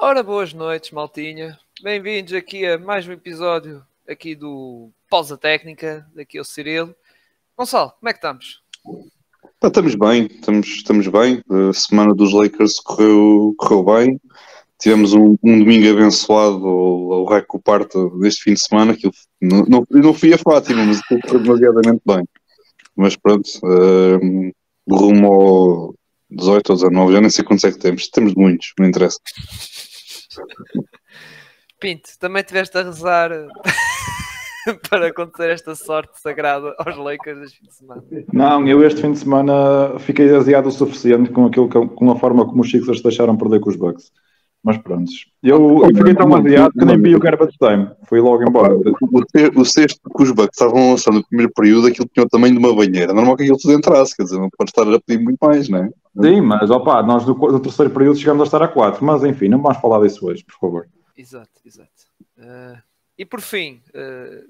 Ora, boas noites, maltinha. Bem-vindos aqui a mais um episódio aqui do Pausa Técnica, daqui ao Cirilo. Gonçalo, como é que estamos? Tá, estamos bem, estamos, estamos bem. A semana dos Lakers correu, correu bem. Tivemos um, um domingo abençoado ao, Parte deste fim de semana, que eu não, não, eu não fui a Fátima, mas correu demasiadamente bem. Mas pronto, uh, rumo ao 18 ou 19, já nem sei quantos é que temos. Temos muitos, não interessa. Pinto, também tiveste a rezar para acontecer esta sorte sagrada aos Lakers este fim de semana? Não, eu este fim de semana fiquei aziado o suficiente com, aquilo, com a forma como os Sixers deixaram perder com os Bucks. Mas pronto, eu, eu fiquei tão aziado que nem vi o garbage time, fui logo embora. O, o sexto que os Bucks estavam lançando no primeiro período, aquilo tinha o tamanho de uma banheira. Normal que aquilo tudo entrasse, quer dizer, não pode estar a pedir muito mais, não é? Sim, mas opá, nós do, do terceiro período chegamos a estar a quatro, mas enfim, não vamos falar disso hoje, por favor. Exato, exato. Uh, e por fim, uh,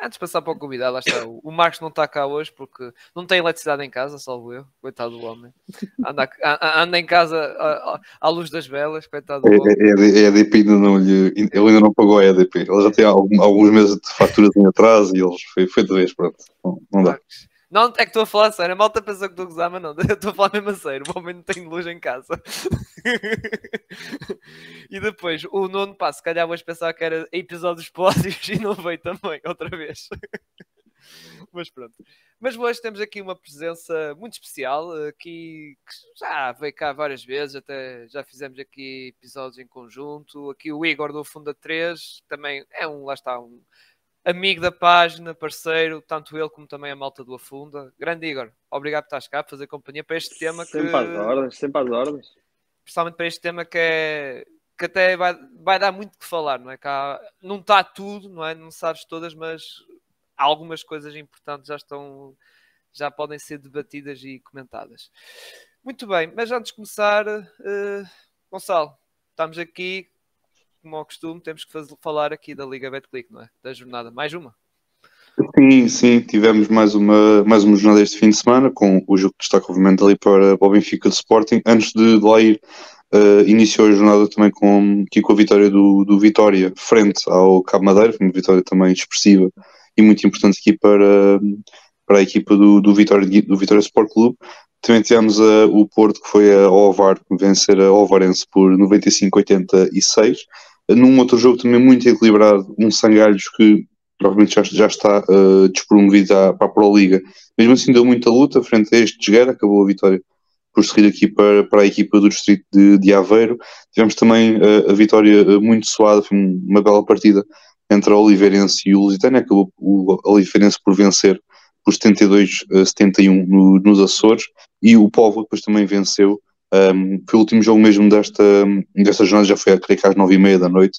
Antes de passar para o convidado, lá está. O Marcos não está cá hoje porque não tem eletricidade em casa, salvo eu. Coitado do homem. Anda, anda em casa à, à, luz das velas, coitado do é, homem. É, é, a EDP ainda não lhe. Ele ainda não pagou a EDP. Ele já tem alguns meses de faturas em atraso e eles foi, foi de vez, pronto. Não, não dá. Marcos. Não, é que estou a falar sério. A malta pensou que estou a gozar, mas não. Estou a falar mesmo a sério. O homem não tem luz em casa. e depois, o nono passo, se calhar hoje pensar que era episódios pódios e não veio também, outra vez. mas pronto. Mas hoje temos aqui uma presença muito especial, aqui que já veio cá várias vezes, até já fizemos aqui episódios em conjunto. Aqui o Igor do Funda 3 também é um, lá está, um amigo da página, parceiro, tanto ele como também a malta do Afunda. Grande Igor, obrigado por estás cá, fazer companhia para este tema sempre que... Sempre às ordens, sempre às ordens. Principalmente para este tema que é... Que até vai, vai dar muito que falar, não é? Que há... não está tudo, não é? Não sabes todas, mas algumas coisas importantes já estão, já podem ser debatidas e comentadas. Muito bem, mas antes de começar, uh, Gonçalo, estamos aqui como ao costume, temos que fazer, falar aqui da Liga Betclic, não é? Da jornada. Mais uma. Sim, sim, tivemos mais uma, mais uma jornada este fim de semana, com o jogo que destaca obviamente ali para, para o Benfica de Sporting. Antes de, de lá ir, uh, iniciou a jornada também com, aqui com a vitória do, do Vitória frente ao Cabo Madeira, uma vitória também expressiva e muito importante aqui para, para a equipa do, do, Vitória, do Vitória Sport Clube. Também tivemos uh, o Porto, que foi a Ovar vencer a Ovarense por 95-86. Num outro jogo também muito equilibrado, um Sangalhos que provavelmente já, já está uh, despromovido à, para a Pro Liga. Mesmo assim deu muita luta frente a este Desguera, acabou a vitória por seguir aqui para, para a equipa do distrito de, de Aveiro. Tivemos também uh, a vitória uh, muito suada, foi uma bela partida entre a Oliveirense e o Lusitânia, acabou o Oliveirense por vencer por 72-71 no, nos Açores, e o Povo depois também venceu um, foi o último jogo mesmo desta, desta jornada, já foi, creio que às nove e meia da noite,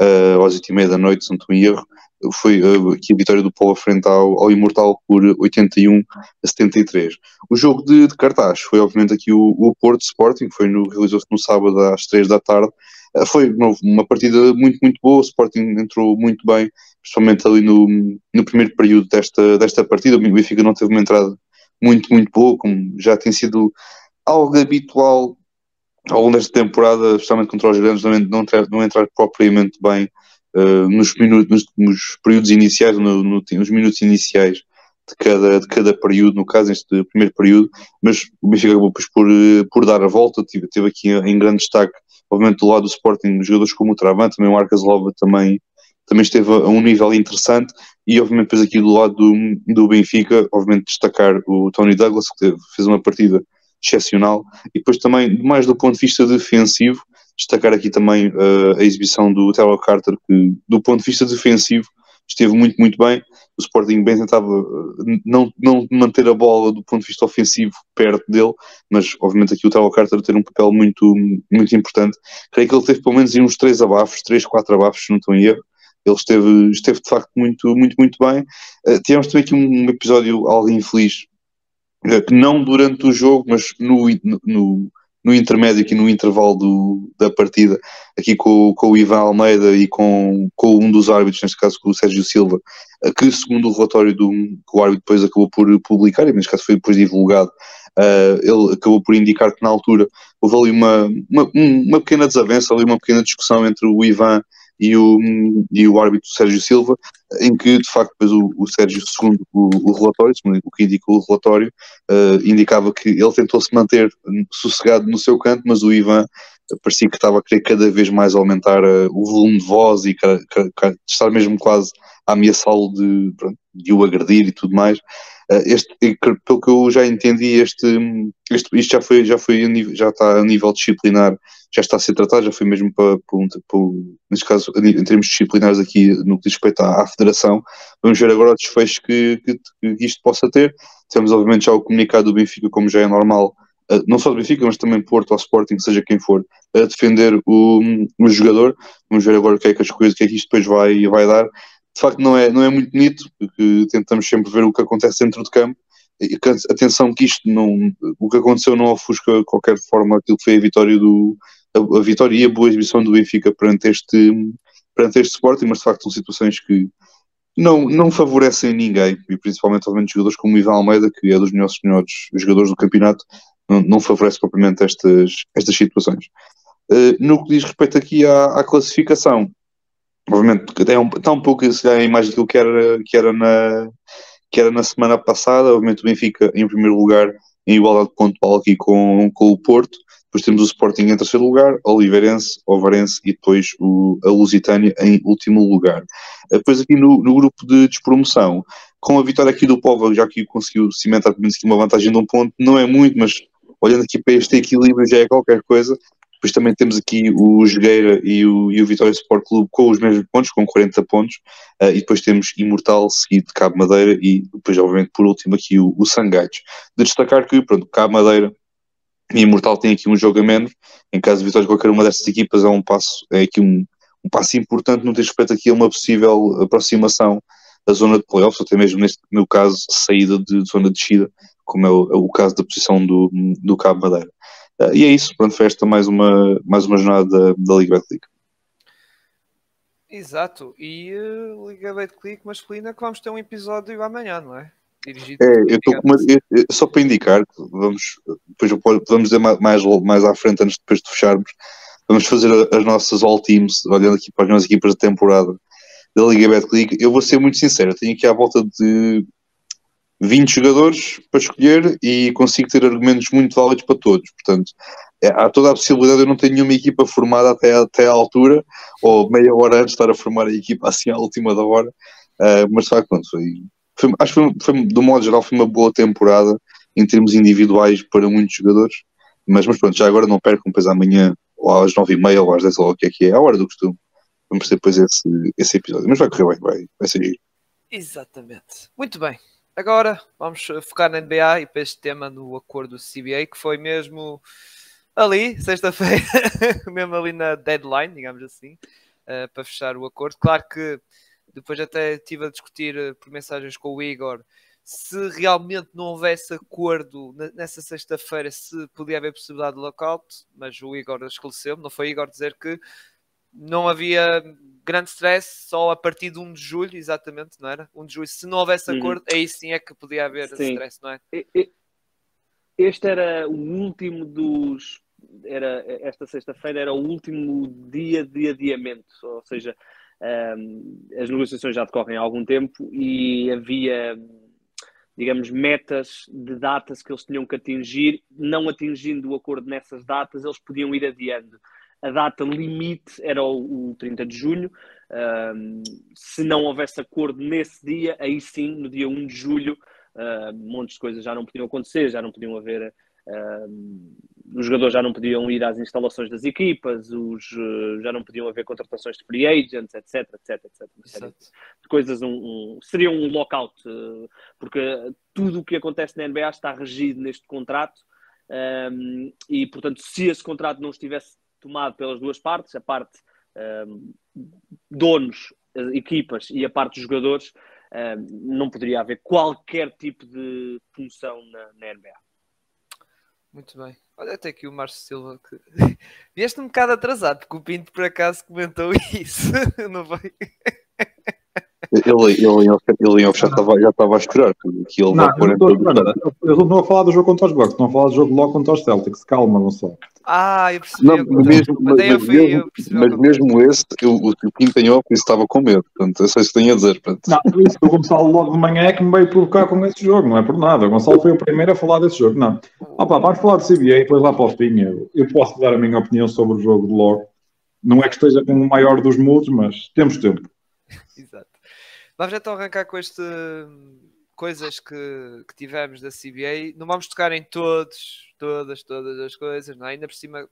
uh, às oito e meia da noite, se não estou em erro. Foi uh, aqui a vitória do Paulo frente ao, ao Imortal por 81 a 73. O jogo de, de cartaz foi, obviamente, aqui o, o Porto Sporting, foi no, realizou-se no sábado às três da tarde. Uh, foi uma partida muito, muito boa. O Sporting entrou muito bem, principalmente ali no, no primeiro período desta, desta partida. O Benfica não teve uma entrada muito, muito boa, como já tem sido algo habitual ao longo desta temporada, especialmente contra os grandes, não, não, não entrar propriamente bem uh, nos, minutos, nos, nos, períodos iniciais, no, no, nos minutos iniciais de cada, de cada período, no caso, este primeiro período, mas o Benfica acabou por, por dar a volta, teve, teve aqui em grande destaque, obviamente do lado do Sporting, jogadores como o Travan, também o Arcas Lova também, também esteve a um nível interessante, e obviamente depois aqui do lado do, do Benfica, obviamente destacar o Tony Douglas, que teve, fez uma partida excepcional. E depois também, mais do ponto de vista defensivo, destacar aqui também uh, a exibição do Taylor Carter, que do ponto de vista defensivo esteve muito, muito bem. O Sporting bem tentava eh, não, não manter a bola do ponto de vista ofensivo perto dele, mas obviamente aqui o Taylor Carter ter um papel muito, muito importante. Creio que ele teve pelo menos uns três abafos, três, quatro abafos, se não estou em erro. Ele esteve, esteve de facto muito, muito, muito bem. Uh, tivemos também aqui um, episódio algo infeliz não durante o jogo, mas no, no, no intermédio, aqui no intervalo do, da partida, aqui com, com o Ivan Almeida e com, com um dos árbitros, neste caso com o Sérgio Silva, eh, que segundo o relatório do, que o árbitro depois acabou por publicar, e neste caso foi depois divulgado, Uh, ele acabou por indicar que na altura houve ali uma, uma, uma pequena desavença, ali uma pequena discussão entre o Ivan e o, e o árbitro Sérgio Silva, em que de facto depois o, o Sérgio, segundo o, o relatório, o que indicou o relatório, uh, indicava que ele tentou se manter sossegado no seu canto, mas o Ivan parecia que estava a querer cada vez mais aumentar uh, o volume de voz e estar mesmo quase a ameaçá-lo de, de o agredir e tudo mais. Uh, este, pelo que eu já entendi, este, este, isto já foi, já foi nível, já está a nível disciplinar, já está a ser tratado, já foi mesmo para, para, para neste caso, em termos disciplinares aqui no que diz respeito à, à federação. Vamos ver agora o desfecho que, que, que isto possa ter. Temos obviamente já o comunicado do Benfica, como já é normal, não só do Benfica, mas também Porto ou Sporting, seja quem for, a defender o, o jogador. Vamos ver agora o que é que as coisas, o que é que isto depois vai, vai dar. De facto, não é, não é muito bonito, porque tentamos sempre ver o que acontece dentro de campo. E, atenção que isto não, o que aconteceu não ofusca de qualquer forma aquilo que foi a vitória do a, a vitória e a boa exibição do Benfica perante este perante este Sporting, mas de facto são situações que não, não favorecem ninguém, e principalmente obviamente jogadores como o Ivan Almeida, que é dos nossos melhores jogadores do campeonato, não, não favorece propriamente estas, estas situações. Uh, no que diz respeito aqui à, à classificação, obviamente até está um pouco se em mais do que era, que, era na, que era na semana passada, obviamente o Benfica em primeiro lugar em igualdade pontual aqui com, com o Porto, depois temos o Sporting em terceiro lugar, Oliveirense, Ovarense e depois o, a Lusitânia em último lugar. Eh, depois aqui no, no grupo de despromoção, com a vitória aqui do Povo, já que conseguiu cimentar pelo menos aqui uma vantagem de um ponto, não é muito, mas olhando aqui para este equilíbrio já é qualquer coisa. Depois também temos aqui o Jogueira e o, e o Vitória Sport Clube com os mesmos pontos, com 40 pontos, uh, e depois temos Imortal, seguido de Cabo Madeira, e depois, obviamente, por último, aqui o, o. De destacar que, pronto, Cabo Madeira e Imortal tem aqui um jogo a menos, em caso de vitória de qualquer uma destas equipas, é um passo, é aqui um, um passo importante no que respeito aqui a uma possível aproximação da zona de playoffs, até mesmo neste meu caso, saída de zona de descida, como é o, é o caso da posição do, do Cabo Madeira. Uh, e é isso, pronto, foi esta mais uma, mais uma jornada da, da Liga Betclic. Exato, e uh, Liga Betclic masculina que vamos ter um episódio amanhã, não é? Dirigido, é, eu estou só para indicar, vamos, depois vamos dizer mais, mais à frente, antes depois de fecharmos, vamos fazer as nossas all teams, olhando aqui para as nossas equipas da temporada da Liga Betclic. Eu vou ser muito sincero, tenho aqui à volta de 20 jogadores para escolher e consigo ter argumentos muito válidos para todos. Portanto, é, há toda a possibilidade de eu não ter nenhuma equipa formada até, até à altura, ou meia hora antes de estar a formar a equipa assim à última da hora. Uh, mas de facto, foi, foi, acho que foi, foi, do modo geral, foi uma boa temporada em termos individuais para muitos jogadores. Mas, mas pronto, já agora não percam, depois amanhã, ou às 9h30 ou às 10 ou o que é que é, a hora do costume. Vamos ter depois esse, esse episódio. Mas vai correr bem, vai, vai ser Exatamente. Muito bem. Agora vamos focar na NBA e para este tema no acordo do CBA, que foi mesmo ali, sexta-feira, mesmo ali na deadline, digamos assim, uh, para fechar o acordo. Claro que depois até estive a discutir uh, por mensagens com o Igor se realmente não houvesse acordo nessa sexta-feira, se podia haver possibilidade de lockout, mas o Igor esclareceu-me, não foi Igor dizer que não havia grande stress só a partir de 1 de julho, exatamente, não era? 1 de julho, se não houvesse uhum. acordo, aí sim é que podia haver sim. stress, não é? Este era o último dos. Era, esta sexta-feira era o último dia de adiamento, ou seja, um, as negociações já decorrem há algum tempo e havia, digamos, metas de datas que eles tinham que atingir, não atingindo o acordo nessas datas, eles podiam ir adiando a data limite era o, o 30 de junho. Um, se não houvesse acordo nesse dia, aí sim, no dia 1 de julho, uh, montes de coisas já não podiam acontecer, já não podiam haver. Uh, os jogadores já não podiam ir às instalações das equipas, os, uh, já não podiam haver contratações de free agents, etc, etc, etc. De coisas, um, um, seria um lockout, uh, porque tudo o que acontece na NBA está regido neste contrato um, e, portanto, se esse contrato não estivesse tomado pelas duas partes, a parte um, donos, equipas e a parte dos jogadores, um, não poderia haver qualquer tipo de função na, na NBA. Muito bem. Olha até aqui o Márcio Silva que vieste um bocado atrasado, porque o Pinto por acaso comentou isso, não foi? Ele, ele, ele, ele já estava já estava a esperar que ele Não, vai pôr eu em não estou todo não a falar do jogo contra os Bucks, estou a falar do jogo logo contra os Celtics. Calma, não só. Ah, eu percebi. Não, o mas mesmo, mas, Até eu mas fui, mesmo, eu percebi o mas mesmo esse, eu, o, o Kim tem óculos e estava com medo. Portanto, eu sei se tenho a dizer. Portanto. Não, isso do Gonçalo logo de manhã é que me veio provocar com esse jogo, não é por nada. O Gonçalo foi o primeiro a falar desse jogo, não. Opa, vamos falar de CBA e depois lá para o fim. Eu, eu posso dar a minha opinião sobre o jogo de logo. Não é que esteja com o maior dos mudos, mas temos tempo. Exato. Vamos então arrancar com este coisas que, que tivemos da CBA. Não vamos tocar em todos, todas, todas as coisas, não é? Ainda por cima,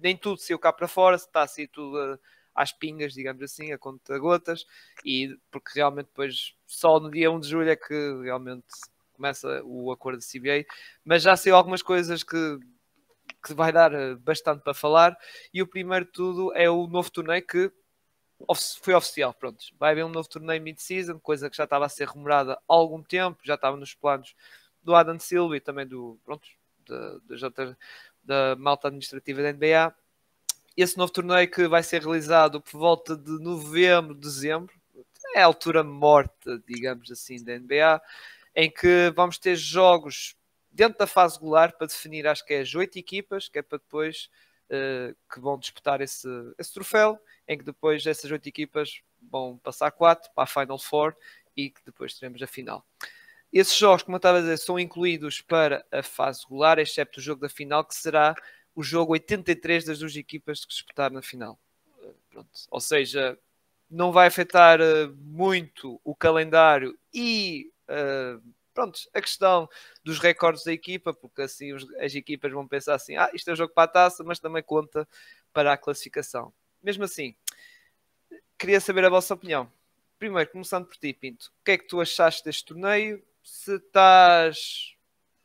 nem tudo saiu cá para fora, está assim tudo às pingas, digamos assim, a conta gotas, e porque realmente depois só no dia 1 de julho é que realmente começa o acordo da CBA, mas já saiu algumas coisas que, que vai dar eh, bastante para falar, e o primeiro de tudo é o novo torneio que foi oficial, pronto. Vai haver um novo torneio mid-season, coisa que já estava a ser rumorada há algum tempo, já estava nos planos do Adam Silva e também do, pronto, da, outras- da malta administrativa da NBA. Esse novo torneio que vai ser realizado por volta de novembro, dezembro, é a altura morta, digamos assim, da NBA, em que vamos ter jogos dentro da fase regular para definir, acho que é as oito equipas, que é para depois que vão disputar esse, esse troféu em que depois essas oito equipas vão passar quatro para a Final Four e que depois teremos a final. Esses jogos, como eu estava a dizer, são incluídos para a fase regular, excepto o jogo da final, que será o jogo 83 das duas equipas que disputar na final. Eh, Pronto. Ou seja, não vai afetar eh, muito o calendário e eh, pronto, a questão dos recordes da equipa, porque assim as equipas vão pensar assim: ah, isto é um jogo para a taça, mas também conta para a classificação. Mesmo assim, queria saber a vossa opinião. Primeiro, começando por ti, Pinto, o que é que tu achaste deste torneio? Se estás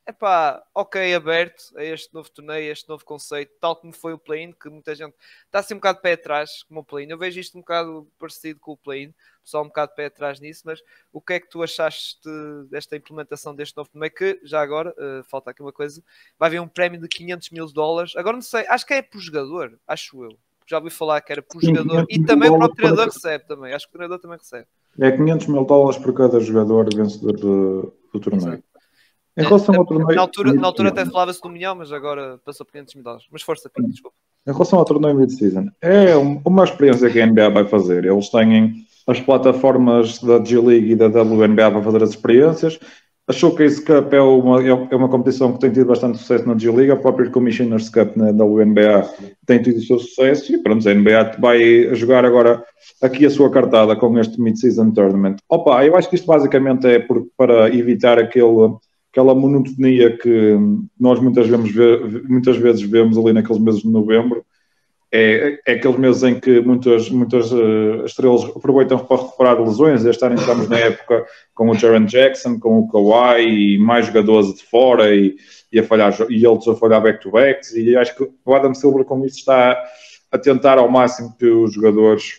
epá, ok, aberto a este novo torneio, a este novo conceito, tal como foi o play-in, que muita gente está assim um bocado de pé atrás, como o play-in. Eu vejo isto um bocado parecido com o play-in, só um bocado de pé atrás nisso, mas o que é que tu achaste desta implementação deste novo torneio? Que já agora, eh, falta aqui uma coisa, vai haver um prémio de 500 mil dólares. Agora não sei, acho que é por jogador, acho eu. Já ouvi falar que era por Sim, jogador 500 e também o próprio treinador para- recebe também. Acho que o treinador também recebe. É 500 mil dólares por cada jogador vencedor do, do torneio. Exato. Em relação ao torneio. Na altura, na altura até falava-se um milhão, mas agora passou por 500 mil dólares. Mas força, Pinto, desculpa. Em relação ao torneio mid-season, é um- uma experiência que a NBA vai fazer. Eles têm as plataformas da G-League e da WNBA para fazer as experiências. A Showcase Cup é uma, é uma competição que tem tido bastante sucesso na G-League. A própria Commissioners Cup na WNBA tem tido o seu sucesso. E pronto, a NBA vai jogar agora aqui a sua cartada com este mid-season tournament. Opa, eu acho que isto basicamente é por- para evitar aquele aquela monotonia que nós muitas vezes, ve- muitas vezes vemos ali naqueles meses de novembro. É, é aqueles meses em que muitas, muitas eh, estrelas aproveitam para recuperar lesões. Este ano estamos na época com o Jaron Jackson, com o Kawhi e mais jogadores de fora e, e, a falhar, e eles a falhar back-to-backs. E acho que o Adam Silver com isso está a tentar ao máximo que os jogadores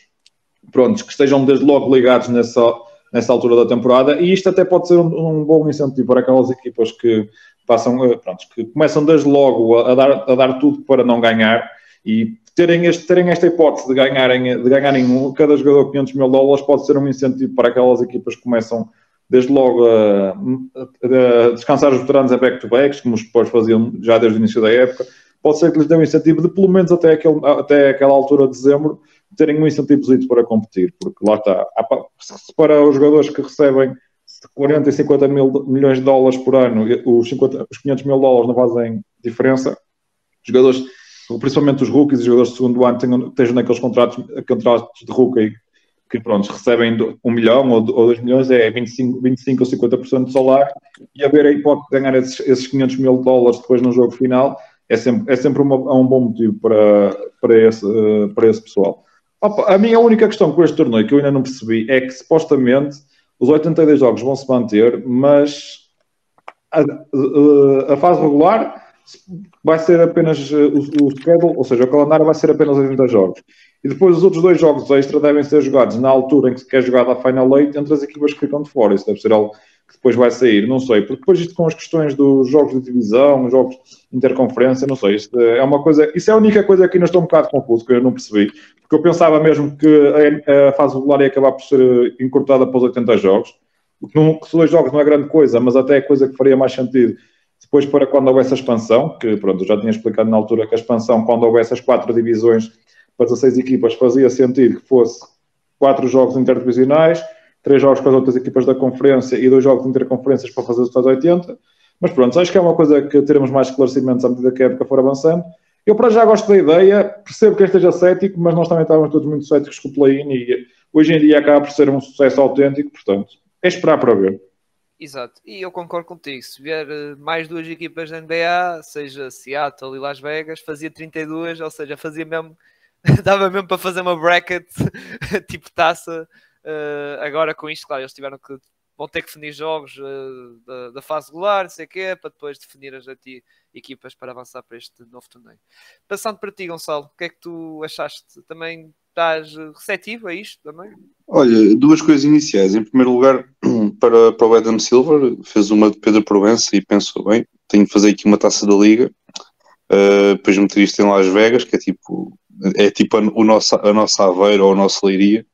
prontos, que estejam desde logo ligados nessa, nessa altura da temporada, e isto até pode ser um, um bom incentivo para aquelas equipas que passam, eh, pronto, que começam desde logo a, a dar, a dar tudo para não ganhar e terem, este, terem esta hipótese de ganharem, de ganharem cada jogador 500 mil dólares pode ser um incentivo para aquelas equipas que começam desde logo a, a- a descansar os veteranos a back-to-backs, como os Spurs faziam já desde o início da época, pode ser que lhes dê um incentivo de pelo menos até, aquele, até aquela altura de dezembro terem um incentivo para competir, porque lá está, se para os jogadores que recebem 40 e 50 mil, milhões de dólares por ano, os, 50, os 500 mil dólares não fazem diferença, os jogadores, principalmente os rookies e os jogadores de segundo ano, tenham, estejam naqueles contratos, contratos de rookie que pronto, recebem do- um milhão ou, ou dois milhões, é 25, 25 ou 50% de salário, e haver a hipótese de ganhar esses, esses 500 mil dólares depois no jogo final, é sempre, é sempre uma, é um bom motivo para, para, esse, eh, para esse pessoal. Opa, a minha única questão com este torneio que eu ainda não percebi é que supostamente os 82 jogos vão se manter, mas a, a- a fase regular vai ser apenas eh, o, o schedule, ou seja, o calendário vai ser apenas 80 jogos. E depois os outros dois jogos extra devem ser jogados na altura em que se quer jogar a Final Eight entre as equipas que ficam de fora. Isso deve ser algo que depois vai sair, não sei, porque depois isto com as questões dos jogos de divisão, jogos de interconferência, não sei, isto é uma coisa, isso é a única coisa que ainda estou um bocado confuso, que eu não percebi, porque eu pensava mesmo que a, a fase regular ia acabar por ser encurtada para os 80 jogos, que, que dois jogos não é grande coisa, mas até é coisa que faria mais sentido depois para quando houvesse a expansão, que pronto, já tinha explicado na altura que a expansão, quando houvesse as quatro divisões para 16 equipas, fazia sentido que fosse quatro jogos interdivisionais, três jogos com as outras equipas da conferência e dois jogos de interconferências para fazer os tais 80. Mas pronto, acho que é uma coisa que teremos mais esclarecimentos à medida que a época for avançando. Eu para já gosto da ideia, percebo que esteja cético, mas nós também estávamos todos muito céticos com o play-in e hoje em dia acaba por ser um sucesso autêntico, portanto, é esperar para ver. Exato, e eu concordo contigo. Se vier eh, mais duas equipas da NBA, seja Seattle e Las Vegas, fazia 32, ou seja, fazia mesmo, dava mesmo para fazer uma bracket tipo taça Uh, agora com isto, claro, eles tiveram que vão ter que definir jogos uh, da, da, fase regular, não sei o quê, para depois definir as equipas para avançar para este novo torneio. Passando para ti, Gonçalo, o que é que tu achaste? Também estás receptivo a isto também? Olha, duas coisas iniciais. Em primeiro lugar, para, para o Adam Silver, fez uma de Pedro Provença e pensou, bem, tenho que fazer aqui uma taça da Liga, uh, depois meter isto em Las Vegas, que é tipo, é tipo a, o nosso, a nossa Aveiro ou a nossa Leiria,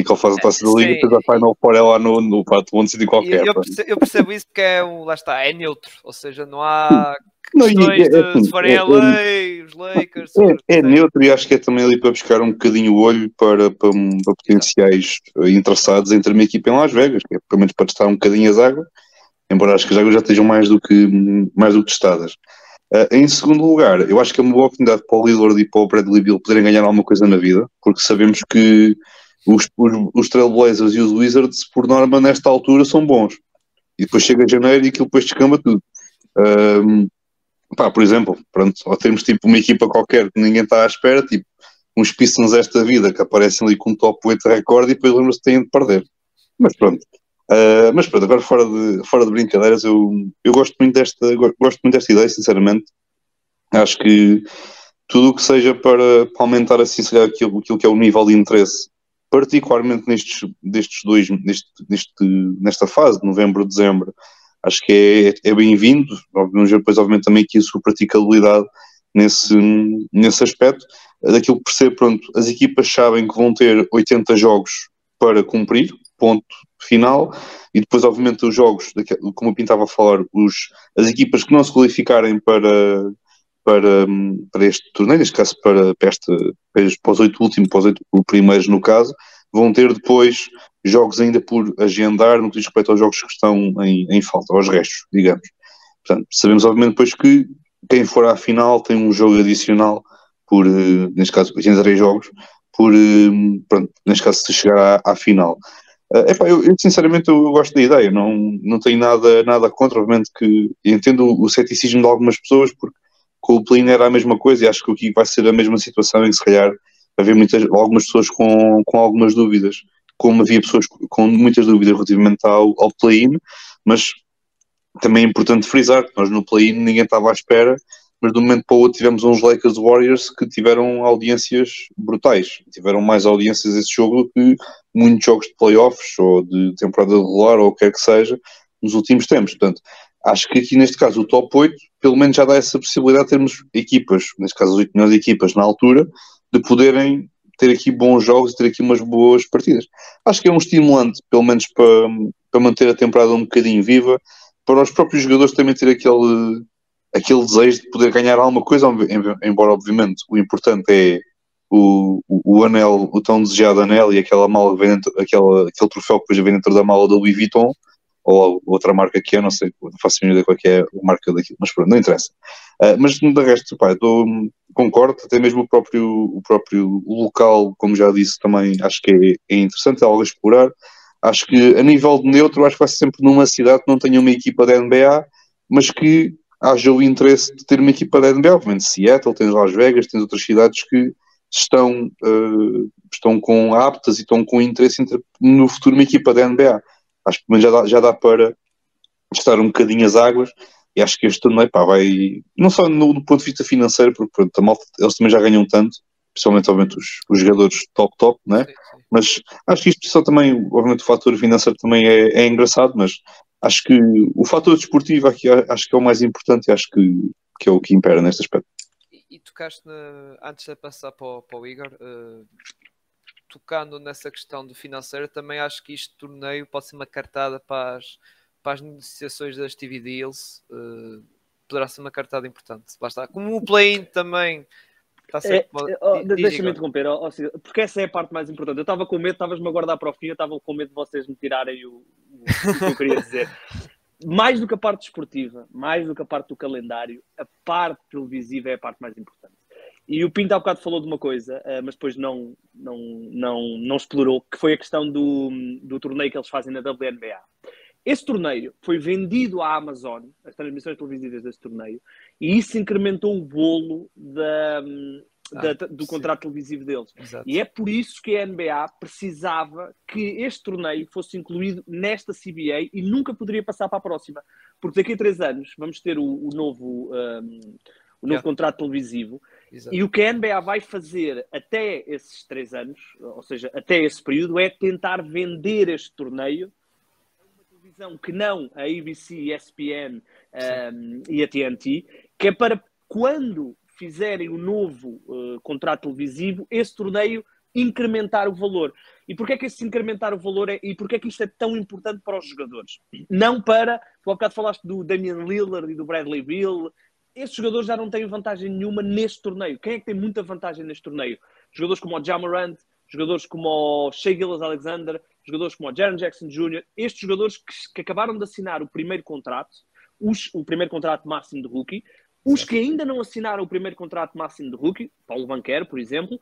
em que ele faz a taça da liga e depois a Final Four é lá no, no quarto mundo de qualquer. Eu percebo, eu percebo, isso porque é um, lá está, é neutro, ou seja, não há não, questões é, é, de se forem é, a lei, os Lakers. É, é neutro e acho que é também ali para buscar um bocadinho o olho para, para, para potenciais interessados em ter uma equipa em Las Vegas, que é pelo menos para testar um bocadinho as águas, embora acho que as águas já estejam mais do que, mais do que testadas. Uh, em segundo lugar, eu acho que é uma boa oportunidade para o Lillard e para o Bradley Bill poderem ganhar alguma coisa na vida, porque sabemos que os, os, os Trailblazers e os Wizards, por norma, nesta altura, são bons. E depois chega janeiro e aquilo depois descamba tudo. Um, pá, por exemplo, pronto, ou temos tipo uma equipa qualquer que ninguém está à espera, tipo uns Pistons desta vida que aparecem ali com um top 8 recorde e depois lembram-se que têm de perder. Mas pronto. Uh, mas pronto, agora fora de, fora de brincadeiras, eu, eu gosto, muito desta, gosto muito desta ideia, sinceramente. Acho que tudo o que seja para, para aumentar assim, aquilo, aquilo que é o nível de interesse particularmente nestes, destes dois, neste, neste, nesta fase, de novembro, dezembro, acho que é, é bem-vindo. Vamos ver depois, obviamente, também aqui a sua praticabilidade nesse, nesse aspecto. Daquilo que percebo, pronto, as equipas sabem que vão ter 80 jogos para cumprir, ponto final, e depois, obviamente, os jogos, como eu pintava a falar, os, as equipas que não se qualificarem para, para, para este torneio, neste caso para, para, este, para os oito últimos, para os oito primeiros no caso, vão ter depois jogos ainda por agendar no que diz respeito aos jogos que estão em, em falta, aos restos, digamos. Portanto, sabemos obviamente depois que quem for à final tem um jogo adicional por, eh, neste caso, 83 jogos, por, eh, pronto, neste caso, se chegar à, à final. Uh, epá, eu, eu, sinceramente eu gosto da ideia, não, não tenho nada, nada contra, obviamente que entendo o ceticismo de algumas pessoas, porque com o play era a mesma coisa e acho que aqui vai ser a mesma situação em que se calhar haver muitas, algumas pessoas com, com algumas dúvidas, como havia pessoas com muitas dúvidas relativamente ao, ao play-in, mas também é importante frisar que nós no play-in ninguém estava à espera, mas de um momento para o outro tivemos uns Lakers Warriors que tiveram audiências brutais, tiveram mais audiências esse jogo do que muitos jogos de playoffs ou de temporada regular ou o que quer que seja nos últimos tempos. Portanto, acho que aqui neste caso o top 8 pelo menos já dá essa possibilidade de termos equipas, neste caso as 8 melhores equipas na altura, de poderem ter aqui bons jogos e ter aqui umas boas partidas. Acho que é um estimulante, pelo menos para, para manter a temporada um bocadinho viva, para os próprios jogadores também ter aquele, aquele desejo de poder ganhar alguma coisa, embora obviamente o importante é o, o, o anel, o tão desejado anel e aquela mala vem dentro, aquela, aquele troféu que depois vem dentro da mala da Louis Vuitton, ou outra marca que é, não sei, não faço ideia qual é a marca daquilo, mas pronto, não interessa. Uh, mas de resto, pá, concordo, até mesmo o próprio, o próprio local, como já disse, também acho que é, é interessante, é algo a explorar. Acho que a nível de neutro, acho que vai ser sempre numa cidade que não tenha uma equipa da NBA, mas que haja o interesse de ter uma equipa da NBA. Obviamente, Seattle, tens Las Vegas, tens outras cidades que estão, uh, estão com aptas e estão com interesse em ter no futuro uma equipa da NBA acho que já dá, já dá para testar um bocadinho as águas e acho que este torneio pá, vai, não só no, no, ponto de vista financeiro, porque pronto, a malta, eles também já ganham tanto, principalmente obviamente, os, os jogadores top top, né? mas acho que isto só também, obviamente o fator financeiro também é, é engraçado, mas acho que o fator desportivo aqui acho que é o mais importante e acho que, que é o que impera neste aspecto. E, e tocaste, na, antes de passar para o, para o Igor, uh, tocando nessa questão do financeiro, também acho que este torneio pode ser uma cartada para as, para as negociações das TV deals. Uh, poderá ser uma cartada importante. Como o play também Está é, oh, Deixa-me interromper, oh, oh, porque essa é a parte mais importante. Eu estava com medo, estavas-me a guardar para o fim, eu estava com medo de vocês me tirarem o, o, o que eu queria dizer. mais do que a parte esportiva, mais do que a parte do calendário, a parte televisiva é a parte mais importante. E o Pinto há bocado falou de uma coisa, uh, mas depois não, não, não, não explorou, que foi a questão do, do torneio que eles fazem na WNBA. Esse torneio foi vendido à Amazon, as transmissões televisivas desse torneio, e isso incrementou o bolo da, da, ah, do contrato televisivo deles. Exato. E é por isso que a NBA precisava que este torneio fosse incluído nesta CBA e nunca poderia passar para a próxima. Porque daqui a três anos vamos ter o, o novo, um, o novo yeah. contrato televisivo. Exato. E o que a NBA vai fazer até esses três anos, ou seja, até esse período, é tentar vender este torneio televisão que não a ABC, ESPN um, e a TNT, que é para quando fizerem o novo uh, contrato televisivo, esse torneio incrementar o valor. E porquê é que esse incrementar o valor é, e porquê é que isto é tão importante para os jogadores? Não para, tu há bocado falaste do Damian Lillard e do Bradley Bill, esses jogadores já não têm vantagem nenhuma neste torneio. Quem é que tem muita vantagem neste torneio? Jogadores como o Jamarant, jogadores como o Shea Gillas Alexander, jogadores como o Jaron Jackson Jr., estes jogadores que, que, acabaram de assinar o primeiro contrato, os, o primeiro contrato máximo de rookie, os que ainda não assinaram o primeiro contrato máximo de rookie, Paulo Banquero, por exemplo,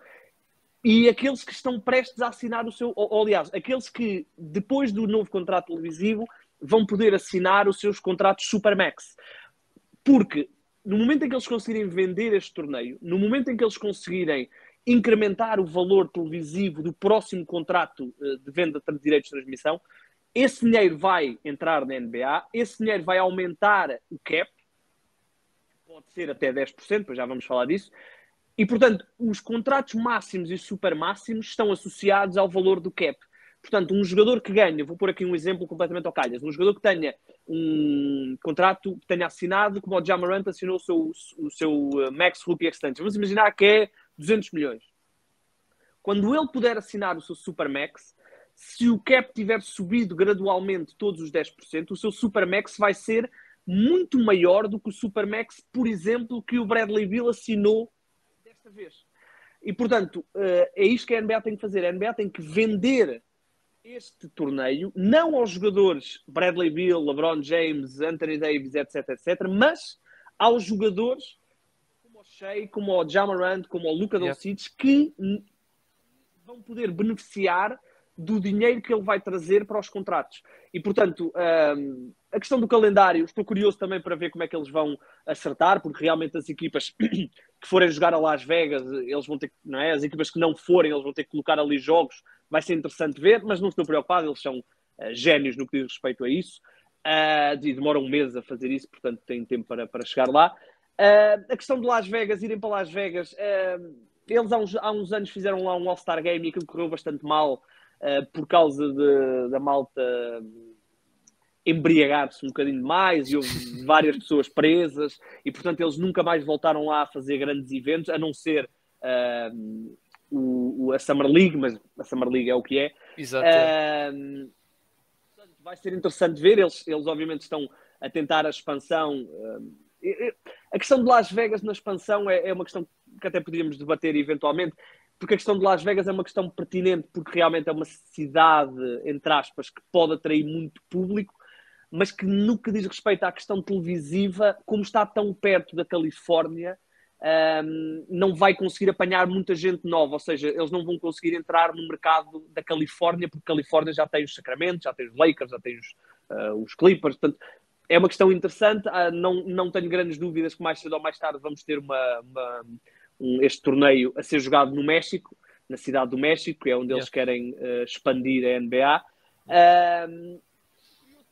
e aqueles que estão prestes a assinar o seu, ou, ou, aliás, aqueles que depois do novo contrato televisivo vão poder assinar os seus contratos Supermax. Porque no momento em que eles conseguirem vender este torneio, no momento em que eles conseguirem incrementar o valor televisivo do próximo contrato eh, de venda de direitos de transmissão, esse dinheiro vai entrar na NBA, esse dinheiro vai aumentar o cap, pode ser até 10%, pois já vamos falar disso, e portanto, os contratos máximos e super máximos estão associados ao valor do cap. Portanto, um jogador que ganha, vou pôr aqui um exemplo completamente ao calhas, um jogador que tenha um contrato, que tenha assinado, como o Jamarant assinou o seu, o seu eh, Max Rookie Extension. Vamos imaginar que é 200 milhões. Quando ele puder assinar o seu Supermax, se o cap tiver subido gradualmente todos os 10%, o seu Supermax vai ser muito maior do que o Supermax, por exemplo, que o Bradley Bill assinou desta vez. E, portanto, eh, é isto que a NBA tem que fazer. A NBA tem que vender este torneio, não aos jogadores Bradley Bill, LeBron James, Anthony Davis, etc, etc, mas aos jogadores Shea, como ao Jamarant, como ao Luca yeah. Doncic, que vão poder beneficiar do dinheiro que ele vai trazer para os contratos. E, portanto, um, a questão do calendário, estou curioso também para ver como é que eles vão acertar, porque realmente as equipas que forem jogar a Las Vegas, eles vão ter não é? As equipas que não forem, eles vão ter que colocar ali jogos, vai ser interessante ver, mas não estou preocupado, eles são uh, génios no que diz respeito a isso. Uh, e demoram um mês a fazer isso, portanto têm tempo para, para chegar lá. Uh, a questão de Las Vegas, irem para Las Vegas, uh, eles há uns, há uns, anos fizeram lá um All-Star Game e aquilo correu bastante mal uh, por causa de, da malta embriagar-se um bocadinho mais e houve várias pessoas presas e portanto eles nunca mais voltaram lá a fazer grandes eventos, a não ser o, o, a Summer League, mas a Summer League é o que é. Exato. vai ser interessante ver, eles, eles obviamente estão a tentar a expansão a questão de Las Vegas na expansão é, é uma questão que até podíamos debater eventualmente, porque a questão de Las Vegas é uma questão pertinente, porque realmente é uma cidade, entre aspas, que pode atrair muito público, mas que no que diz respeito à questão televisiva, como está tão perto da Califórnia, um, não vai conseguir apanhar muita gente nova, ou seja, eles não vão conseguir entrar no mercado da Califórnia, porque a Califórnia já tem os Sacramento, já tem os Lakers, já tem os, uh, os Clippers, portanto, é uma questão interessante. Ah, não, não tenho grandes dúvidas que mais cedo ou mais tarde vamos ter uma, uma um, este torneio a ser jogado no México, na cidade do México, que é onde yeah. eles querem uh, expandir a NBA.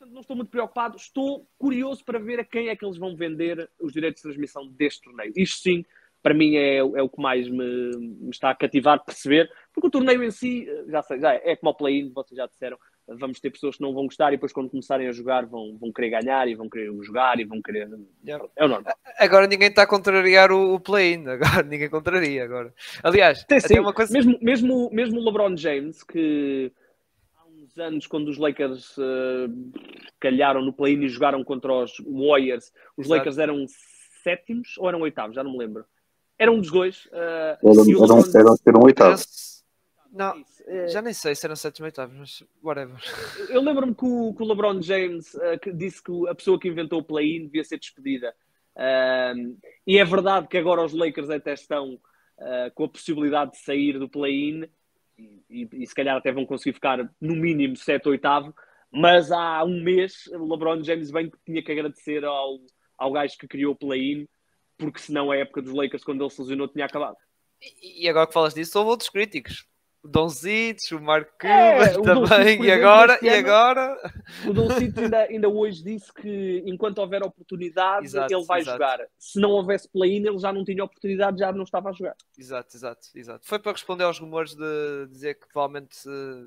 Não estou muito preocupado, estou curioso para ver a quem é que eles vão vender os direitos de transmissão deste torneio. Isto sim, para mim é, é o que mais me, me, está a cativar perceber, porque o torneio em si, já sei, já é, é como o play-in, vocês já disseram, vamos ter pessoas que não vão gostar e depois quando começarem a jogar vão, vão querer ganhar e vão querer jogar e vão querer. Yeah. É o normal. Agora ninguém está a contrariar o, o play-in, agora ninguém contraria agora. Aliás, Tem, até sim, uma coisa. mesmo, mesmo, mesmo o LeBron James, que há uns anos, quando os Lakers eh, calharam no play-in e jogaram contra os Warriors, os Exato. Lakers eram sétimos ou eram oitavos? Já não me lembro. Era um dos dois. eh, Era, e o era, um- Não, eh, já nem sei se eram sétimos ou oitavos, mas whatever. Eu lembro-me que o, que o LeBron James eh, que disse que a pessoa que inventou o play-in devia ser despedida. Ahm, e é verdade que agora os Lakers até estão ah, com a possibilidade de sair do play-in e, e- e se calhar até vão conseguir ficar no mínimo 7 ou 8, mas há um mês o LeBron James bem que tinha que agradecer ao, ao gajo que criou o play-in, porque senão a época dos Lakers, quando ele se lesionou, tinha acabado. E, e agora que falas disso, houve outros críticos. O Don Zites, o Mark É, o também, por e agora, e agora. O Don Cito ainda, ainda hoje disse que enquanto houver oportunidade, Exato, ele vai exato. jogar. Se não houvesse play-in, ele já não tinha oportunidade, já não estava a jogar. Exato, exato, exato. Foi para responder aos rumores de dizer que provavelmente eh,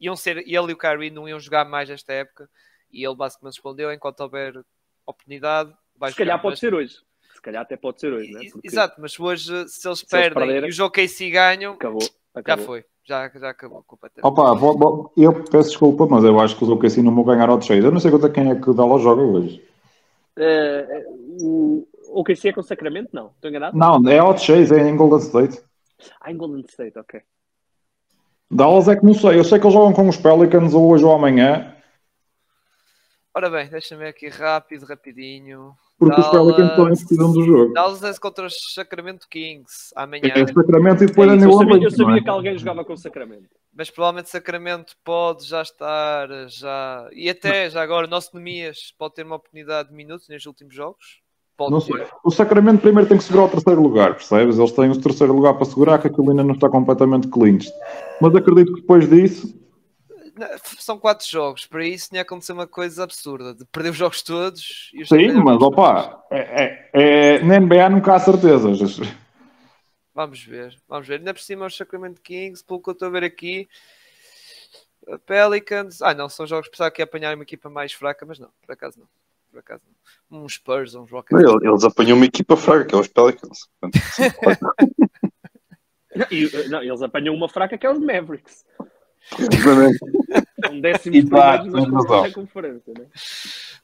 iam ser, ele e o Kyrie não iam jogar mais esta época e ele basicamente respondeu: enquanto houver oportunidade, vai Se calhar jogar. pode Mas- ser hoje. Se calhar até pode ser hoje, né? Porque Exato, mas hoje, se eles eles perdem perderem- e o jogo KC ganham, Acabou. já acabou. foi, já, já acabou completamente. Opa, vou- vou- eu peço desculpa, mas eu acho que os OKC não vão ganhar ao 6. Eu não sei contra quem é que o Dallas joga hoje. Eh, o OKC é com Sacramento? Não. Estou enganado? Não, é ao 6, é em Golden State. Ah, em Golden State, ok. Dallas é que não sei. Eu sei que eles jogam com os Pelicans ou hoje ou amanhã, Ora bem, deixa-me ver aqui rápido, rapidinho. Porque os Dallas- Pelicans estão em decisão do jogo. Dallas é contra os Sacramento Kings amanhã. É Sacramento e depois É é isso, New eu sabia, eu Orleans. não sabia é? que alguém jogava com Sacramento. mas provavelmente Sacramento pode já estar já e até já agora o nosso Nemias pode ter uma oportunidade de minutos nestes últimos jogos pode Não ter. sei. O Sacramento primeiro tem que segurar o terceiro lugar, percebes? Eles têm o terceiro lugar para segurar, que aquilo ainda não está completamente clinched. Mas acredito que depois disso, Não, são quatro jogos para isso tinha acontecer uma coisa absurda de perder os jogos todos e os sim, mas opa, é, é, é, na NBA nunca há certezas. vamos ver vamos ver ainda por cima os Sacramento Kings pelo que eu estou a ver aqui a Pelicans ah não são jogos pensava que ia apanhar uma equipa mais fraca mas não por acaso não por acaso não uns Spurs uns Rockets Ele- Eles apanham uma equipa fraca, que é os Pelicans. E, não, eles apanham uma fraca que é os Mavericks. Na conferência, né?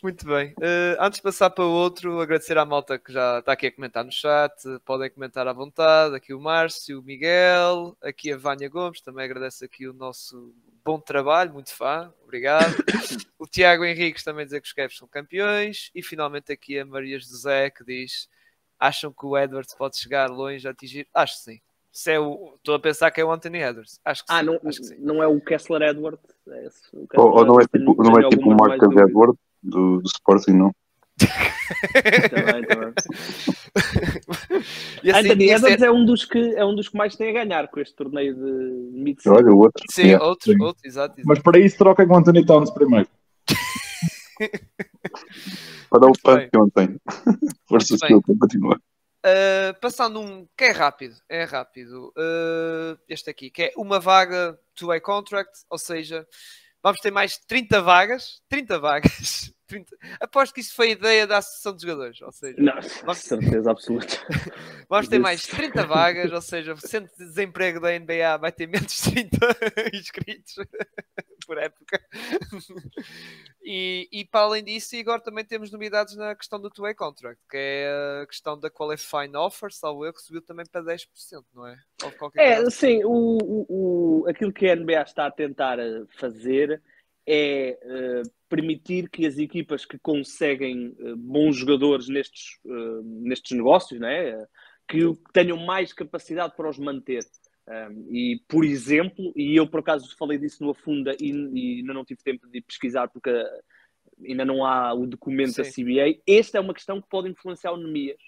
Muito bem. Eh, antes de passar para o outro, agradecer à malta que já está aqui a comentar no chat. Podem comentar à vontade. Aqui o Márcio, o Miguel, aqui a Vânia Gomes, também agradece aqui o nosso bom trabalho, muito fã, obrigado. o Tiago Henriques também dizer que os Cavs são campeões. E finalmente aqui a Maria José que diz: acham que o Edwards pode chegar longe a atingir? Acho que sim. Se é o... Estou a pensar que é o Anthony Edwards. Acho que Ah, sim. não, Acho que sim. não é o Kessler Edward. É esse, o Kessler Ou, ou não é tipo, não é tipo o Marcus mais dúvidas. Edward do, do Sporting, não? Também, também. E assim, Anthony ser- Edwards é um, dos que, é um dos que mais tem a ganhar com este torneio de mid-season. Olha, o outro. Sim, Yeah. outro, sim. outro, exato. exato. Mas para isso troquem com o Anthony Towns primeiro. Para dar o bem. que ontem. Força para continuar. Uh, passando um que é rápido, é rápido. Uh, este aqui, que é uma vaga two-way contract, ou seja, vamos ter mais 30 vagas, 30 vagas. 30. Aposto que isso foi a ideia da Associação de Jogadores, ou seja, Não, com certeza absoluta. vamos ter mais 30 vagas, ou seja, o centro de desemprego da NBA vai ter menos de 30 inscritos por época. E, e para além disso, agora também temos novidades na questão do two-way contract, que é a questão da qualifying offer, salvo eu, que subiu também para 10%, não é? É, assim. sim, o, o, o- aquilo que a NBA está a tentar fazer é eh, permitir que as equipas que conseguem eh, bons jogadores nestes, eh, nestes negócios, né, que tenham mais capacidade para os manter. Um, e, por exemplo, e eu por acaso falei disso no Afunda e, e ainda não tive tempo de pesquisar porque ainda não há o documento da Sim. CBA, esta é uma questão que pode influenciar o Nemias.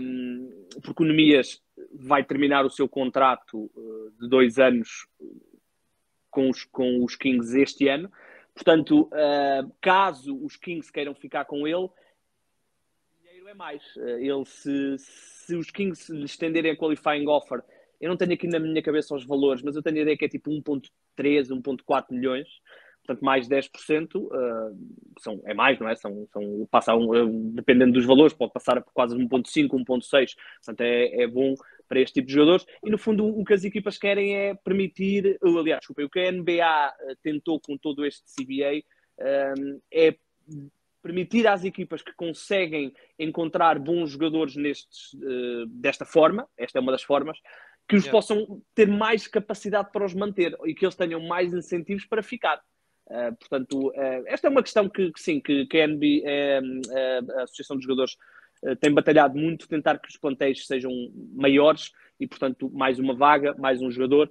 Um, porque o Nemias vai terminar o seu contrato uh, de dois anos com os, com os Kings este ano. Portanto, uh, caso os Kings queiram ficar com ele, dinheiro é mais. Uh, ele, se, se os Kings lhe estenderem a qualifying offer eu não tenho aqui na minha cabeça os valores, mas eu tenho a ideia que é tipo 1.3, 1.4 milhões, portanto mais 10%, uh, são, é mais, não é? São, são, passa um, dependendo dos valores, pode passar por quase 1.5, 1.6, portanto é, é bom para este tipo de jogadores. E no fundo, o que as equipas querem é permitir, aliás, desculpa, o que a NBA tentou com todo este CBA um, é permitir às equipas que conseguem encontrar bons jogadores nestes, uh, desta forma, esta é uma das formas, que os yeah. possam ter mais capacidade para os manter e que eles tenham mais incentivos para ficar. Uh, portanto, uh, esta é uma questão que, que sim, que, que a, NBA, a Associação de Jogadores tem batalhado muito, tentar que os plantéis sejam maiores e, portanto, mais uma vaga, mais um jogador.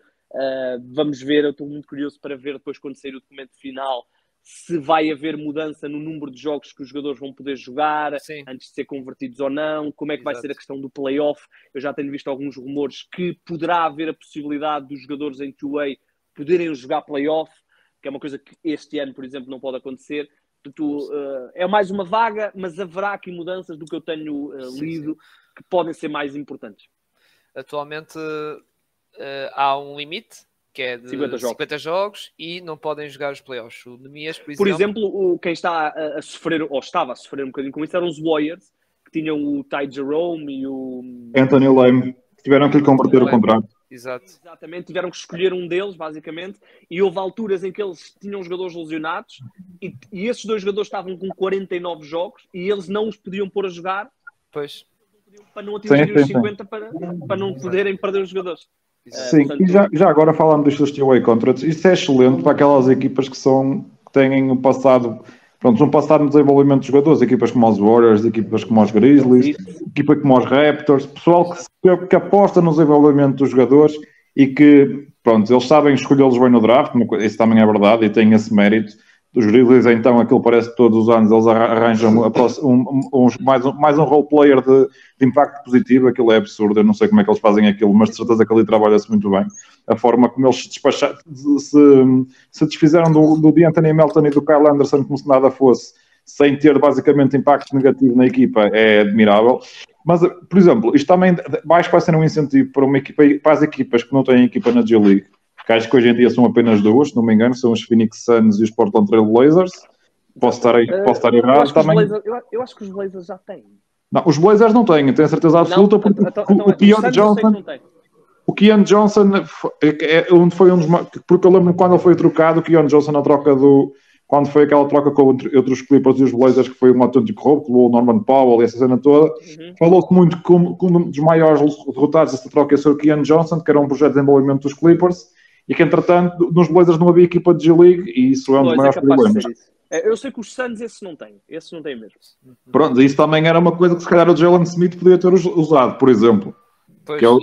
vamos ver, eu estou muito curioso para ver depois quando sair o documento final se vai haver mudança no número de jogos que os jogadores vão poder jogar Sim. antes de ser convertidos ou não, como é que Exato. vai ser a questão do playoff. Eu já tenho visto alguns rumores que poderá haver a possibilidade dos jogadores em 2 poderem jogar playoff, que é uma coisa que este ano, por exemplo, não pode acontecer. Portanto, uh, é mais uma vaga, mas haverá aqui mudanças do que eu tenho uh, lido sim, sim. que podem ser mais importantes. Atualmente uh, há um limite que é de 50 jogos. 50 jogos. e não podem jogar os playoffs. O Nemias, por, por exemplo, o, quem está a, a, sofrer, ou estava a sofrer um bocadinho com isso, eram os Warriors, que tinham o Ty Jerome e o Anthony Lame, que tiveram que lhe converter o contrato. Exato. Exatamente, tiveram que escolher um deles, basicamente, e houve alturas em que eles tinham jogadores lesionados e, e esses dois jogadores estavam com 49 jogos e eles não os podiam pôr a jogar pois. para não atingirem os 50 para, para não poderem perder os jogadores. Sim, portanto... e já, já agora falando dos steel contracts, isso é excelente para aquelas equipas que são que têm um passado, pronto, um passado no desenvolvimento de jogadores, equipas como os Warriors, equipas como os Grizzlies, equipa como os Raptors, pessoal que, que aposta no desenvolvimento dos jogadores e que, pronto, eles sabem escolhê-los bem no draft, isso também é verdade e tem esse mérito dos Grizzlies, então aquilo parece que todos os anos eles arranjam um, um, mais, um, mais um role player de, de, impacto positivo, aquilo é absurdo, eu não sei como é que eles fazem aquilo, mas de certeza que ali trabalha-se muito bem. A forma como eles se, despacharam, se, se desfizeram do, do D'Anthony Melton e do Kyle Anderson como se nada fosse, sem ter basicamente impacto negativo na equipa, é admirável. Mas, por exemplo, isto também mais vai ser um incentivo para, uma equipa, para as equipas que não têm equipa na G-League que acho que hoje em dia são apenas duas, se não me engano, são os Phoenix Suns e os Portland Trail Blazers. Posso estar, aí, posso estar errado eu também. Blazers, eu, eu, acho que os Blazers já têm. Não, os Blazers não têm, tenho certeza absoluta, não, porque então, então, o Keon Johnson. O Keon Johnson, é, é, onde foi um dos. Porque eu lembro quando ele foi trocado, o Keon Johnson na troca do. Quando foi aquela troca com entre, entre os Clippers e os Blazers, que foi um autêntico roubo, que o Norman Powell e essa cena toda, uhum. falou-se muito um, que um dos maiores derrotados dessa troca ia ser o Keon Johnson, que era um projeto de desenvolvimento dos Clippers, e que entretanto nos Blazers não havia equipa de G-League e isso é um dos maiores é problemas. É, eu sei que os Suns esse não tem, esse não tem mesmo. Pronto, isso também era uma coisa que se calhar o Jalen Smith podia ter usado, por exemplo. Pois, que é, o,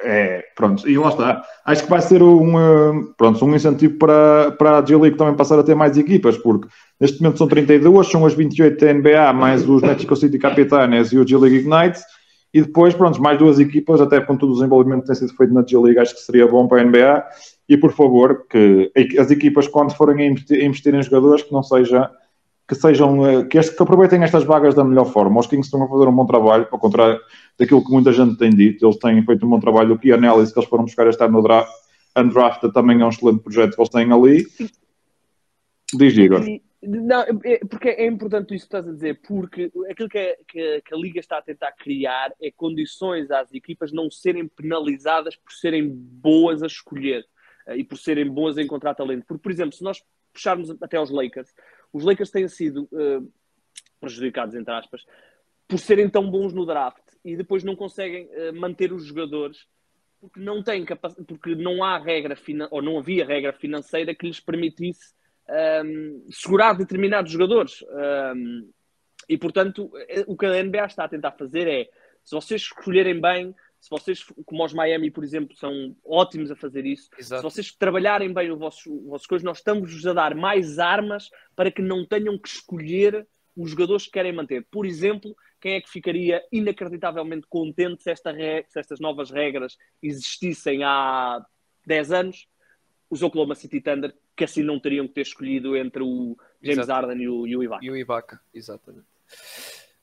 é, pronto, e lá está. Acho que vai ser um, eh, pronto, um incentivo para, para a G-League também passar a ter mais equipas, porque neste momento são 32, são as 28 da NBA, mais os Mexico City Capitanes e o G-League Ignite. E depois, pronto, mais duas equipas, até com todo o desenvolvimento que tem sido feito na G-League, acho que seria bom para a NBA. E por favor, que as equipas, quando forem a investir, investir em jogadores, que não seja que sejam eh, que, este, que, aproveitem estas vagas da melhor forma. Os Kings estão a fazer um bom trabalho, ao contrário daquilo que muita gente tem dito. Eles têm feito um bom trabalho. O Key Analysis que eles foram buscar este ano no draft, Undrafted também é um excelente projeto que eles têm ali. Diz, Igor. Não, é, porque é importante isso que estás a dizer, porque aquilo que, é, que, a Liga está a tentar criar é condições às equipas não serem penalizadas por serem boas a escolher uh, e por serem boas a encontrar talento. Porque, por exemplo, se nós puxarmos até aos Lakers, os Lakers têm sido uh, prejudicados, entre aspas, por serem tão bons no draft e depois não conseguem uh, manter os jogadores porque não têm porque não há regra ou não havia regra financeira que lhes permitisse um, segurar determinados jogadores. Um, e, portanto, o que a NBA está a tentar fazer é, se vocês escolherem bem, se vocês, como os Miami, por exemplo, são ótimos a fazer isso, Exato. se vocês trabalharem bem o vosso, o vosso coisa, nós estamos-vos a dar mais armas para que não tenham que escolher os jogadores que querem manter. Por exemplo, quem é que ficaria inacreditavelmente contente se, esta se estas novas regras existissem há 10 anos? Os Oklahoma City Thunder, que assim não teriam que ter escolhido entre o James Exato. Harden e o, e o Ibaka. E o Ibaka, exatamente.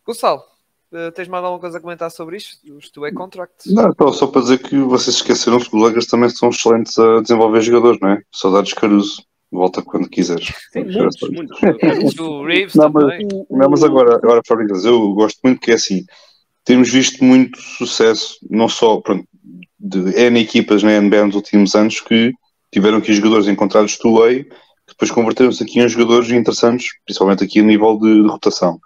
Gonçalo, Uh, tens mais alguma coisa a comentar sobre isto? Os two-way contracts? Não, só, só para dizer que vocês esqueceram que os Lakers também são excelentes a desenvolver jogadores, não é? Saudades Caruso. Volta quando quiseres. Sim, muitos, muitos. O Reeves Não, mas- também. Não, mas agora, agora para eu gosto muito que é assim. Temos visto muito sucesso, não só pronto, de N equipas na NBA nos últimos anos que tiveram aqui jogadores encontrados two-way, que depois converteram-se aqui em jogadores interessantes, principalmente aqui a nível de, de rotação.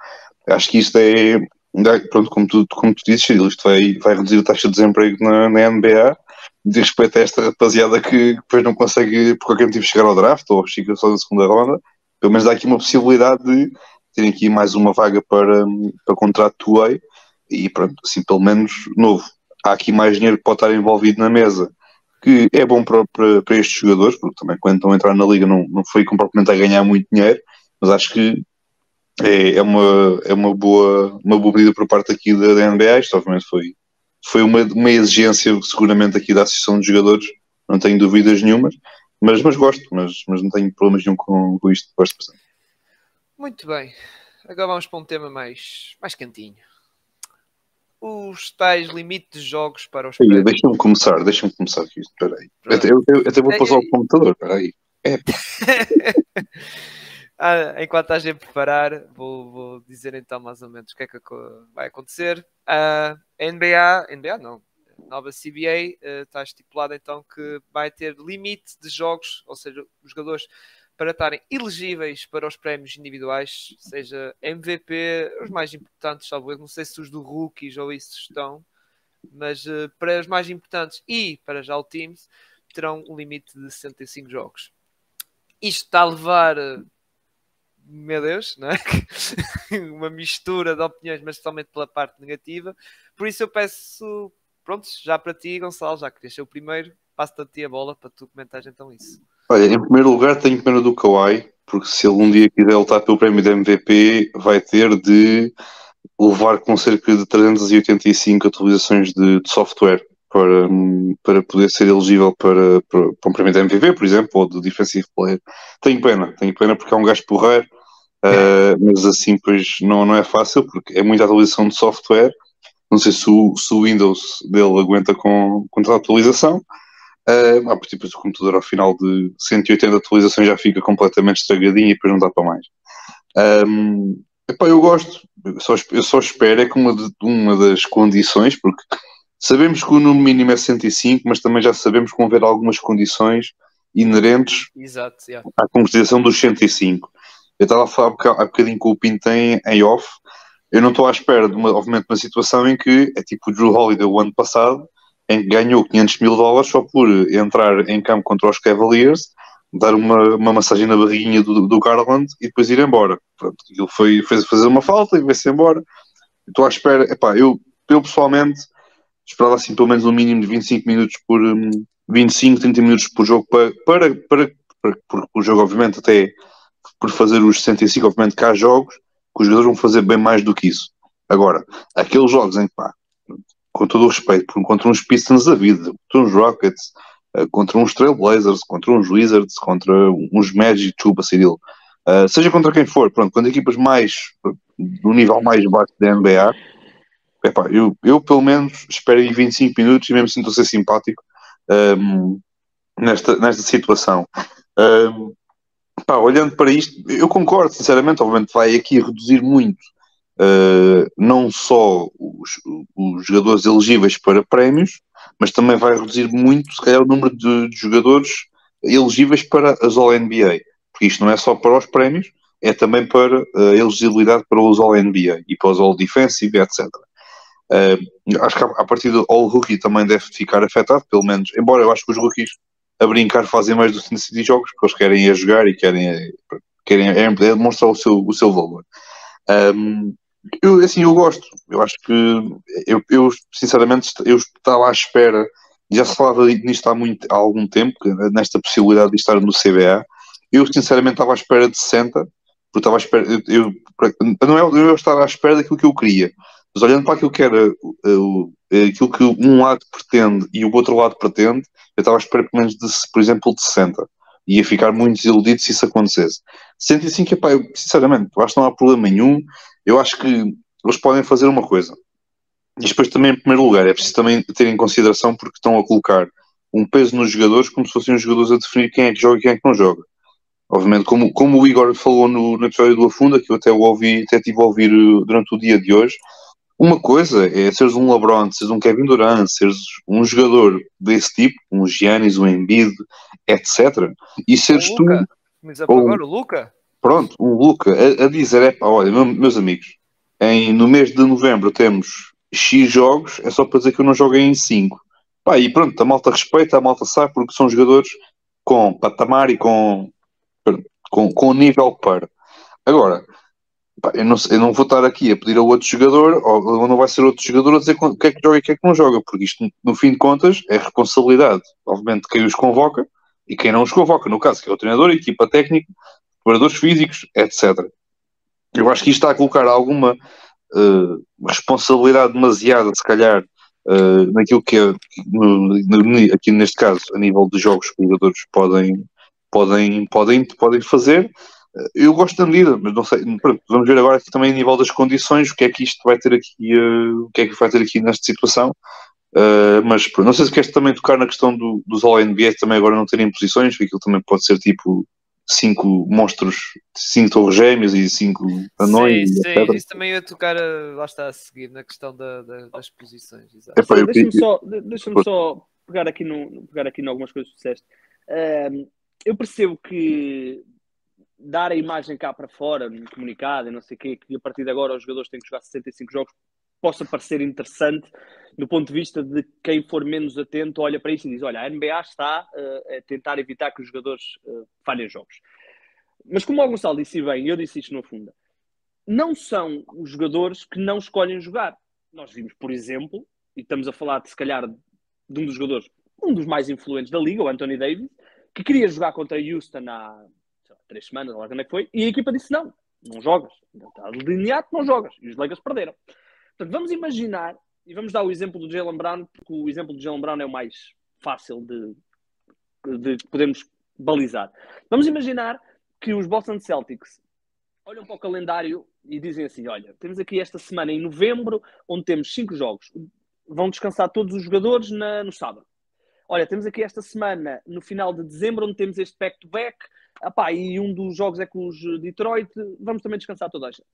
Acho que isto é, é, pronto, como tu, como tu dizes, isto vai, vai reduzir a taxa de desemprego na, na NBA, de respeito a esta rapaziada que depois não consegue, por qualquer motivo, chegar ao draft ou chega só na segunda ronda, pelo menos dá aqui uma possibilidade de terem aqui mais uma vaga para, para contrato two-way e pronto, assim pelo menos novo. Há aqui mais dinheiro que pode estar envolvido na mesa, que é bom para, para, estes jogadores, porque também quando estão a entrar na liga não, não foi completamente a ganhar muito dinheiro, mas acho que é, é, uma, é uma, boa, uma boa medida por parte aqui da, da NBA. Isto obviamente foi, foi uma, uma exigência seguramente aqui da Associação de Jogadores, não tenho dúvidas nenhumas, mas, mas gosto, mas, mas não tenho problemas nenhum com, com isto. Gosto bastante. Muito bem. Agora vamos para um tema mais, mais cantinho. Os tais limites de jogos para os prémios. Deixa-me começar, deixa-me começar aqui. Espera aí. Até, eu, eu até vou passar o computador, espera aí. É, Ah, enquanto estás a preparar, vou, vou dizer então mais ou menos o que é que vai acontecer. A NBA, NBA não, nova CBA eh, está estipulado então que vai ter limite de jogos, ou seja, os jogadores para estarem elegíveis para os prémios individuais, seja MVP, os mais importantes, salvo eu, não sei se os do rookies ou isso estão, mas eh, para os mais importantes e para já o Teams terão um limite de 65 jogos. Isto está a levar eh, meu Deus, não é? uma mistura de opiniões, mas totalmente pela parte negativa. Por isso eu peço, pronto, já para ti, Gonçalo, já ser o primeiro, passo-te a ti a bola para tu comentares então isso. Olha, em primeiro lugar tenho pena do Kawhi, porque se ele um dia quiser lutar pelo prémio de MVP, vai ter de levar com cerca de 385 atualizações de, de software para, hum, para poder ser elegível para, para, para um prémio de MVP, por exemplo, ou de Defensive Player. Tenho pena, tenho pena porque é um gajo porreiro, uh, mas assim pois não, não é fácil, porque é muita atualização de software. Não sei se o, se o Windows dele aguenta com, com tanta atualização. Uh, ah, porque depois o computador ao final de 180 atualizações já fica completamente estragadinho e depois não dá para mais. Um, epá, eu gosto, eu só, eu só espero é que uma, de, uma das condições, porque sabemos que o número mínimo é 105, mas também já sabemos que vão haver algumas condições inerentes Exato, yeah. à concretização dos 105. Eu estava a falar há boca- há bocadinho com o Pinto em, off. Eu não estou à espera, de uma, obviamente, de uma situação em que é tipo o Drew Holiday o ano passado, ganhou 500 mil dólares só por entrar em campo contra os Cavaliers, dar uma, uma massagem na barriguinha do, do Garland e depois ir embora. Pronto, aquilo foi, foi fazer uma falta e vai-se embora. Estou à espera, epá, eu, eu pessoalmente esperava assim pelo menos um mínimo de 25 minutos por hum, 25, 30 minutos por jogo para, para, para, para porque o jogo obviamente até por fazer os 65, obviamente que há jogos que os jogadores vão fazer bem mais do que isso. Agora, aqueles jogos em que pá, com todo o respeito, contra uns Pistons da vida, contra uns Rockets, eh, contra uns Trailblazers, contra uns Wizards, contra uns Magic, desculpa, Cirilo, eh, seja contra quem for, pronto, quando equipas mais do nível mais baixo da NBA, epá, eu, eu pelo menos espero aí 25 minutos e mesmo sinto ser simpático ehm, nesta, nesta situação. Ehm, pá, olhando para isto, eu concordo, sinceramente, obviamente vai aqui reduzir muito Uh, não só os, os jogadores elegíveis para prémios, mas também vai reduzir muito, se calhar, o número de, de jogadores elegíveis para as All-NBA. Porque isto não é só para os prémios, é também para a elegibilidade para os All-NBA e para os All-Defensive, etc. Uh, acho que a, a partir do All-Rookie também deve ficar afetado, pelo menos, embora eu acho que os rookies a brincar fazem mais do que 100 jogos, porque eles querem ir jogar e querem, eh, querem é, demonstrar o seu, o seu valor. Um, eu, assim, eu gosto. Eu acho que, eu, eu sinceramente, eu estava à espera, já se falava nisto há, muito, há algum tempo, nesta possibilidade de estar no CBA. Eu, sinceramente, estava à espera de 60, porque estava à espera, eu, não é eu estar à espera daquilo que eu queria, mas olhando para aquilo que era, uh, aquilo que um lado pretende e o outro lado pretende, eu estava à espera pelo menos de, por exemplo, de 60. Ia ficar muito desiludido se isso acontecesse. 105, epá, eu, sinceramente, eu acho que não há problema nenhum. Eu acho que eles podem fazer uma coisa. E depois também, em primeiro lugar, é preciso também ter em consideração porque estão a colocar um peso nos jogadores como se fossem os jogadores a definir quem é que joga e quem é que não joga. Obviamente, como, como o Igor falou no, no episódio do Afunda, que eu até o ouvi, até tive a ouvir eh, durante o dia de hoje, uma coisa é seres um LeBron, seres um Kevin Durant, seres um jogador desse tipo, um Giannis, um Embiid, etc. E seres tu. Ou, agora o Luca? Pronto, um Luca a, a dizer: é pá, olha, meus amigos, em, no mês de novembro temos X jogos, é só para dizer que eu não joguei em 5. Pá, e pronto, a malta respeita, a malta sabe, porque são jogadores com patamar e com, com, com nível para. Agora, pá, eu, não, eu não vou estar aqui a pedir a outro jogador, ou não vai ser outro jogador a dizer o que é que joga e o que é que não joga, porque isto, no fim de contas, é responsabilidade, obviamente, de quem os convoca e quem não os convoca, no caso, que é o treinador, a equipa técnica, preparadores físicos, etc. Eu acho que isto está a colocar alguma uh, responsabilidade demasiada, se calhar, uh, naquilo que é, no, no, aqui neste caso, a nível de jogos que os jogadores podem, podem, podem, podem fazer. Uh, eu gosto da medida, mas não sei. Pronto, vamos ver agora aqui também a nível das condições, o que é que isto vai ter aqui, o que é que vai ter aqui nesta situação. mas pronto, não sei se queres também tocar na questão do, dos All-NBA também agora não terem posições, porque aquilo também pode ser tipo cinco monstros, cinco torres gêmeas e cinco anões. Sim, sim, isso também ia tocar, lá está a seguir, na questão da, da, das posições. Deixa-me só, deixa só pegar, aqui no, pegar aqui em algumas coisas que disseste. Um, eu percebo que dar a imagem cá para fora, no comunicado e não sei o quê, que a partir de agora os jogadores têm que jogar 65 jogos, possa parecer interessante do ponto de vista de quem for menos atento, olha para isso e diz: olha, a NBA está uh, a tentar evitar que os jogadores uh, falhem jogos. Mas como o Gonçalo disse bem, eu disse isto no fundo, não são os jogadores que não escolhem jogar. Nós vimos, por exemplo, e estamos a falar de se calhar de um dos jogadores, um dos mais influentes da liga, o Anthony Davis, que queria jogar contra Houston há lá, três semanas, lá como é que foi, e a equipa disse: não, não jogas. Está delineado, não jogas. E os Lakers perderam. Portanto, vamos imaginar e vamos dar o exemplo do Jalen Brown, porque o exemplo do Jalen Brown é o mais fácil de, de podermos balizar. Vamos imaginar que os Boston Celtics olham para o calendário e dizem assim: olha, temos aqui esta semana em novembro, onde temos cinco jogos. Vão descansar todos os jogadores na, no sábado. Olha, temos aqui esta semana, no final de dezembro, onde temos este back-to-back. -back, e um dos jogos é com os Detroit. Vamos também descansar toda a gente.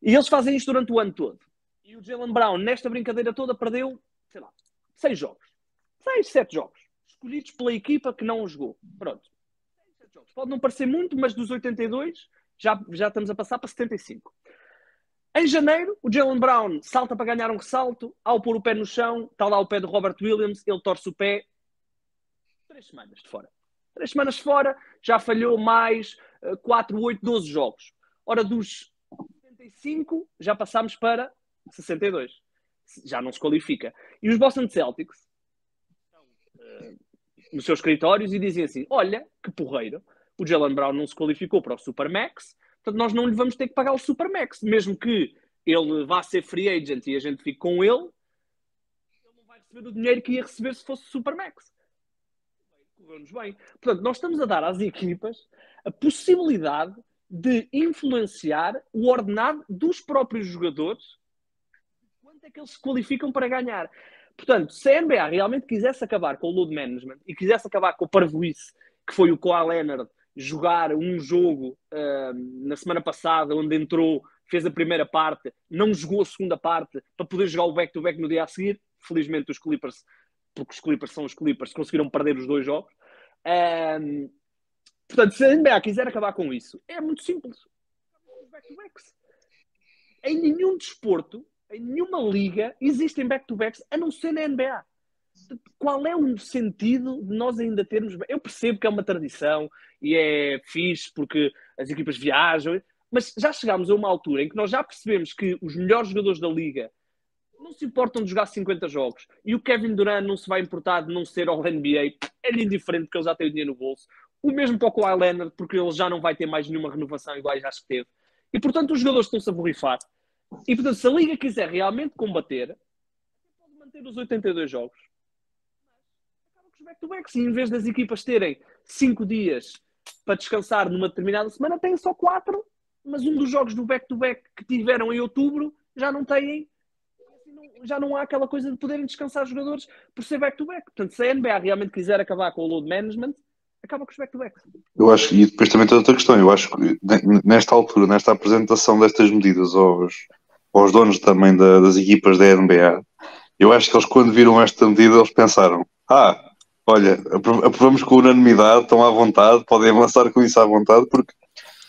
E eles fazem isto durante o ano todo. E o Jalen Brown, nesta brincadeira toda, perdeu, sei lá, seis jogos. Seis, sete jogos. Escolhidos pela equipa que não jogou. Pronto. Pode não parecer muito, mas dos 82 já, já estamos a passar para 75. Em janeiro, o Jalen Brown salta para ganhar um ressalto. Ao pôr o pé no chão, está lá o pé de Robert Williams, ele torce o pé. Três semanas de fora. Três semanas fora, já falhou mais 4, 8, 12 jogos. Ora, dos 75, já passámos para 62. Já não se qualifica. E os Boston Celtics uh, nos seus escritórios e dizem assim: olha, que porreiro, o Jalen Brown não se qualificou para o Supermax, portanto nós não lhe vamos ter que pagar o Supermax, mesmo que ele vá ser free agent e a gente fique com ele, ele não vai receber o dinheiro que ia receber se fosse Supermax. Correu-nos bem. Portanto, nós estamos a dar às equipas a possibilidade de influenciar o ordenado dos próprios jogadores é que eles se qualificam para ganhar. Portanto, se a NBA realmente quisesse acabar com o load management e quisesse acabar com o parvoíce que foi o Kawhi Leonard jogar um jogo uh, na semana passada onde entrou, fez a primeira parte, não jogou a segunda parte para poder jogar o back-to-back -back no dia a seguir. Felizmente os Clippers, porque os Clippers são os Clippers, conseguiram perder os dois jogos. Um, portanto, se a NBA quiser acabar com isso, é muito simples. Back-to-backs. Em nenhum desporto em nenhuma liga existem back-to-backs a não ser na NBA. Qual é o sentido de nós ainda termos. Eu percebo que é uma tradição e é fixe porque as equipas viajam, mas já chegámos a uma altura em que nós já percebemos que os melhores jogadores da liga não se importam de jogar 50 jogos e o Kevin Durant não se vai importar de não ser ao NBA, é-lhe indiferente porque ele já tem o dinheiro no bolso. O mesmo para o Kawhi Leonard, porque ele já não vai ter mais nenhuma renovação igual já que teve. E portanto os jogadores estão-se a borrifar. E portanto, se a Liga quiser realmente combater, pode manter os 82 jogos. Acaba com os back-to-backs. E em vez das equipas terem 5 dias para descansar numa determinada semana, têm só 4. Mas um dos jogos do back-to-back -back que tiveram em outubro já não têm já não há aquela coisa de poderem descansar jogadores por ser back-to-back. Portanto, se a NBA realmente quiser acabar com o load management, acaba com os back-to-back. Eu acho, e depois também tem outra questão, eu acho que nesta altura, nesta apresentação destas medidas aos, aos donos também da, das equipas da NBA, eu acho que eles quando viram esta medida, eles pensaram, ah, olha, aprovamos com unanimidade, estão à vontade, podem avançar com isso à vontade, porque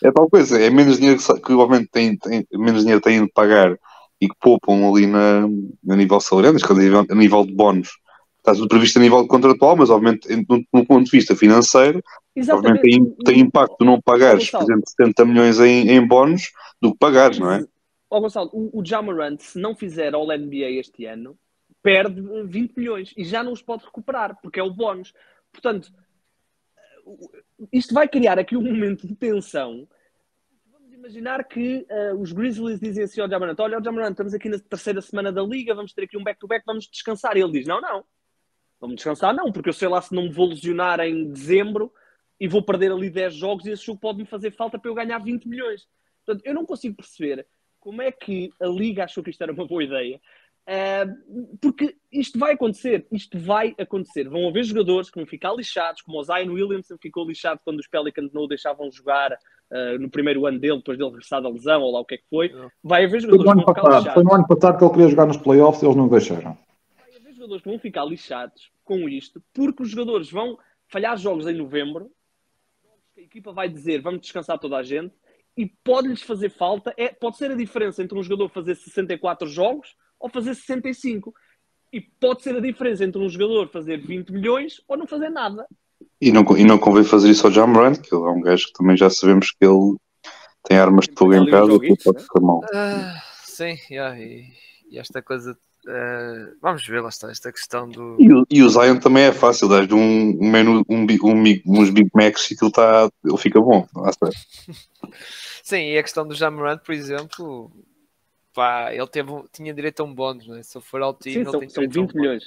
é tal coisa, é menos dinheiro que, que obviamente tem, tem, menos dinheiro têm de pagar e que poupam ali na, a nível salarial, a nível, a nível de bónus. Está tudo previsto a nível contratual, mas obviamente, no, no ponto de vista financeiro, Exatamente. obviamente tem, tem impacto não pagares, por exemplo, 70 milhões em, em bónus do que pagares, não é? Ó oh, Gonçalo, o, o Jamarant, se não fizer All-NBA este ano, perde 20 milhões e já não os pode recuperar, porque é o bónus. Portanto, isto vai criar aqui um momento de tensão imaginar que uh, os Grizzlies dizem assim ao Jamarant: Olha, Jamarant, estamos aqui na terceira semana da liga, vamos ter aqui um back-to-back, -back, vamos descansar. E ele diz: Não, não, vamos descansar, não, porque eu sei lá se não me vou lesionar em dezembro e vou perder ali 10 jogos e esse jogo pode me fazer falta para eu ganhar 20 milhões. Portanto, eu não consigo perceber como é que a liga achou que isto era uma boa ideia. Uh, porque isto vai acontecer, isto vai acontecer. Vão haver jogadores que vão ficar lixados, como o Zion Williamson ficou lixado quando os Pelicans não o deixavam jogar uh, no primeiro ano dele, depois dele regressar da lesão, ou lá o que é que foi. Vai haver jogadores foi no ano passado, Foi no ano passado que ele queria jogar nos playoffs e eles não deixaram. Vai haver jogadores que vão ficar lixados com isto, porque os jogadores vão falhar jogos em novembro, a equipa vai dizer vamos descansar toda a gente, e pode-lhes fazer falta, é, pode ser a diferença entre um jogador fazer 64 jogos ou fazer 65. E pode ser a diferença entre um jogador fazer 20 milhões ou não fazer nada. E não, e não convém fazer isso ao John Morant, que ele é um gajo que também já sabemos que ele tem armas de fogo em casa e pode ficar mal. Uh, sim, yeah, e, e, esta coisa. Uh, vamos ver, lá está, esta questão do. E o, e o Zion também é fácil, dás um, um menu, um, um, uns Big Macs e aquilo tá, ele fica bom. Lá está. sim, e a questão do Jamorant, por exemplo, pá, ele teve, tinha direito a um bónus, não é? Se for ao time, Sim, são, são 20 milhões.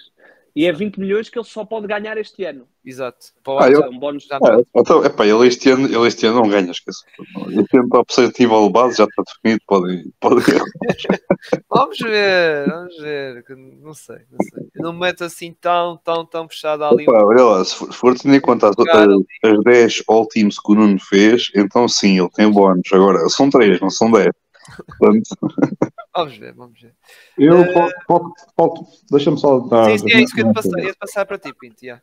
E é 20 milhões que ele só pode ganhar este ano. Exato. Para ah, ele... um bónus já ah, então, epá, ele, este ano, ele este ano não ganha, esquece. Este ano está positivo ao base, já está definido, pode, pode... vamos ver, vamos ver. Não sei, não sei. Eu não me meto assim tão, tão, tão fechado ali. Epá, olha lá, se for, se for tendo em conta as, as, as 10 all teams que o Nuno fez, então sim, ele tem bónus. Agora, são 3, não são 10. Vamos ver, vamos ver. Eu uh... deixa-me só dar. Sim, sim, é isso que eu ia passar, ia passar para ti, Pinto. Yeah.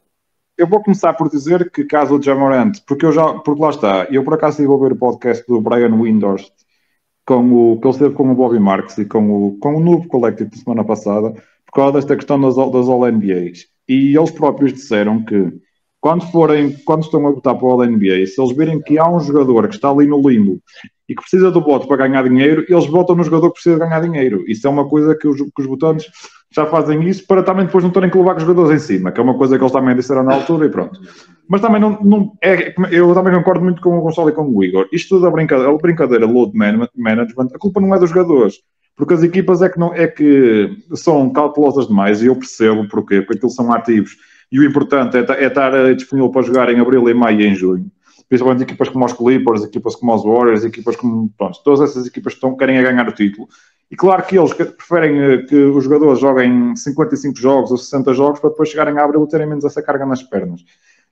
Eu vou começar por dizer que caso o Jamorant, porque eu já, porque lá está, eu por acaso estive a ouvir o podcast do Brian Windhorst com o, que ele esteve com o Bobby Marks e com o, com o Noob Collective de semana passada, por causa desta questão das, das All-NBAs. E eles próprios disseram que quando forem, quando estão a votar para o All-NBA, se eles virem que há um jogador que está ali no limbo e que precisa do voto para ganhar dinheiro, eles votam no jogador que precisa ganhar dinheiro. Isso é uma coisa que os, que os já fazem isso para também depois não terem que levar os jogadores em cima, que é uma coisa que eles também disseram na altura e pronto. Mas também não, não é, eu também concordo muito com o Gonçalo e com o Igor. Isto da brincadeira, a brincadeira load management, a culpa não é dos jogadores. Porque as equipas é que, não, é que são cautelosas demais e eu percebo porquê, porque eles são ativos e o importante é, é estar disponível para jogar em abril, em maio e em junho principalmente equipas como os Clippers, equipas como os Warriors, equipas como, pronto, todas essas equipas estão, querem ganhar o título. E claro que eles preferem eh, que os jogadores joguem 55 jogos ou 60 jogos para depois chegarem a abril e terem menos essa carga nas pernas.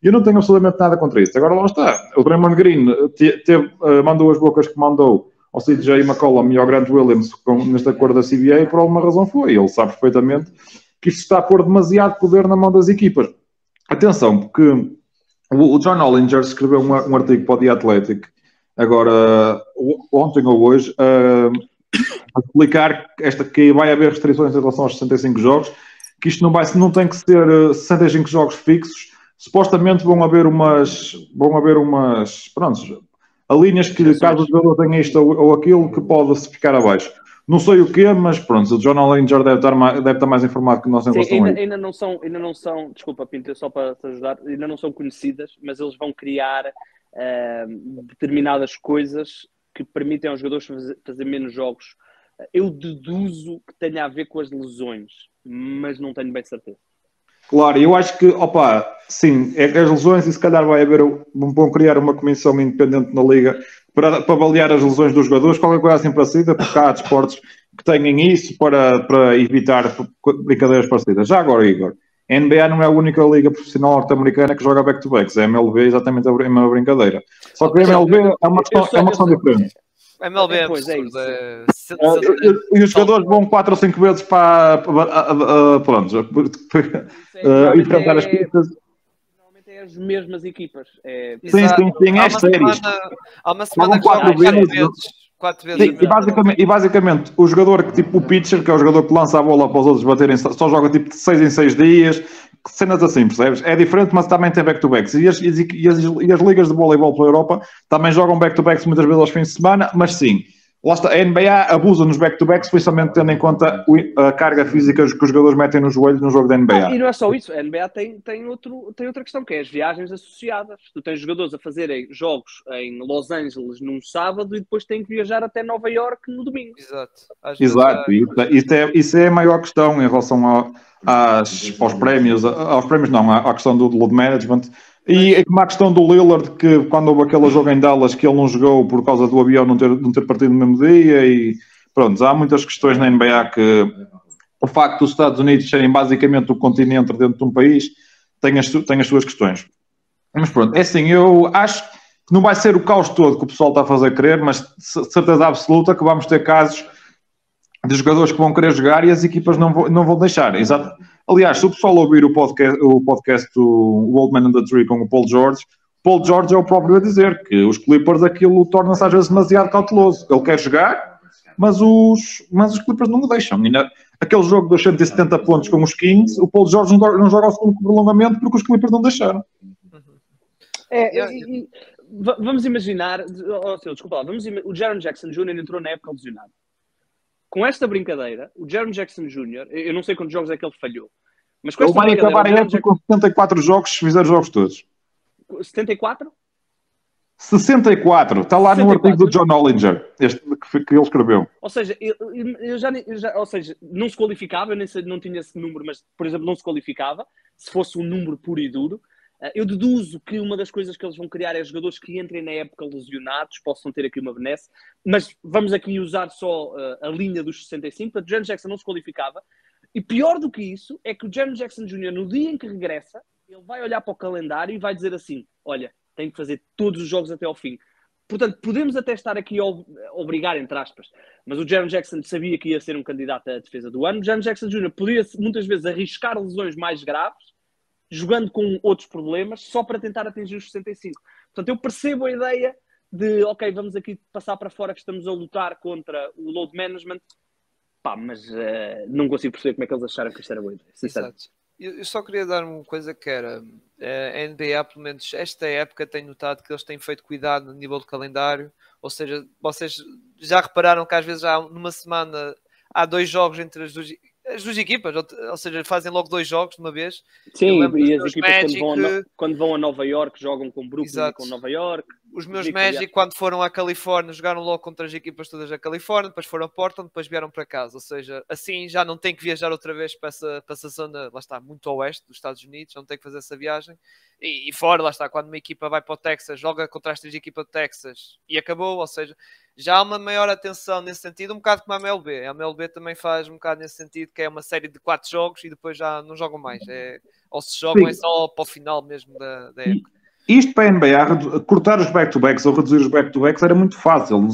E eu não tenho absolutamente nada contra isso. Agora lá está. O Draymond Green eh, te, teve, uh, mandou as bocas que mandou ao CJ McCollum e ao Grant Williams com, neste acordo da CBA e por alguma razão foi. Ele sabe perfeitamente que isto está a pôr demasiado poder na mão das equipas. Atenção, porque o, John Ollinger escreveu um, um, artigo para o The Athletic, agora, ontem ou hoje, a explicar esta, que vai haver restrições em relação aos 65 jogos, que isto não, vai, não tem que ser 65 jogos fixos, supostamente vão haver umas, vão haver umas, pronto, a linhas que caso o jogador tenha isto ou, ou aquilo, que pode-se ficar abaixo. Não sei o quê, mas pronto, o John Ollinger deve estar mais, deve estar mais informado que nós em Sim, ainda, ainda, não são, ainda não são, desculpa Pinto, só para te ajudar, ainda não são conhecidas, mas eles vão criar uh, determinadas coisas que permitem aos jogadores fazer, fazer, menos jogos. Eu deduzo que tenha a ver com as lesões, mas não tenho bem certeza. Claro, eu acho que, opa, sim, é as lesões e se calhar vai haver, vão criar uma comissão independente na Liga para, para avaliar as lesões dos jogadores, qualquer coisa assim parecida, porque há desportos que tenham isso para, para evitar brincadeiras parecidas. Já agora, Igor, a NBA não é a única liga profissional norte-americana que joga back-to-backs. A MLB é exatamente a mesma brincadeira. Só que a MLB é uma questão, é uma questão diferente. A MLB é absurda. É e os jogadores vão 4 ou 5 vezes para, pronto, enfrentar as pistas é as mesmas equipas. É... Sim, sim, sim, é séries. Há uma semana que quatro vezes. Quatro vezes sim, e, basicamente, e basicamente o jogador que tipo o pitcher, que é o jogador que lança a bola para os outros baterem, só joga tipo de 6 em 6 dias, cenas assim, percebes? É diferente, mas também tem back-to-backs. E as, e, as, e as ligas de voleibol pela Europa também jogam back-to-backs muitas vezes aos fins de semana, mas sim, Lá está, a NBA abusa nos back-to-backs, principalmente tendo em conta a carga física que os jogadores metem nos joelhos no jogo da NBA. e não é só isso, a NBA tem, tem, outro, tem outra questão, que é as viagens associadas. Tu tens jogadores a fazerem jogos em Los Angeles num sábado e depois têm que viajar até Nova York no domingo. Exato. Exato, isso, é, isso, é, isso é a maior questão em relação a, às, aos prémios, aos prémios não, à, à questão do load management e é como a questão do Lillard, que quando houve aquele jogo em Dallas que ele não jogou por causa do avião não ter, não ter partido no mesmo dia, e pronto, há muitas questões na NBA que o facto dos Estados Unidos serem basicamente o continente dentro de um país tem as, tem as suas questões. Mas pronto, é assim, eu acho que não vai ser o caos todo que o pessoal está a fazer crer, mas certeza absoluta que vamos ter casos de jogadores que vão querer jogar e as equipas não vão, não vão deixar. Exato Aliás, se o pessoal ouvir o podcast, o podcast do Old Man in the Tree com o Paul George, Paul George é o próprio a dizer que os Clippers aquilo torna-se às vezes demasiado cauteloso. Ele quer jogar, mas os, mas os Clippers não o deixam. Na, aquele jogo dos 170 pontos com os Kings, o Paul George não, não joga ao segundo prolongamento porque os Clippers não deixaram. É, vamos imaginar, oh, desculpa lá, vamos, o Jaron Jackson Jr. entrou na época lesionado com esta brincadeira, o Jaron Jackson Jr., eu não sei quantos jogos é que ele falhou, mas com ele vai acabar a época com 74 jogos se fizer os jogos todos. 74? 64, está lá 64. no artigo do John Ollinger, este que, que ele escreveu. Ou seja, eu, eu, já, eu, já, ou seja, não se qualificava, eu nem sei, não tinha esse número, mas, por exemplo, não se qualificava, se fosse um número puro e duro. Eh, eu deduzo que uma das coisas que eles vão criar é jogadores que entrem na época lesionados, possam ter aqui uma benesse, mas vamos aqui usar só uh, a linha dos 65. Portanto, Jaron Jackson não se qualificava. E pior do que isso é que o Jaron Jackson Jr., no dia em que regressa, ele vai olhar para o calendário e vai dizer assim: Olha, tenho que fazer todos os jogos até ao fim. Portanto, podemos até estar aqui a obrigar, entre aspas, mas o Jaron Jackson sabia que ia ser um candidato à defesa do ano. O Jaron Jackson Jr. podia muitas vezes arriscar lesões mais graves jogando com outros problemas só para tentar atingir os 65. Portanto, eu percebo a ideia de, ok, vamos aqui passar para fora que estamos a lutar contra o load management, pá, mas uh, não consigo perceber como é que eles acharam que isto era boa ideia, Exato. Eu só queria dar uma coisa que era eh, a NBA, pelo menos esta época, tenho notado que eles têm feito cuidado no nível de calendário. Ou seja, vocês já repararam que às vezes há numa semana há dois jogos entre as duas as duas equipas, ou, seja, fazem logo dois jogos de uma vez. Sim, e as equipas Magic, quando, vão a, quando vão a Nova York jogam com Brooklyn Exato. e com Nova York. Os meus Magic, quando foram à Califórnia, jogaram logo contra as equipas todas da Califórnia, depois foram a Portland, depois vieram para casa. Ou seja, assim já não tem que viajar outra vez para essa, para essa zona, lá está, muito oeste dos Estados Unidos, não tem que fazer essa viagem. E, e fora, lá está, quando uma equipa vai para o Texas, joga contra as três equipas do Texas e acabou. Ou seja, já há uma maior atenção nesse sentido, um bocado como a MLB. A MLB também faz um bocado nesse sentido, que é uma série de quatro jogos e depois já não jogam mais. É, ou se jogam Sim. é só para o final mesmo da, da época. Isto para a NBA, cortar os back-to-backs ou reduzir os back-to-backs era muito fácil.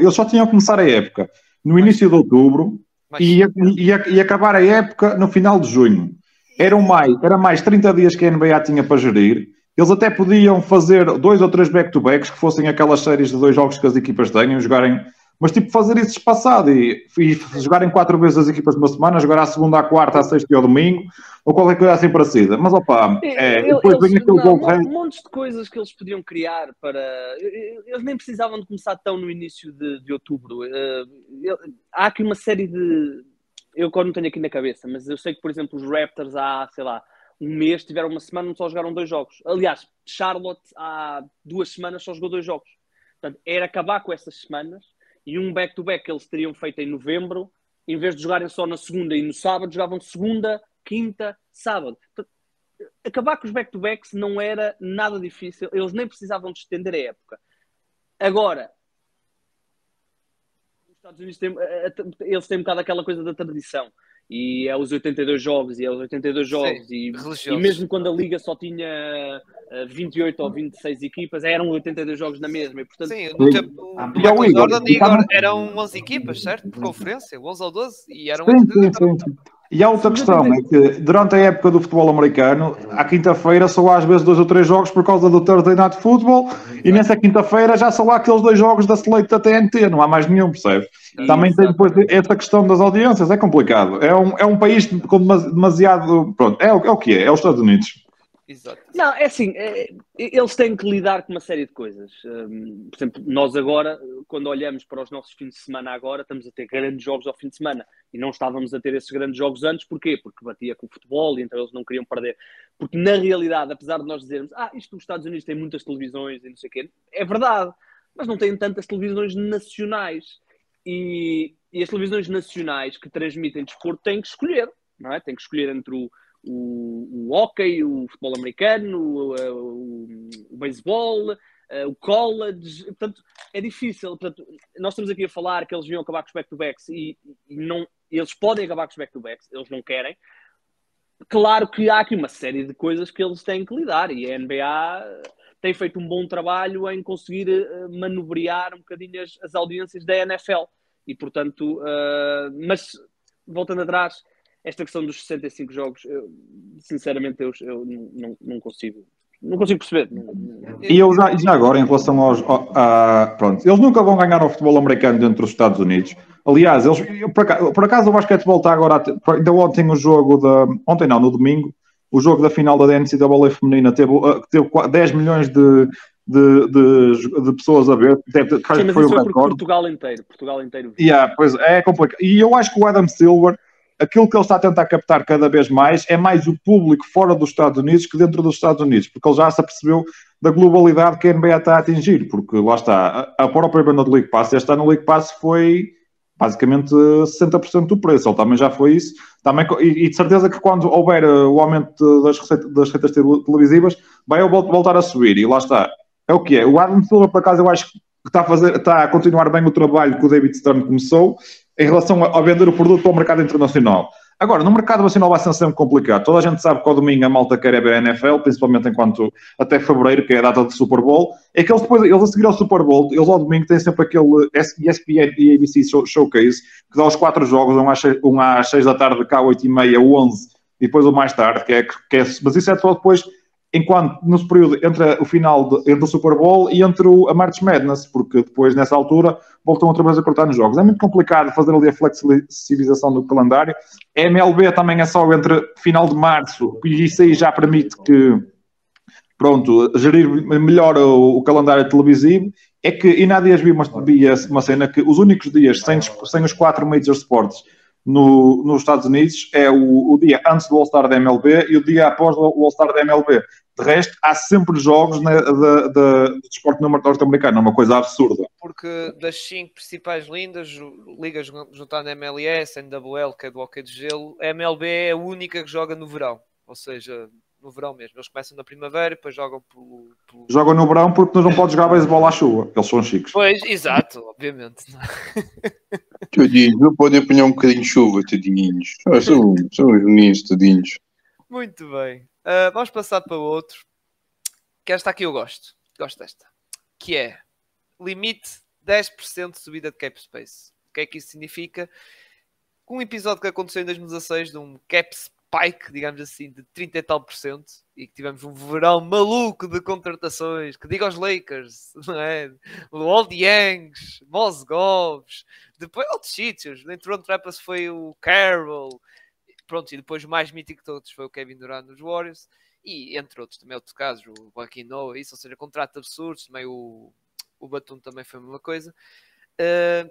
Eles só tinham que começar a época no início de outubro e, ia, ia, acabar a época no final de junho. Eram mais, era mais 30 dias que a NBA tinha para gerir eles até podiam fazer dois ou três back-to-backs que fossem aquelas séries de dois jogos que as equipas tenham, jogarem, mas tipo fazer isso espaçado e, e jogarem quatro vezes as equipas numa semana, jogar à segunda, à quarta, à sexta e ao domingo, ou qualquer coisa assim parecida. Mas opa, é, depois vem aquele gol Um monte de coisas que eles podiam criar para. Eles nem precisavam de começar tão no início de, de outubro. Uh, há aqui uma série de. Eu agora não tenho aqui na cabeça, mas eu sei que, por exemplo, os Raptors há, sei lá, um mês tiveram uma semana só jogaram dois jogos. Aliás, Charlotte há duas semanas só jogou dois jogos. Portanto, era acabar com essas semanas e um back-to-back -back que eles teriam feito em novembro, em vez de jogarem só na segunda e no sábado, jogavam segunda, quinta, sábado. Portanto, acabar com os back-to-backs não era nada difícil, eles nem precisavam de estender a época. Agora, Estados Unidos têm, eles têm um bocado aquela coisa da tradição e é os 82 jogos e é os 82 jogos Sim, e, e, mesmo quando a liga só tinha 28 ou 26 equipas eram 82 jogos na mesma e portanto Sim, no tempo do ah, Jordan Igor, eram 11 equipas, certo? Por conferência, 11 ou 12 e eram sim, sim, sim. E há outra questão, é que durante a época do futebol americano, à quinta-feira só há às vezes dois ou três jogos por causa do Thursday Night Football, e nessa quinta-feira já só há aqueles dois jogos da Slate da TNT, não há mais nenhum, percebe? Também tem depois essa questão das audiências, é complicado. É um, é um país com demasiado. Pronto, é, é o que é, é os Estados Unidos. Exato. Não, é assim, é, eles têm que lidar com uma série de coisas. Um, por exemplo, nós agora, quando olhamos para os nossos fins de semana agora, estamos a ter grandes jogos ao fim de semana e não estávamos a ter esses grandes jogos antes, porquê? Porque batia com o futebol e então eles não queriam perder. Porque na realidade, apesar de nós dizermos, ah, isto nos Estados Unidos tem muitas televisões e não sei o quê, é verdade, mas não tem tantas televisões nacionais. E, e as televisões nacionais que transmitem desporto têm que escolher, não é? Têm que escolher entre o o, o hockey, o futebol americano, o, o, o beisebol, eh, o college, portanto, é difícil. Portanto, nós estamos aqui a falar que eles iam acabar com os back-to-backs e, e, não, eles podem acabar com os back-to-backs, eles não querem. Claro que há aqui uma série de coisas que eles têm que lidar e a NBA tem feito um bom trabalho em conseguir uh, manobrear um bocadinho as, as, audiências da NFL e, portanto, uh, mas voltando atrás, esta questão dos 65 jogos, eu, sinceramente, eu, eu não, não, consigo. Não consigo perceber. E eu já, já agora, em relação aos. A, pronto, eles nunca vão ganhar o futebol americano dentro dos Estados Unidos. Aliás, eles, por, acaso, por acaso o basquetebol está agora. Ainda ontem o jogo da. Ontem não, no domingo, o jogo da final da NCAA feminina teve, teve 10 milhões de, de, de, de, pessoas a ver. Deve, Sim, foi isso foi Portugal inteiro. Portugal inteiro. Yeah, pois é complicado. E eu acho que o Adam Silver aquilo que ele está a tentar captar cada vez mais é mais o público fora dos Estados Unidos que dentro dos Estados Unidos, porque ele já se apercebeu da globalidade que a NBA está a atingir, porque lá está, a própria banda do League Pass, este ano o League Pass foi basicamente 60% do preço, ele também já foi isso, também, e, de certeza que quando houver eh, o aumento das, das receitas televisivas, vai voltar a subir, e lá está, é o que é. O Adam Silver, por acaso, eu acho que está a, fazer, está a continuar bem o trabalho que o David Stern começou, em relação a, a vender o produto para o mercado internacional. Agora, no mercado nacional vai ser sempre complicado. Toda a gente sabe que ao domingo a malta quer é ver a NFL, principalmente enquanto até fevereiro, que é a data do Super Bowl. É que eles depois, eles a seguir ao Super Bowl, eles ao domingo têm sempre aquele ESPN e ABC Showcase, que dá os quatro jogos, um às, seis, um às 6 da tarde, cá 8 e meia, 11, e depois o mais tarde, que é, que é, mas isso é só depois enquanto no período entre o final de, entre o Super Bowl e entre o, a March Madness, porque depois nessa altura voltam outra vez a cortar nos jogos. É muito complicado fazer ali a flexibilização do calendário. A MLB também é só entre final de março e isso aí já permite que pronto, gerir melhor o, o calendário televisivo. É que, e na dias vi uma, vi uma cena que os únicos dias sem, sem os quatro major sports no, nos Estados Unidos é o, o, dia antes do All-Star da MLB e o dia após o All-Star da MLB. De resto, há sempre jogos né, de, de, de desporto norte-americano, é uma coisa absurda. Porque das cinco principais lindas, ligas juntando MLS, NWL, que é do hockey de gelo, a MLB é a única que joga no verão. Ou seja, no verão mesmo. Eles começam na primavera e depois jogam pelo, pelo... Jogam no verão porque nós não podemos jogar beisebol à chuva. Eles são chiques. Pois, exato, obviamente. Tadinhos, não podem apanhar um bocadinho de chuva, tadinhos. Ah, são, são os meninos, tadinhos. Muito bem. Uh, vamos passar para outro. Que esta aqui eu gosto. Gosto desta. Que é limite 10% de subida de cap space. O que é que isso significa? Um episódio que aconteceu em 2016 de um cap spike, digamos assim, de 30 e tal por cento e que tivemos um verão maluco de contratações, que diga aos Lakers, não é? Old Yangs, Mosgovs, depois outros sítios. Em Toronto Raptors foi o Carroll, pronto, e depois o mais mítico de todos foi o Kevin Durant nos Warriors, e entre outros também outros casos, o Joaquim Noah, isso, ou seja, contratos absurdos, também o, o Batum também foi a mesma coisa. Uh,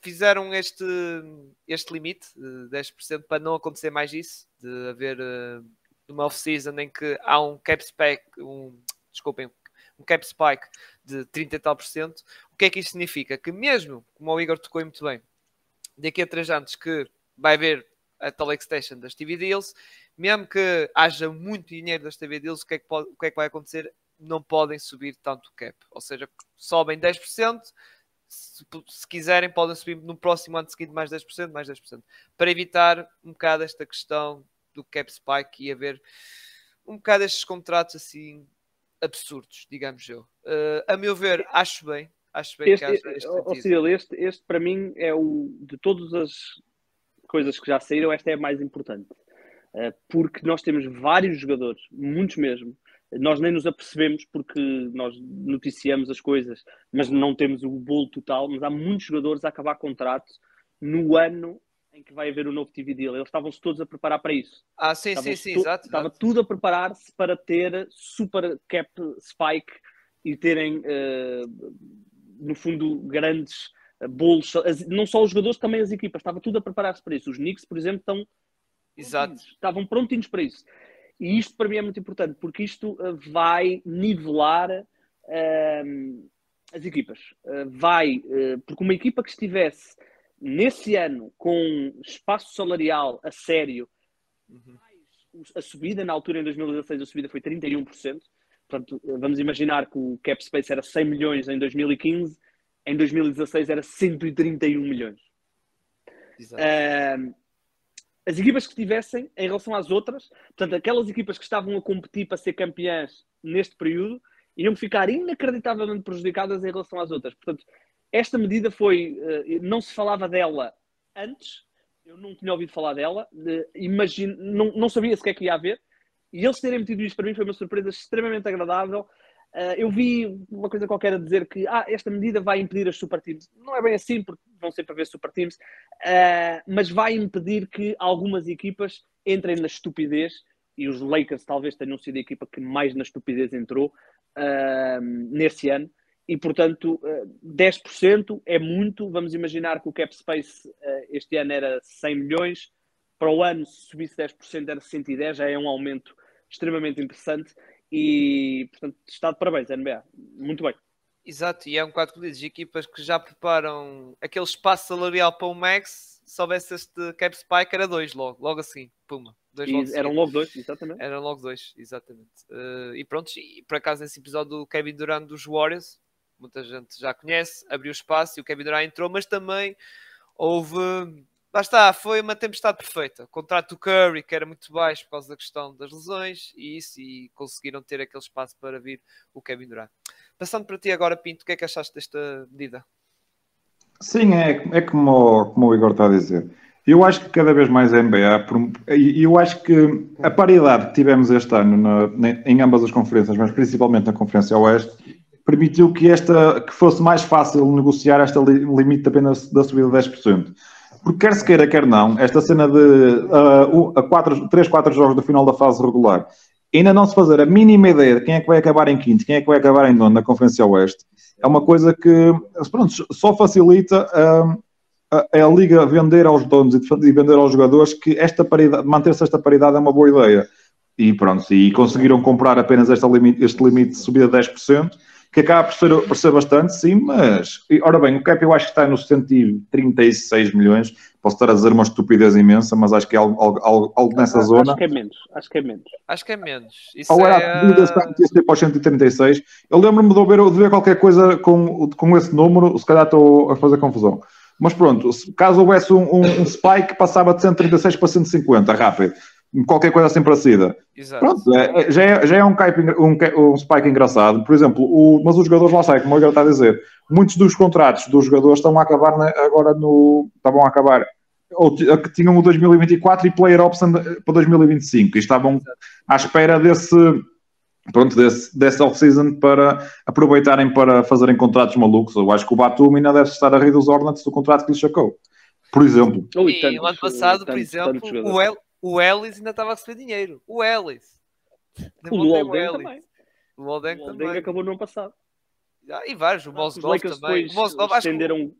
fizeram este, este limite de 10% para não acontecer mais isso, de haver uh, uma off-season em que há um cap spike, um, desculpem, um cap spike de 30 e tal por cento. O que é que isto significa? Que mesmo, como o Igor tocou muito bem, daqui a 3 anos que vai haver a tal extension das TV deals, mesmo que haja muito dinheiro das TV deals, o que é que, pode, o que, é que vai acontecer? Não podem subir tanto o cap, ou seja, sobem 10%, se, se, quiserem, podem subir no próximo ano seguinte mais 10%, mais 10%, para evitar um bocado esta questão do cap spike e haver um bocado estes contratos assim absurdos, digamos eu. Uh, a meu ver, acho bem. Acho bem este, que haja este, Cyril, este, este para mim é o de todas as coisas que já saíram, esta é a mais importante. Uh, porque nós temos vários jogadores, muitos mesmo, nós nem nos apercebemos porque nós noticiamos as coisas, mas não temos o bolo total. Mas há muitos jogadores a acabar contrato no ano em que vai haver o novo TV deal. Eles estavam-se todos a preparar para isso. Ah, sim, sim, sim, exato. Estava tudo a preparar-se para ter super cap spike e terem, uh, no fundo, grandes bolos. Não só os jogadores, também as equipas. Estava tudo a preparar-se para isso. Os Knicks, por exemplo, estão. Exato. Estavam prontinhos para isso. E isto para mim é muito importante, porque isto uh, vai nivelar uh, as equipas. Uh, vai, porque uma equipa que estivesse nesse ano com espaço salarial a sério, uhum. a subida na altura em 2016, a subida foi 31%. Portanto, vamos imaginar que o cap space era 100 milhões em 2015, em 2016 era 131 milhões. Uh, as equipas que tivessem em relação às outras, portanto, aquelas equipas que estavam a competir para ser campeãs neste período, iam ficar inacreditavelmente prejudicadas em relação às outras. Portanto, esta medida foi. Eh, não se falava dela antes, eu não tinha ouvido falar dela, imagine, não, não sabia sequer que ia haver, e eles terem metido isto para mim foi uma surpresa extremamente agradável. Uh, eu vi uma coisa qualquer a dizer que ah, esta medida vai impedir as super teams. Não é bem assim, porque vão sempre haver super teams, uh, mas vai impedir que algumas equipas entrem na estupidez. E os Lakers talvez tenham sido a equipa que mais na estupidez entrou uh, nesse ano. E portanto, 10% é muito. Vamos imaginar que o cap space este ano era 100 milhões, para o ano, se subisse 10%, era 110, já é um aumento extremamente interessante. E, portanto, está de parabéns, NBA. Muito bem. Exato, e é um quadro que dizes, equipas que já preparam aquele espaço salarial para o Max, se houvesse este cap spike, era dois logo, logo assim, puma. Dois logo eram logo dois, exatamente. Eram logo dois, exatamente. Uh, e pronto, e por acaso nesse episódio do Kevin Durant dos Warriors, muita gente já conhece, abriu espaço e o Kevin Durant entrou, mas também houve lá está, foi uma tempestade perfeita. O contrato do Curry, que era muito baixo por causa da questão das lesões, e isso, e conseguiram ter aquele espaço para vir o Kevin Durant. Passando para ti agora, Pinto, o que é que achaste desta medida? Sim, é, é como, como o Igor está a dizer. Eu acho que cada vez mais a NBA, eu acho que a paridade que tivemos este ano na, em ambas as conferências, mas principalmente na Conferência Oeste, permitiu que, esta, que fosse mais fácil negociar esta limite apenas da subida de 10%. Porque quer se queira, quer não, esta cena de uh, a quatro, 3, 4 jogos do final da fase regular, ainda não se fazer a mínima ideia de quem é que vai acabar em quinto, quem é que vai acabar em nono na Conferência Oeste, é uma coisa que pronto, só facilita uh, a, a, Liga vender aos donos e, vender aos jogadores que esta paridade, manter-se esta paridade é uma boa ideia. E pronto, e conseguiram comprar apenas limite, este limite de subida de 10%, que acaba por ser, por ser bastante, sim, mas, ora bem, o cap eu acho que está nos 136 milhões, posso estar a dizer uma estupidez imensa, mas acho que é algo, algo, algo nessa acho zona. Acho que é menos, acho que é menos. Acho que é menos. Isso Ou era é... a medida para os 136, eu lembro-me de ver, de ver qualquer coisa com, com esse número, se calhar estou a fazer confusão. Mas pronto, caso houvesse um, um, um spike, passava de 136 para 150, rápido qualquer coisa assim parecida. Exato. Pronto, é, é, já, é, já é um, um, um, spike engraçado. Por exemplo, o, mas os jogadores lá saem, como o Miguel está a dizer, muitos dos contratos dos jogadores estão a acabar na, agora no. estavam a acabar. Ou que tinham o 2024 e player option para 2025 e estavam à espera desse pronto, desse, dessa off-season para aproveitarem para fazerem contratos malucos. Eu acho que o Batum ainda deve estar a rir dos Hornets do contrato que lhe sacou. Por exemplo. E o ano passado, por exemplo, o, El, o Ellis ainda estava a receber dinheiro. O Ellis. O Walden também. O Walden também. acabou no ano passado. Ah, e vários. O Mosgov também. O Mosgov estenderam... Que...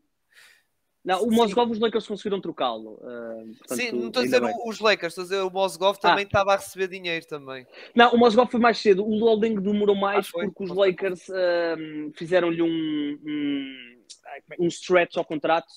Não, o Mosgov os Lakers conseguiram trocá-lo. Uh, Sim, não estou a dizer bem. os Lakers, estou a dizer o Mosgov também ah. estava a receber dinheiro também. Não, o Mosgov foi mais cedo. O Lolding demorou mais ah, porque os Lakers uh, fizeram-lhe um, um, um stretch ao contrato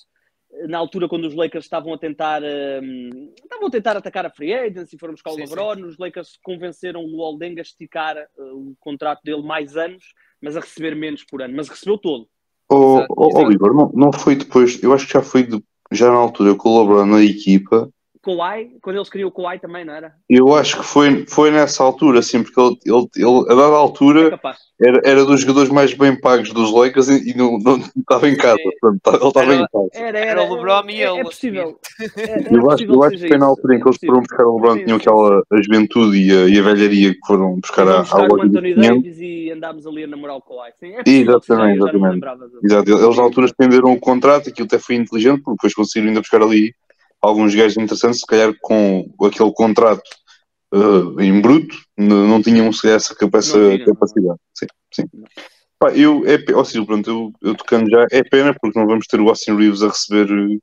na altura quando os Lakers estavam a tentar um, estavam a tentar atacar a free agents e foram buscar o LeBron, os Lakers convenceram o Aldenga a esticar uh, o contrato dele mais anos, mas a receber menos por ano, mas recebeu todo. Oh, Exato, oh, exato. Oliver, não, não foi depois, eu acho que já foi de- já na altura colaborou na equipa. Kawhi, quando eles queriam o Kawhi também, não era? Eu acho que foi, foi nessa altura, assim, porque ele, ele, ele, a dada É altura capaz. era, era dos jogadores mais bem pagos dos Lakers e, e não, não estava em casa. Sim. Portanto, ele estava Era- em casa. Era, Era era, o LeBron e é, ele é a possível. É, era Eu acho, possível eu acho que foi na altura em que É eles foram possível. buscar o LeBron, Sim, tinham sim, aquela a juventude e a, e a velharia que foram buscar à buscar Anthony 500. Davis e andámos ali a namorar o Kawhi. Sim, é possível Exatamente, não exatamente. Exato, eles na altura estenderam o contrato, aquilo até foi inteligente, porque depois conseguiram ainda buscar ali alguns gajos interessantes, se calhar com aquele contrato eh, em bruto, não tinham sequer essa, capa- essa Não tinham, não. capacidade. Sim, sim. Pá, eu, é, ó, Ciro, pronto, eu, eu tocando já, é pena porque não vamos ter o Austin Reeves a receber eh,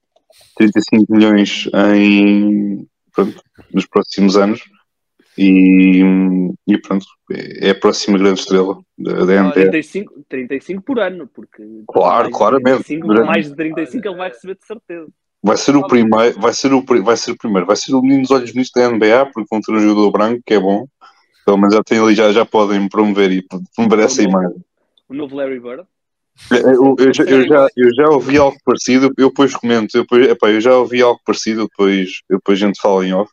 35 milhões em, pronto, nos próximos anos. E, e pronto, é é a próxima grande estrela da, da NBA. 35, 35 por ano, porque Claro, claramente. 35, Durante- mais de 35 ele vai receber de certeza. Vai ser o primeiro, vai ser o, vai ser o primeiro, vai ser o menino dos olhos bonitos da NBA, porque vão ter um jogador branco, que é bom. Pelo menos já tem ali, já, já podem promover e promover essa O imagem. O novo Larry Bird. Eu, eu já, eu, já, eu já ouvi algo parecido, eu depois comento, eu, depois, epá, eu já ouvi algo parecido, depois, eu depois a gente fala em off.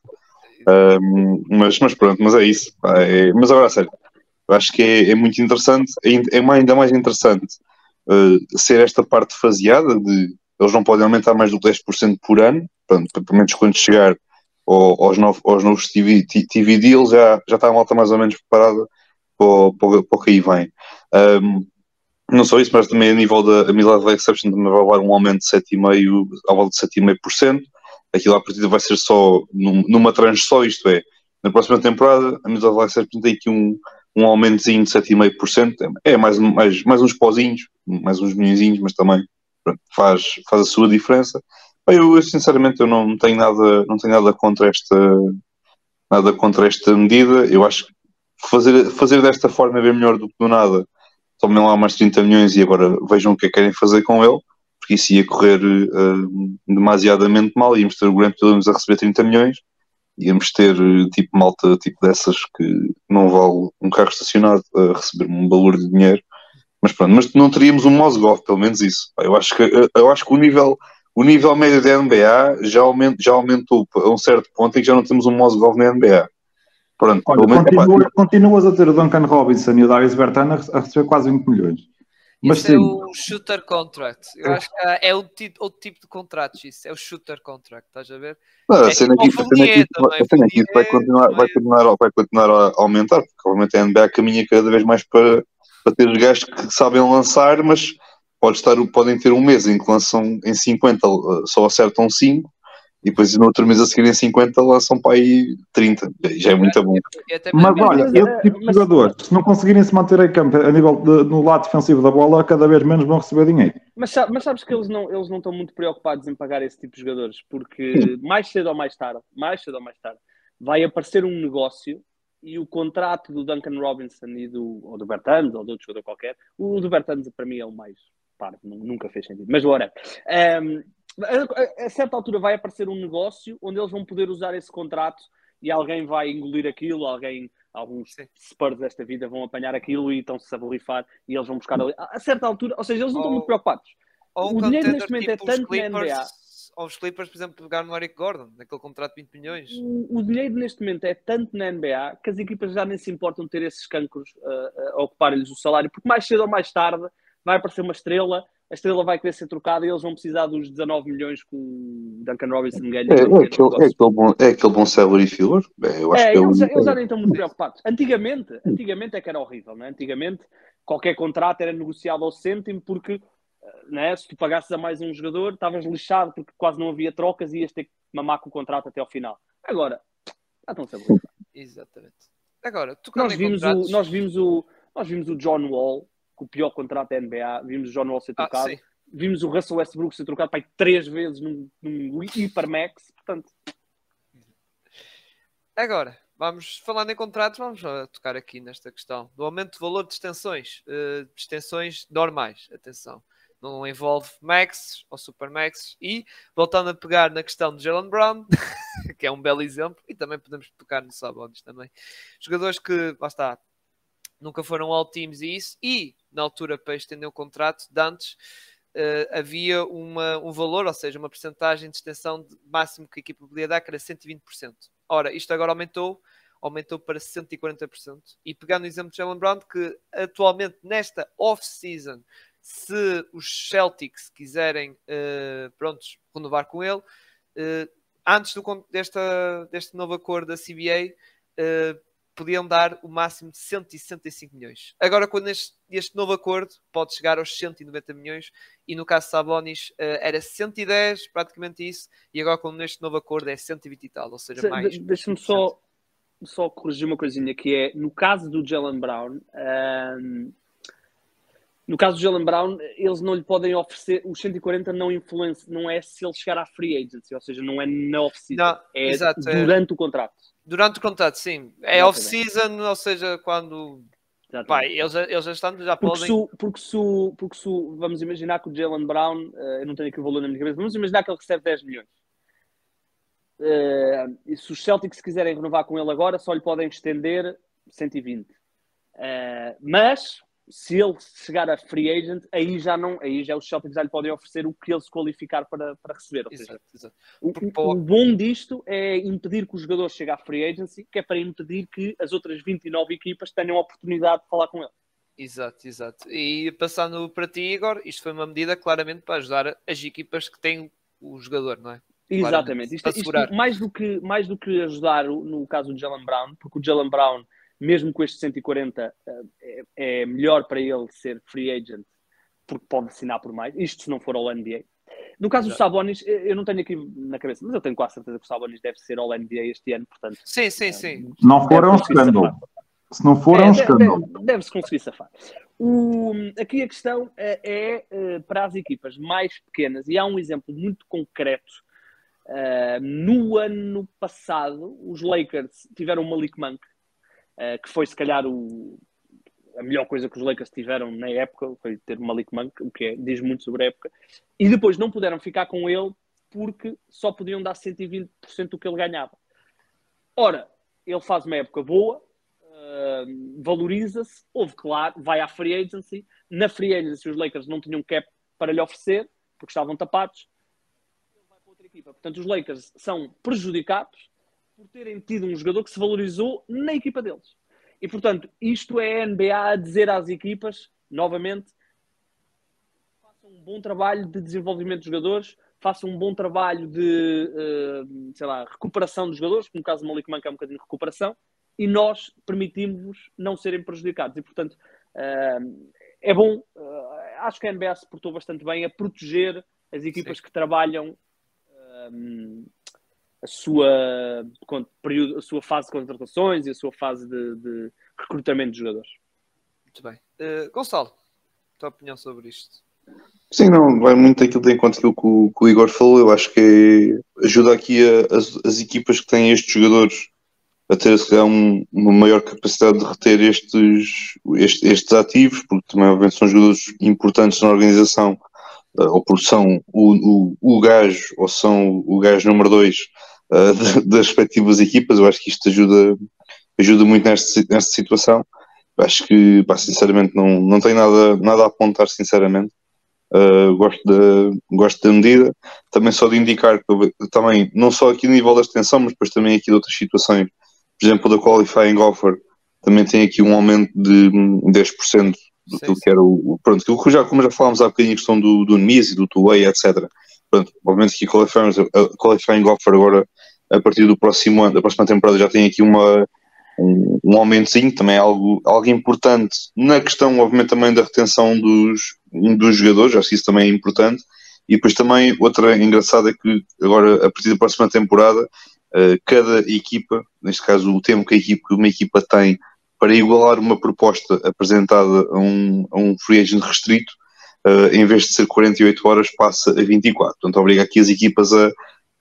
Ahm, mas, mas pronto, mas é isso. é- mas agora a sério, eu acho que é, é muito interessante, é, é ainda mais interessante eh, ser esta parte faseada de eles não podem aumentar mais do que 10% por ano, pronto, pelo menos quando chegar ao- aos, novos, aos novos TV, TV deals já, já está a malta mais ou menos preparada para, o- para, o- que aí vem. Ahm, não só isso, mas também a nível da a Mid-Level Exception também vai levar um aumento de 7,5%, ao volta de 7,5%. Aquilo à partida vai ser só num- numa tranche só, isto é, na próxima temporada a Mid-Level Exception tem aqui um, um aumentozinho de 7,5%. É mais, um- mais, mais uns pozinhos, mais uns milhões, mas também faz, faz a sua diferença. Eu, sinceramente eu não tenho nada, não tenho nada contra esta nada contra esta medida. Eu acho que fazer, fazer desta forma é bem melhor do que do nada. Tomem lá mais 30 milhões e agora vejam o que é que querem fazer com ele, porque isso ia correr eh, demasiadamente mal. Íamos ter o Grant Williams a receber 30 milhões, íamos ter eh, tipo malta tipo dessas que não vale um carro estacionado a receber um valor de dinheiro. Mas pronto, mas não teríamos um Mozgov, pelo menos isso. Eu acho que, eu acho que o nível o nível médio da NBA já, aument, já aumentou a um certo ponto em que já não temos um Mozgov na NBA. Pronto, Olha, pelo menos, continua- continuas a ter o Duncan Robinson e o Darius Bertano a receber quase 20 milhões. Mas Isso é sim, o shooter contract. Eu acho que é o ti- outro tipo de contratos. Isso é o shooter contract. Estás a ver? não, a é cena tipo aqui- o a cena aqui- Fournier também, a cena aqui Fournier vai continuar, vai, também. continuar, vai continuar a aumentar, porque obviamente a NBA caminha cada vez mais para, para ter os gajos que sabem lançar, mas pode estar, podem ter um mês em que lançam em 50, uh, só acertam 5, e depois no outro mês a seguir em 50 lançam para aí 30. Já é muito bom. Mas olha, esse eh, tipo de mas- jogadores, se não conseguirem se manter em campo a nível de- no lado defensivo da bola, cada vez menos vão receber dinheiro. Mas, mas sabes que eles não, eles não estão muito preocupados em pagar esse tipo de jogadores, porque mais cedo ou mais tarde, mais cedo ou mais tarde, vai aparecer um negócio e o contrato do Duncan Robinson e do, ou do Bertans ou de outro jogador qualquer, o do Bertans para mim é o mais parvo, nu- nunca fez sentido, mas whatever. Um, a, a- certa altura vai aparecer um negócio onde eles vão poder usar esse contrato e alguém vai engolir aquilo, alguém, alguns Sim. Spurs desta vida vão apanhar aquilo e estão-se a borrifar e eles vão buscar ali. A a certa altura, ou seja, eles não estão Ou- muito preocupados. O dinheiro neste momento é tipo os tanto na NBA. Clippers, ou os Clippers, por exemplo, pegar no Eric Gordon, naquele contrato de 20 milhões. O, o dinheiro neste momento é tanto na NBA que as equipas já nem se importam de ter esses cancros uh, a ocupar-lhes o salário, porque mais cedo ou mais tarde vai aparecer uma estrela, a estrela vai querer ser trocada e eles vão precisar dos 19 milhões que o Duncan Robinson ganha. É, é, no aquele, é, aquele bom, é aquele bom salary filler. É, eu acho É, que é eles, único- eles já nem estão muito preocupados. Antigamente, antigamente é que era horrível, não é? Antigamente qualquer contrato era negociado ao cêntimo porque né, se tu pagasses a mais um jogador estavas lixado porque quase não havia trocas e ias ter que mamar com o contrato até ao final. Agora, já estão a saber. Exatamente. Agora, Nós em vimos, contratos... o, nós, vimos o, nós vimos o John Wall, com o pior contrato da NBA, vimos o John Wall ser Ah, trocado, sim. vimos o Russell Westbrook ser trocado para três vezes num, num hipermax, portanto, Agora, vamos falando em contratos, vamos tocar aqui nesta questão do aumento de valor de extensões, uh, de extensões normais, atenção, não envolve max ou supermax e voltando a pegar na questão de Jalen Brown, que é um belo exemplo, e também podemos tocar no Sabonis também, jogadores que, lá está, nunca foram all teams e isso, e na altura para estender o contrato de antes, uh, havia uma, um valor, ou seja, uma percentagem de extensão de máximo que a equipa podia dar, que era 120%. Ora, isto agora aumentou, aumentou para 140%. E pegando o exemplo de Jalen Brown, que atualmente nesta off-season, se os Celtics quiserem, uh, prontos, renovar com ele, uh, antes do, desta, deste novo acordo da CBA, uh, podiam dar o máximo de 165 milhões. Agora, quando este, este, novo acordo pode chegar aos 190 milhões, e no caso de Sabonis uh, era 110, praticamente isso, e agora, com este novo acordo, é 120 e tal, ou seja, mais. Deixa-me só, só corrigir uma coisinha que é no caso do Jalen Brown. Um, no caso do Jalen Brown, eles não lhe podem oferecer, os 140 não influencia, não é se ele chegar à free agency, ou seja, não é na off-season, é exato, é durante é... o contrato. Durante o contrato, sim. É off-season, ou seja, quando. Pai, eles, eles já estão, já porque podem. Se, porque, se, porque se, vamos imaginar que o Jalen Brown, uh, eu não tenho aqui o valor na minha cabeça, vamos imaginar que ele recebe 10 milhões. Uh, e se os Celtics quiserem renovar com ele agora, só lhe podem estender 120. Uh, eh, mas se ele chegar a free agent, aí já não, aí já os Celtics já lhe podem oferecer o que ele se qualificar para, para receber. Seja, exato, exato. O, o, bom disto é impedir que o jogador chegue à free agency, que é para impedir que as outras 29 equipas tenham a oportunidade de falar com ele. Exato, exato. E passando para ti, Igor, isto foi uma medida claramente para ajudar as equipas que têm o jogador, não é? Exatamente. Isto, isto, mais, do que, mais do que ajudar no caso do Jalen Brown, porque o Jalen Brown mesmo com estes 140, é, é melhor para ele ser free agent, porque pode assinar por mais, isto se não for ao NBA. No caso Exato. do Sabonis, eu não tenho aqui na cabeça, mas eu tenho quase certeza que o Sabonis deve ser ao NBA este ano, portanto. Sim, sim, sim. Se não for, é um escândalo. Se não for, é, é um escândalo. Deve-se conseguir safar. O, aqui a questão é, é, eh, para as equipas mais pequenas, e há um exemplo muito concreto. Uh, no ano passado, os Lakers tiveram o Malik Monk, que foi se calhar o, a melhor coisa que os Lakers tiveram na época, foi ter Malik Monk, o que é, diz muito sobre a época, e depois não puderam ficar com ele porque só podiam dar 120% do que ele ganhava. Ora, ele faz uma época boa, uh, valoriza-se, houve claro, vai à free agency, na free agency os Lakers não tinham cap para lhe oferecer, porque estavam tapados, ele vai para outra equipa. Portanto, os Lakers são prejudicados por terem tido um jogador que se valorizou na equipa deles. E, portanto, isto é a NBA a dizer às equipas, novamente, façam um bom trabalho de desenvolvimento de jogadores, façam um bom trabalho de, uh, sei lá, recuperação dos jogadores, como no caso do Malik Monk é um bocadinho de recuperação, e nós permitimos-vos não serem prejudicados. E, portanto, uh, é bom, uh, acho que a NBA se portou bastante bem a proteger as equipas Sim. que trabalham a sua, período, a sua fase de contratações e a sua fase de, de recrutamento de jogadores. Muito bem. Uh, Gonçalo, tua opinião sobre isto? Sim, não, vai muito aquilo de encontro aquilo que o, que o Igor falou. Eu acho que ajuda aqui a, as, as, equipas que têm estes jogadores a ter se calhar, um, uma maior capacidade de reter estes, estes, estes ativos, porque também obviamente são jogadores importantes na organização, uh, ou porque são o, o, o gajo, ou são o gajo número 2 uh, das respectivas equipas. Eu acho que isto ajuda, ajuda muito nesta, nesta situação. Eu acho que, pá, sinceramente, não, não tenho nada, nada a apontar, sinceramente. Uh, gosto, da, gosto da medida. Também só de indicar também, não só aqui no nível da extensão, mas depois também aqui de outras situações, por exemplo, da Qualifying Offer, também tem aqui um aumento de 10% do sim, que era o. Pronto, já, como já falámos há bocadinho, a questão do, do NIS e do two-way, etc. Pronto, obviamente que a qualifying, a Offer agora a partir do próximo ano, da próxima temporada já tem aqui uma, um, um aumentozinho, também é algo, algo importante na questão, obviamente, também da retenção dos, dos jogadores, acho que isso também é importante. E depois também outra engraçada é que agora, a partir da próxima temporada, uh, cada equipa, neste caso o tempo que a equipa, uma equipa tem para igualar uma proposta apresentada a um, a um free agent restrito, uh, em vez de ser 48 horas, passa a 24. Portanto, obriga aqui as equipas a,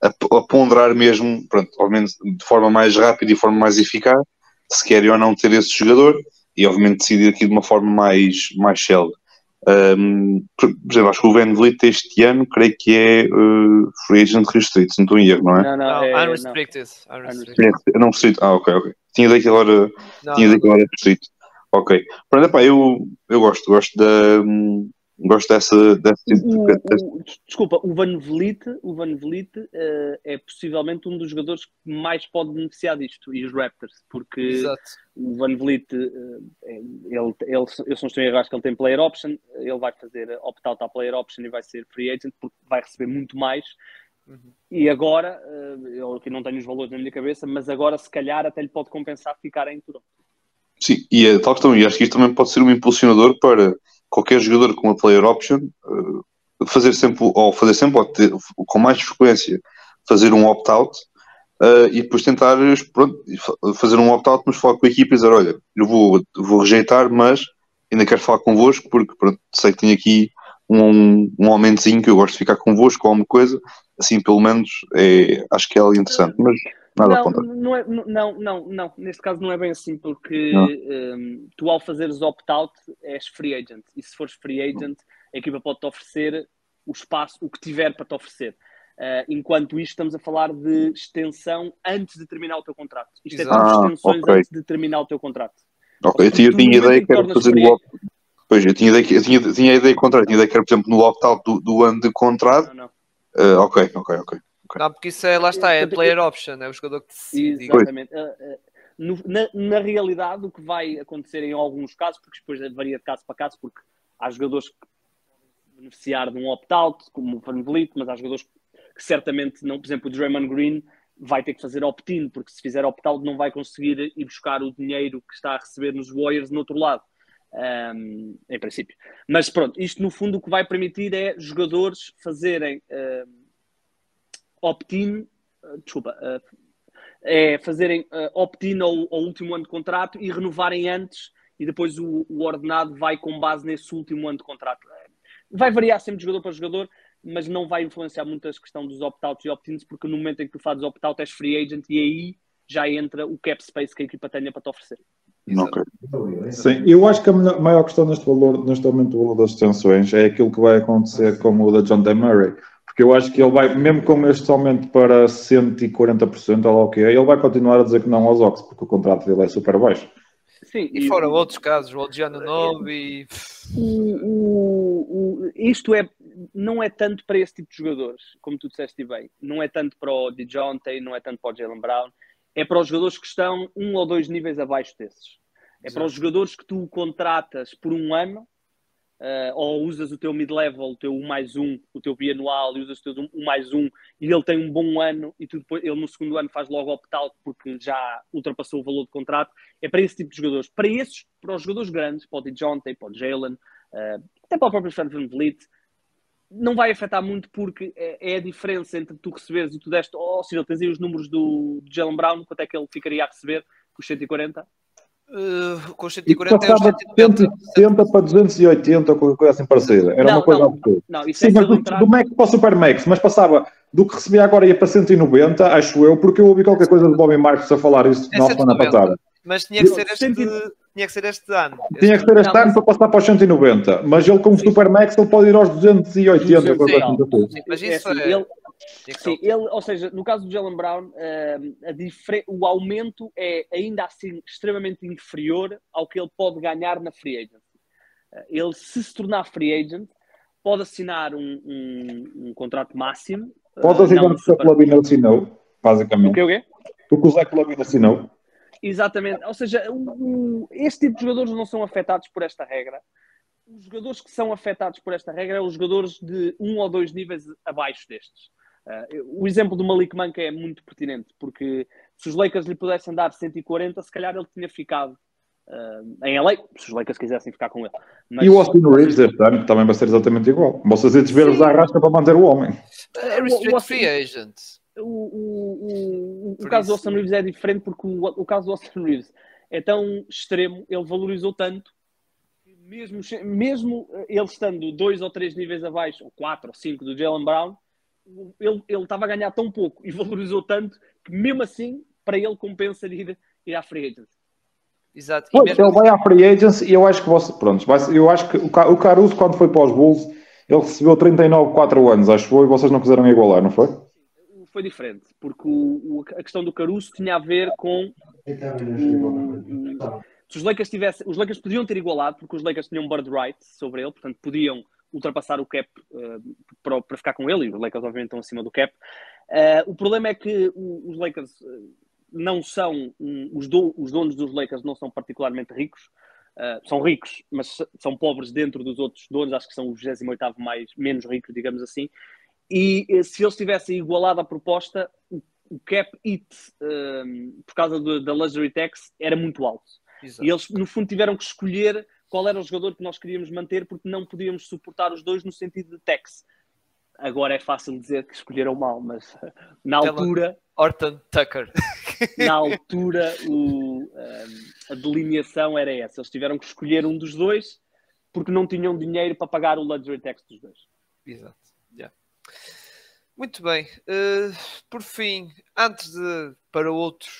a, a ponderar mesmo, pronto, obviamente de forma mais rápida e de forma mais eficaz, se querem ou não ter esse jogador e obviamente decidir aqui de uma forma mais, mais célere. Um, por exemplo, acho que o Van Vliet este ano, creio que é uh, free agent restrito, não estou em erro, não é? Não, não, é, unrestricted. Não. unrestricted. Não restrito, ah, ok, ok. Tinha daqui agora, tinha daqui agora restrito. Ok. Pronto, epá, eu, eu gosto, gosto da. Gosto dessa. dessa, O- dessa- o- desculpa, o Van Vliet, o Van Vliet eh, é possivelmente um dos jogadores que mais pode beneficiar disto, e os Raptors, porque Exato. o Van Vliet, eh, ele, ele, eu se não estou em erro, acho que ele tem player option, ele vai fazer opt-out à player option e vai ser free agent, porque vai receber muito mais. Uhum. E agora, eh, eu aqui não tenho os valores na minha cabeça, mas agora se calhar até lhe pode compensar ficar em Toronto. Sim, e é tal questão, e acho que isto também pode ser um impulsionador para qualquer jogador com uma player option eh, fazer sempre, ou fazer sempre, ou ter, com mais frequência, fazer um opt-out eh, e depois tentar pronto, fa- fazer um opt-out, mas falar com a equipa e dizer: Olha, eu vou, vou rejeitar, mas ainda quero falar convosco, porque pronto, sei que tenho aqui um, um aumentozinho que eu gosto de ficar convosco ou alguma coisa, assim pelo menos é, acho que é interessante, mas nada não, não, é, não, não, não, neste caso não é bem assim, porque Não. hum, tu ao fazeres opt-out és free agent, e se fores free agent, a equipa pode-te oferecer o espaço, o que tiver para te oferecer. Uh, enquanto isto estamos a falar de extensão antes de terminar o teu contrato. Isto é Exato. tudo Ah, extensões ok. antes de terminar o teu contrato. Ok, eu tinha, eu tinha ideia que era fazer o opt Pois, eu tinha ideia eu tinha, tinha ideia contrária, tinha ideia que era, por exemplo, no opt-out do, do ano de contrato. Não, não. Eh, ok, ok, ok. Não, porque isso é, lá está, é player option, é o jogador que decide. Exatamente. Uh, no- na, na realidade, o que vai acontecer em alguns casos, porque depois varia de caso para caso, porque há jogadores que podem beneficiar de um opt-out, como o Van Vliet, mas há jogadores que certamente não, por exemplo, o Draymond Green vai ter que fazer opt-in, porque se fizer opt-out não vai conseguir ir buscar o dinheiro que está a receber nos Warriors no outro lado. Um, em princípio. Mas pronto, isto no fundo o que vai permitir é jogadores fazerem um, opt-in, uh, desculpa, uh, é fazerem uh, opt-in ao, ao, último ano de contrato e renovarem antes e depois o, o, ordenado vai com base nesse último ano de contrato. Vai variar sempre de jogador para jogador, mas não vai influenciar muito a questão dos opt-outs e opt-ins, porque no momento em que tu fazes opt-out és free agent e aí já entra o cap space que a equipa tenha para te oferecer. Ok. Sim, eu acho que a maior questão neste valor, neste aumento do valor das extensões é aquilo que vai acontecer com o da John D. Murray. Porque eu acho que ele vai, mesmo com este aumento para 140%, ou lá o que é, ele vai continuar a dizer que não aos Ox, porque o contrato dele é super baixo. Sim, e, fora outros casos, o Algiano e. O, o, isto é, não é tanto para esse tipo de jogadores, como tu disseste bem. Não é tanto para o DeJounte, não é tanto para o Jalen Brown. É para os jogadores que estão um ou dois níveis abaixo desses. É Exato. para os jogadores que tu contratas por um ano, uh, ou usas o teu mid-level, o teu 1 mais 1, o teu bianual, e usas o teu 1 mais 1, e ele tem um bom ano, e tu depois, ele no segundo ano faz logo opt-out porque já ultrapassou o valor de contrato. É para esse tipo de jogadores. Para esses, para os jogadores grandes, para o DeJounte, para o Jalen, uh, até para o próprio Fred Van Vliet, não vai afetar muito porque é, é, a diferença entre tu receberes e tu deste, oh, ele tens aí os números do Jalen Brown, quanto é que ele ficaria a receber com os 140? Uh, com os 140 é os 170 para 280 ou qualquer coisa assim parecida. Era não, uma coisa não, absurda. Não, isso Sim, é mas do, entrar... do Max para o Super Max, mas passava do que recebia agora ia para 190, acho eu, porque eu ouvi qualquer coisa do Bobby Marcos a falar isso é na semana passada. Mas tinha que ser este, tinha que ser este ano. Tinha que ser este ano para passar para os 190, mas ele com o Super Max ele pode ir aos 280. 200, sim, mas isso é, assim, é... ele, sim, ele, ou seja, no caso do Jalen Brown, uh, o aumento é ainda assim extremamente inferior ao que ele pode ganhar na free agent. Uh, ele, se se tornar free agent, pode assinar um, um, um contrato máximo. Pode assinar o que o Lavine assinou, basicamente. O que o quê? O que o Zach Lavine assinou. Exatamente. Ou seja, o, este tipo de jogadores não são afetados por esta regra. Os jogadores que são afetados por esta regra são os jogadores de um ou dois níveis abaixo destes. Uh, o exemplo do Malik Monk é muito pertinente, porque se os Lakers lhe pudessem dar 140, se calhar ele tinha ficado uh, em LA, se os Lakers quisessem ficar com ele. Mas, e o Austin Reeves este ano, também vai ser exatamente igual. Vocês iam desver-vos à rasca para manter o homem. É restrict free agent. O, o, o, o caso do Austin Reeves é diferente porque o, o caso do Austin Reeves é tão extremo, ele valorizou tanto, mesmo, mesmo ele estando dois ou três níveis abaixo, ou quatro ou cinco do Jalen Brown, ele, ele estava a ganhar tão pouco e valorizou tanto que mesmo assim, para ele compensa ir, ir à free agency. Exato. Pô, mesmo... Ele vai à free agency e eu acho que você, pronto, eu acho que o Caruso quando foi para os Bulls, ele recebeu 39, 4 anos, acho que foi, e vocês não quiseram igualar, não foi? foi diferente, porque o, o, a questão do Caruso tinha a ver com. O, se os Lakers tivessem, os Lakers podiam ter igualado, porque os Lakers tinham bird right sobre ele, portanto podiam ultrapassar o cap uh, para, para, ficar com ele, e os Lakers obviamente estão acima do cap. Uh, o problema é que os Lakers não são, um, os, do, os, donos dos Lakers não são particularmente ricos, uh, são ricos, mas são pobres dentro dos outros donos, acho que são os 28 mais, menos ricos, digamos assim, e se eles tivessem igualado a proposta, o, o cap it, por causa do, da luxury tax, era muito alto. Exato. E eles, no fundo, tiveram que escolher qual era o jogador que nós queríamos manter porque não podíamos suportar os dois no sentido de tax. Agora é fácil dizer que escolheram mal, mas na altura. Orton Tucker. na altura, o, um, a delineação era essa. Eles tiveram que escolher um dos dois porque não tinham dinheiro para pagar o luxury tax dos dois. Exato. Yeah. Muito bem. Uh, por fim, antes de para outro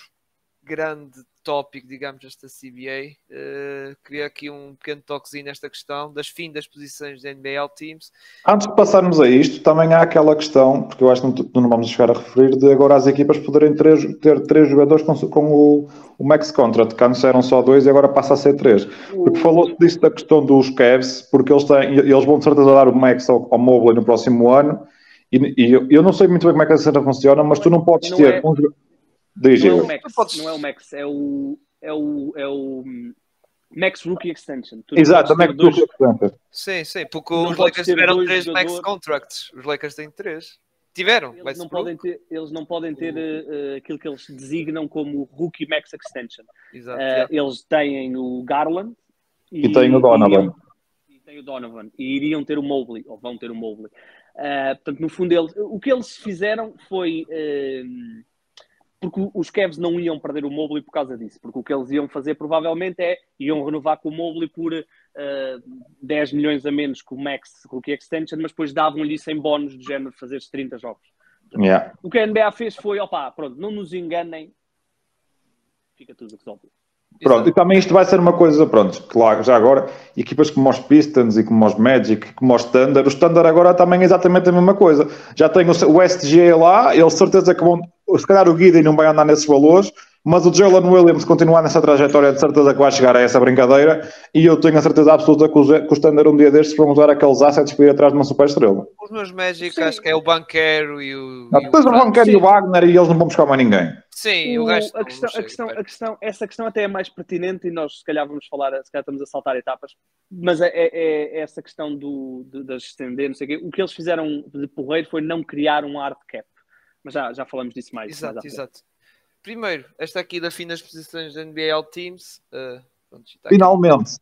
grande tópico, digamos, desta CBA. Uh, eh, queria aqui um pequeno toquezinho nesta questão das fim das posições da NBL Teams. Antes de passarmos a isto, também há aquela questão, porque eu acho que não, não vamos chegar a referir, de agora as equipas poderem ter, ter três jogadores com, com o, o, max contract, que antes eram só dois e agora passa a ser três. Porque falou-se disso da questão dos Cavs, porque eles, têm, eles vão de certeza dar o max ao, ao Mobley no próximo ano, e, e eu, eu, não sei muito bem como é que essa cena funciona, mas tu não podes não ter... É... Um, Diz não, é o Max, podes... não é o Max, é o, é o, é o Max Rookie Extension. Tu Exato, Max dois... Rookie Extension. Sim, sim, porque não os Lakers tiveram três jogadores... Max Contracts. Os Lakers têm três. Tiveram. Eles não, podem ter, eles não podem ter uh, aquilo que eles designam como Rookie Max Extension. Exato, uh, Eles têm o Garland e, e têm o Donovan. Iriam, e têm o Donovan. E iriam ter o Mobley, ou vão ter o Mobley. Uh, portanto, no fundo, eles, o que eles fizeram foi porque os Cavs não iam perder o Mobley por causa disso, porque o que eles iam fazer provavelmente é iam renovar com o Mobley por uh, eh, 10 milhões a menos que o Max Rookie Extension, mas depois davam-lhe isso em bónus de género de fazer 30 jogos. Yeah. O que a NBA fez foi, opá, pronto, não nos enganem, fica tudo resolvido. Pronto, e também isto vai ser uma coisa, pronto, claro, já agora, equipas como os Pistons e como os Magic, como os Thunder, o Standard agora também é exatamente a mesma coisa. Já tem o SGA lá, eles certeza que vão, se calhar o Guida não vai andar nesses valores, mas o Jalen Williams continuar nessa trajetória, de certeza que vai chegar a essa brincadeira, e eu tenho a certeza absoluta que o Standard um dia destes vão usar aqueles assets para ir atrás de uma super estrela. Os meus Magic, Sim. acho que é o Banquero e o. Não, depois o, o Banquero e o Wagner, e eles não vão buscar mais ninguém. Sim, o, o resto. A questão, a, questão, a questão, essa questão até é mais pertinente, e nós se calhar vamos falar, se calhar estamos a saltar etapas, mas é, é, é essa questão do, de, das estender, não sei o quê. O que eles fizeram de porreiro foi não criar um hard cap. Mas já, já falamos disso mais. Exato, mais exato. Primeiro, esta aqui da fim das posições da NBA All Teams. Uh, pronto, Finalmente.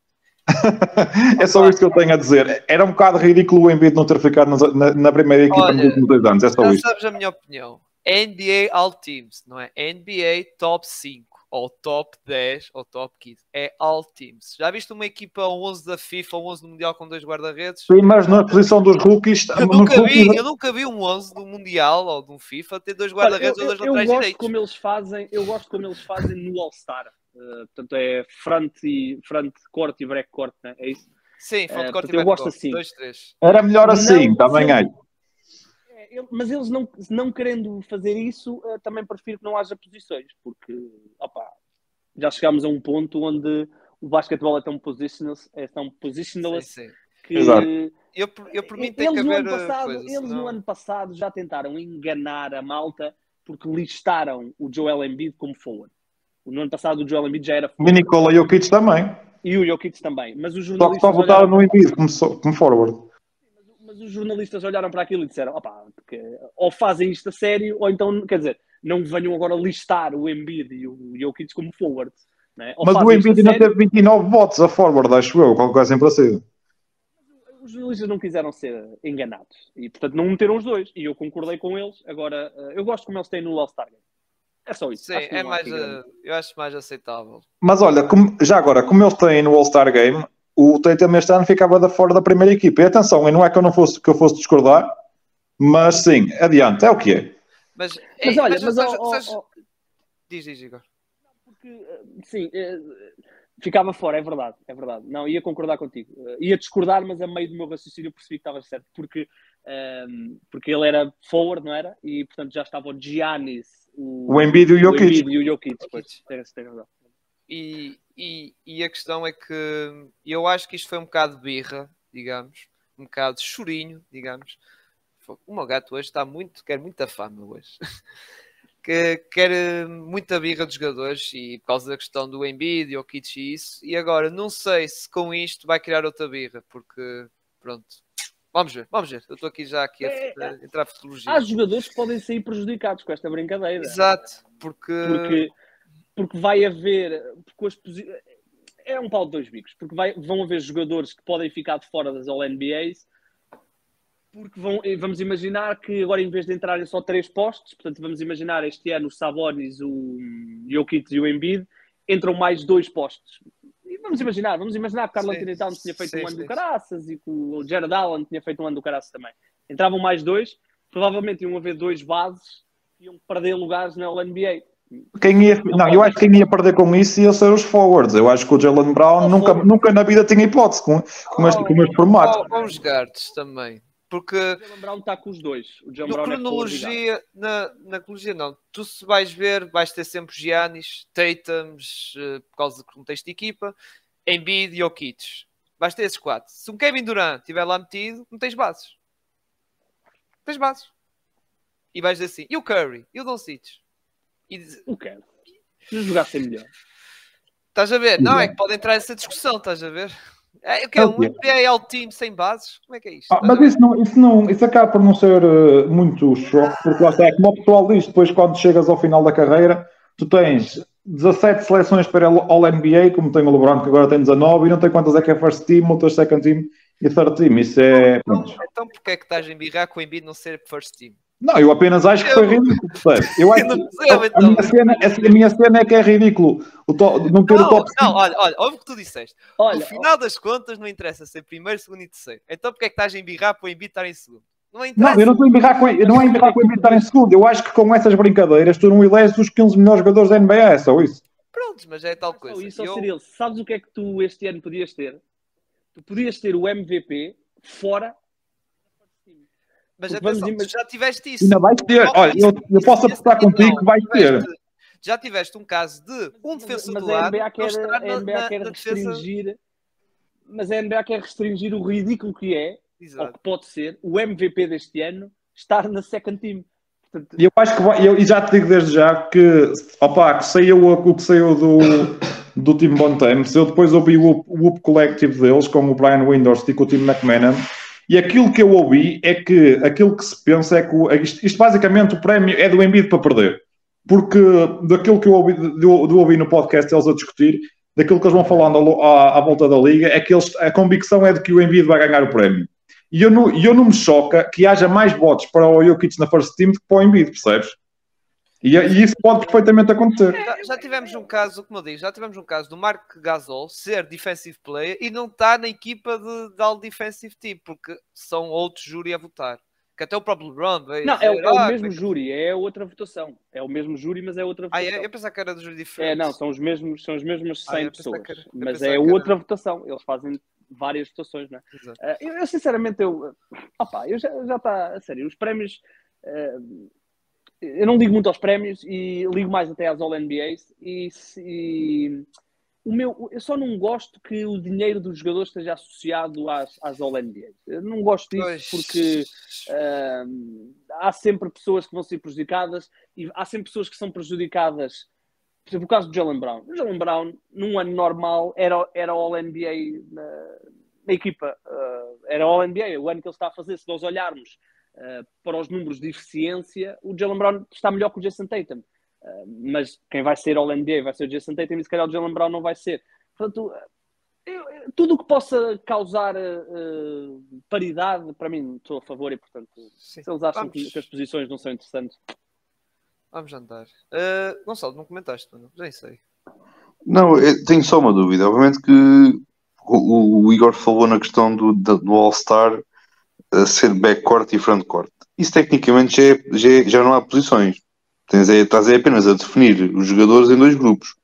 é só isto que eu tenho a dizer. Era um bocado ridículo o Embiid não ter ficado na, na primeira equipa Olha, nos últimos dois anos. É só já isto. sabes a minha opinião. NBA All Teams, não é? NBA Top 5 ou top 10 ou top 15. É all teams. Já viste uma equipa 11 da FIFA ou 11 do Mundial com dois guarda-redes? Sim, mas na posição dos rookies. Eu nunca, vi, eu nunca vi um 11 do Mundial ou de um FIFA ter dois guarda-redes ou dois laterais direitos. Como eles fazem, eu gosto como eles fazem no All-Star. Uh, portanto, é front, e, front corte e break corte, né? é isso? Sim, front uh, corte e break Eu gosto assim. Dois, três. Era melhor assim, não, também acho mas eles não, não querendo fazer isso, uh, também prefiro que não haja posições, porque opa, já chegámos a um ponto onde o basquetebol é tão positionless, é tão positionless sim, sim. que Exato. eu, eu por mim tem que haver passado, Eles no ano passado já tentaram enganar a malta porque listaram o Joel Embiid como forward. No ano passado o Joel Embiid já era forward. E Nikola Jokic também. E o Jokic também. Mas os jornalistas só, só votaram olharam... no Embiid como, como forward mas os jornalistas olharam para aquilo e disseram: opá, ou fazem isto a sério, ou então, quer dizer, não venham agora listar o Embiid e o Jokic como forward. Né? Mas o Embiid ainda teve 29 votos a forward, acho eu, qualquer coisa sempre assim. Os jornalistas não quiseram ser enganados e, portanto, não meteram os dois. E eu concordei com eles. Agora, eh, eu gosto como eles têm no All-Star Game. É só isso. Sim, é mais, uh, eu acho mais aceitável. Mas olha, como, já agora, como eles têm no All-Star Game, o Tatum este ano ficava da fora da primeira equipa. E atenção, e não é que eu não fosse, que eu fosse discordar, mas sim, adiante, é o que é. Mas, mas olha, mas, mas oh, oh, oh, diz, diz, Igor. Porque, eh, sim, eh, ficava fora, é verdade, é verdade. Não, ia concordar contigo. Eh, ia discordar, mas a meio do meu raciocínio percebi que estava certo, porque, um, ehm, porque ele era forward, não era? E, portanto, já estava o Giannis, o, o Embiid e o Jokic. O e o Jokic, pois, tem, tem razão. E, e, e, a questão é que eu acho que isto foi um bocado birra, digamos, um bocado chorinho, digamos. O meu gato hoje está muito, quer muita fama hoje. que quer eh, muita birra dos jogadores e por causa da questão do Embiid o Kits e isso. E agora não sei se com isto vai criar outra birra, porque pronto. Vamos ver, vamos ver. Eu estou aqui já aqui a, é, a entrar a futurologia. Há jogadores que podem sair prejudicados com esta brincadeira. Exato, porque porque, porque vai haver porque as posi... é um pau de dois bicos, porque vai, vão haver jogadores que podem ficar de fora das All NBAs porque vão, vamos imaginar que agora, em vez de entrarem só três postos, portanto, vamos imaginar este ano o Sabonis, o Jokic e o Embiid, entram mais dois postos. E vamos imaginar, vamos imaginar que o Carlos Anthony Towns tinha feito sim, um ano sim. do Caraças e que o Jared Allen tinha feito um ano do Caraças também. Entravam mais dois, provavelmente iam haver dois bases que iam perder lugares na NBA. Quem ia, não, eu acho que quem ia perder com isso ia ser os forwards. Eu acho que o Jalen Brown nunca, nunca na vida tinha hipótese com, com, este, com este formato. Ou, os guards também. Porque o Jalen Brown está com os dois. O Jalen na é cronologia, é na, na cronologia não. Tu se vais ver, vais ter sempre Giannis, Tatums, uh, por causa do contexto de equipa, Embiid e Jokic. Vais ter esses quatro. Se um Kevin Durant estiver lá metido, não tens bases. Não tens bases. E vais dizer assim, e o Curry? E o Doncic? E diz... O Curry? Se jogasse melhor. Estás a ver? Não, é que pode entrar essa discussão, estás a ver? É, que é um PAL team sem bases? Como é que é isto? Ah, mas isso, não, isso, não, isso acaba por não ser uh, muito choque, porque lá está, é como o pessoal diz, depois quando chegas ao final da carreira, tu tens 17 seleções para All-NBA, como tem o LeBron que agora tem 19, e não tem quantas é que é first team, outras second team e third team. Isso é. Então, então porquê é que estás a embirrar com o Embiid não ser first team? Não, eu apenas acho que foi ridículo, Eu acho que a, a, então. minha cena, a minha cena é que é ridículo o to, não ter não, o top Não, olha, olha, ouve o que tu disseste. Olha, no final das contas não interessa ser primeiro, segundo e terceiro. Então porque é que estás a embirrar para o Embiid estar em segundo? Não, não, eu não estou a embirrar com, não é embirrar com o Embiid estar em segundo. Eu acho que com essas brincadeiras tu não eleges os 15 melhores jogadores da NBA, é só isso. Pronto, mas é tal coisa. Isso, eu... Cirilo, sabes o que é que tu este ano podias ter? Tu podias ter o MVP fora mas atenção, vamos... já tiveste isso. Ainda vais ter. Olha, eu, eu posso apostar contigo que vai ter. Já tiveste um caso de um defensor mas do lado. A NBA quer, a NBA na, quer na restringir. Defesa... Mas a NBA quer restringir o ridículo que é, Exato. ou que pode ser, o MVP deste ano estar na second team. Portanto... Eu acho que vai, eu, e já te digo desde já que, opa, que saiu o, que saiu do, do time Bontemps, eu depois ouvi o, o Up Collective deles com o Brian Windhorst e com o time McMahon e aquilo que eu ouvi é que aquilo que se pensa é que o, isto, isto, basicamente o prémio é do Embiid para perder. Porque daquilo que eu ouvi, do, do ouvi no podcast eles a discutir, daquilo que eles vão falando à, à volta da liga, é que eles, a convicção é de que o Embiid vai ganhar o prémio. E eu não, eu não me choca que haja mais votos para o Jokic na first team do que para o Embiid, percebes? E, e, isso pode perfeitamente acontecer. Já, já, tivemos um caso, como eu digo, já tivemos um caso do Mark Gasol ser defensive player e não estar na equipa de, de all defensive team, porque são outros júri a votar. Que até o próprio LeBron veio Não, dizer, é, o, é o ah, mesmo é júri, é outra votação. É o mesmo júri, mas é outra votação. Ah, é? Eu pensava que era do júri diferente. É, não, são os mesmos, são os mesmos 100 ah, pessoas. Era, mas é outra votação. Eles fazem várias votações, não é? Uh, eu, eu, sinceramente, eu... Opa, eu já está... A sério, os prémios... Uh, eu não ligo muito aos prémios e ligo mais até às All NBAs e, e o meu, eu só não gosto que o dinheiro dos jogadores esteja associado às, às All NBAs. Eu não gosto disso porque uh, há sempre pessoas que vão ser prejudicadas e há sempre pessoas que são prejudicadas. Por exemplo, o caso do Jalen Brown. O Jalen Brown, num ano normal, era, era All NBA na, na equipa. Uh, era All NBA. O ano que ele está a fazer, se nós olharmos uh, para os números de eficiência, o Jalen Brown está melhor que o Jason Tatum. Uh, mas quem vai ser All-NBA vai ser o Jason Tatum e se calhar o Jalen Brown não vai ser. Portanto, eu, tudo o que possa causar uh, paridade, para mim, estou a favor e, portanto, Sim. se eles acham que, que, as posições não são interessantes. Vamos andar. Uh, Gonçalo, não comentaste, não? Já sei. Não, tenho só uma dúvida. Obviamente que o, o Igor falou na questão do, do All-Star ser backcourt e frontcourt. Isso tecnicamente já, é, já, é, já não há posições. Tens é, estás é apenas a definir os jogadores em dois grupos,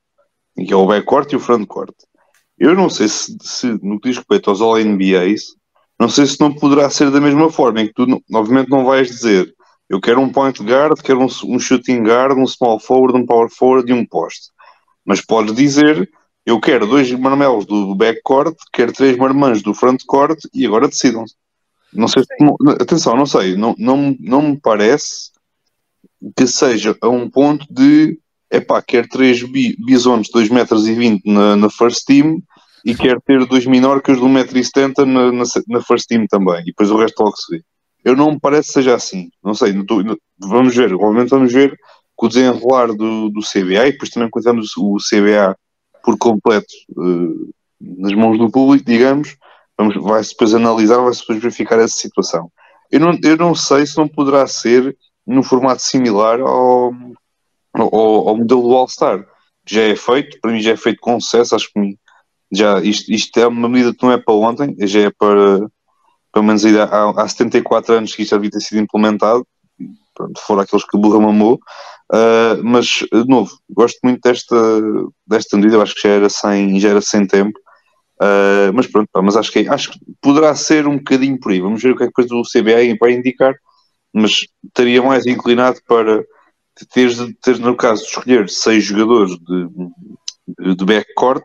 que é o backcourt e o frontcourt. Eu não sei se, se, no que diz respeito aos All-NBAs, não sei se não poderá ser da mesma forma, em que tu, obviamente, não vais dizer eu quero um point guard, quero um, um shooting guard, um small forward, um power forward e um poste. Mas podes dizer Eu quero dois marmelos do backcourt, quero três marmãs do frontcourt e agora decidam-se. Não sei, se, atenção, não sei, não, não, não me parece que seja a um ponto de epá, quer três bi, bisontes de 2,20 metros na, na first team e quer ter dois minorcas de 1,70m na, na, na first team também, e depois o resto logo se vê. Eu não me parece que seja assim, não sei, não tô, não, vamos ver, obviamente vamos ver com o desenrolar do, do CBA e depois também contamos o CBA por completo uh, nas mãos do público, digamos, vamos, vai-se depois analisar, vai-se depois verificar essa situação. Eu não, eu não sei se não poderá ser num formato similar ao, ao, ao modelo do All-Star. Já é feito, para mim já é feito com sucesso, acho que já, isto, isto é uma medida que não é para ontem, já é para pelo menos há, há 74 anos que isto havia ter sido implementado, pronto, fora aqueles que burra mamou, uh, mas de novo, gosto muito desta, desta medida, eu acho que já era sem, já era sem tempo, uh, mas pronto, pá, mas acho que, acho que poderá ser um bocadinho por aí, vamos ver o que é que depois do CBA vai indicar, mas estaria mais inclinado para teres, teres no caso de escolher seis jogadores de, de, backcourt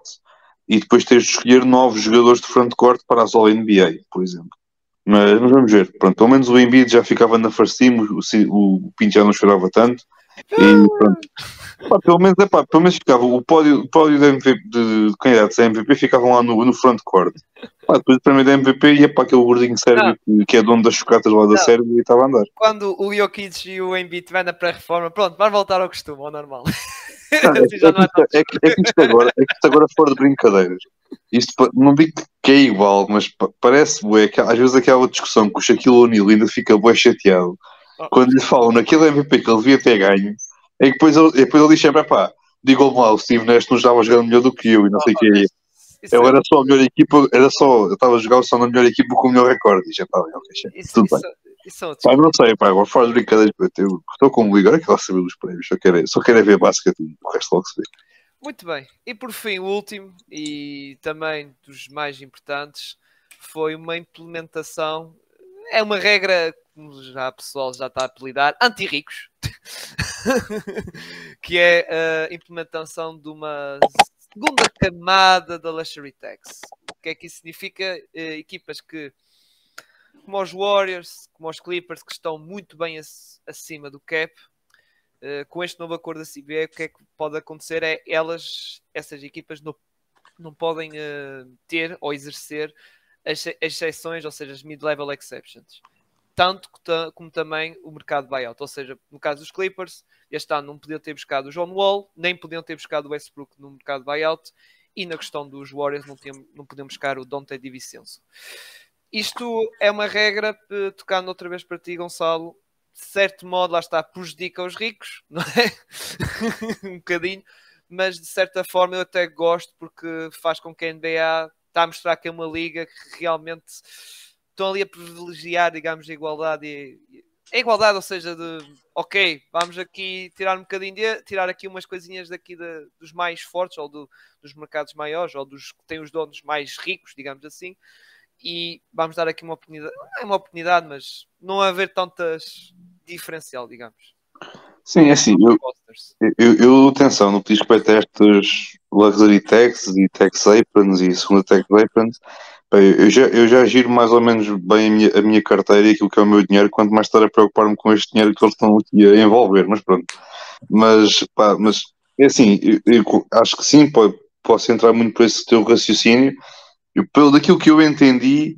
e depois teres de escolher novos jogadores de frontcourt para as All-NBA, por exemplo. Mas, mas, vamos ver. Pronto, pelo menos o Embiid já ficava na first team, o, o, o Pinto já não chorava tanto. E pronto. Pá, pelo menos, é pá, pelo menos ficava o pódio, o pódio de, MVP, de, de candidatos a MVP ficavam lá no, no frontcourt. Pá, depois do prémio da MVP ia para aquele gordinho sérvio que, que, é dono das chocatas lá da Sérvia e estava a andar. Quando o Jokic e o Embiid estiver na pré-reforma, pronto, vai voltar ao costume, ao normal. Não, é, é, é, que, é, que isto agora, é que isto agora fora de brincadeiras. Isto não digo que é igual, mas parece bué, que às vezes aquela discussão que o Shaquille O'Neal ainda fica bué chateado oh. quando lhe falam naquele MVP que ele devia ter ganho, é que depois ele, depois ele diz sempre, pá, digo-me lá, o Steve Nash nos dava jogando melhor do que eu e não sei o que é. Eu era só a melhor equipa, era só, eu estava a jogar só na melhor equipa com o melhor recorde e já estava, ok, tudo bem. Isso é pá, não sei, pá, agora fora de brincadeiras, eu estou como ligar, que lá saber dos prémios, só quero, só quero é ver basquete, o resto logo se vê. Muito bem. E por fim, o último e também dos mais importantes foi uma implementação. É uma regra, como já o pessoal já está a apelidar, anti-ricos, que é a implementação de uma segunda camada da Luxury Tax. O que é que isso significa? Eh, equipas que, como os Warriors, como os Clippers, que estão muito bem acima do cap, eh, com este novo acordo da CBA, o que é que pode acontecer é elas, essas equipas, não, não podem uh, ter ou exercer as exceções, ou seja, as mid-level exceptions. Tanto como também o mercado buyout. Ou seja, no caso dos Clippers, este ano não podiam ter buscado o John Wall, nem podiam ter buscado o Westbrook no mercado buyout, e na questão dos Warriors não, tinham, não podiam buscar o Dante DiVincenzo. Isto é uma regra, eh, tocando outra vez para ti, Gonçalo, de certo modo, lá está, prejudica os ricos, não é? um bocadinho, mas de certa forma eu até gosto porque faz com que a NBA está a mostrar que é uma liga que realmente estão ali a privilegiar, digamos, a igualdade e, a igualdade, ou seja, de ok, vamos aqui tirar um bocadinho de tirar aqui umas coisinhas daqui de, dos mais fortes ou do, dos mercados maiores ou dos que têm os donos mais ricos, digamos assim, e vamos dar aqui uma oportunidade, não é uma oportunidade, mas não haver tantas diferencial, digamos. Sim, é assim, eu, eu, eu, atenção, no que diz respeito a estes Luxury Tax e Tax Aprons e segunda Tax Aprons, eu já, eu já giro mais ou menos bem a minha, a minha carteira e aquilo que é o meu dinheiro, quanto mais estar a preocupar-me com este dinheiro que eles estão aqui a envolver, mas pronto. Mas, pá, mas é assim, eu, eu acho que sim, pode, posso entrar muito por esse teu raciocínio, e pelo daquilo que eu entendi,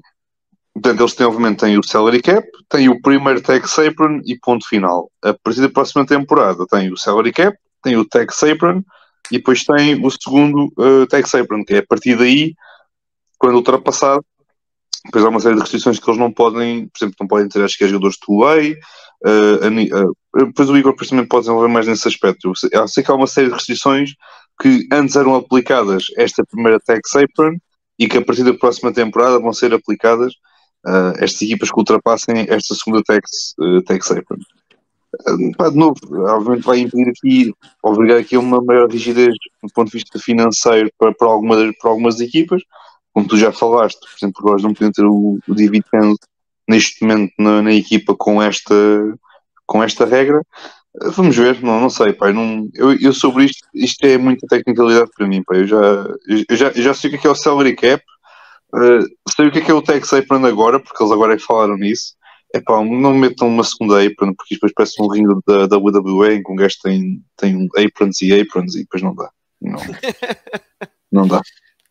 portanto, eles têm, obviamente, têm o salary cap, têm o primeiro tax apron e ponto final. A partir da próxima temporada tem o salary cap, tem o tax apron e depois tem o segundo uh, tax apron, que é a partir daí, quando ultrapassado, depois há uma série de restrições que eles não podem, por exemplo, não podem ter, acho que é jogadores de two-way, uh, uh, depois o Igor também pode desenvolver mais nesse aspecto. Eu sei, que há uma série de restrições que antes eram aplicadas esta primeira tax apron e que a partir da próxima temporada vão ser aplicadas uh, estas equipas que ultrapassem esta segunda tax, uh, tax apron. Pá, de novo, obviamente vai impedir aqui, obrigar aqui a uma maior rigidez do ponto de vista financeiro para, para, alguma, para algumas equipas, como tu já falaste, por exemplo, nós não podemos ter o, o dividendo neste momento na, na, equipa com esta, com esta regra, Vamos ver, não, não sei, pai. Não, eu, eu sobre isto, isto é muita tecnicalidade para mim, pai. Eu já, eu já, eu já sei o que é, é o salary cap, uh, sei o que é, que é o tax apron agora, porque eles agora é que falaram nisso. É pá, não metam uma segunda apron, porque depois parece um ringue da, da WWE em que um gajo tem, tem aprons e aprons e depois não dá. Não, não dá.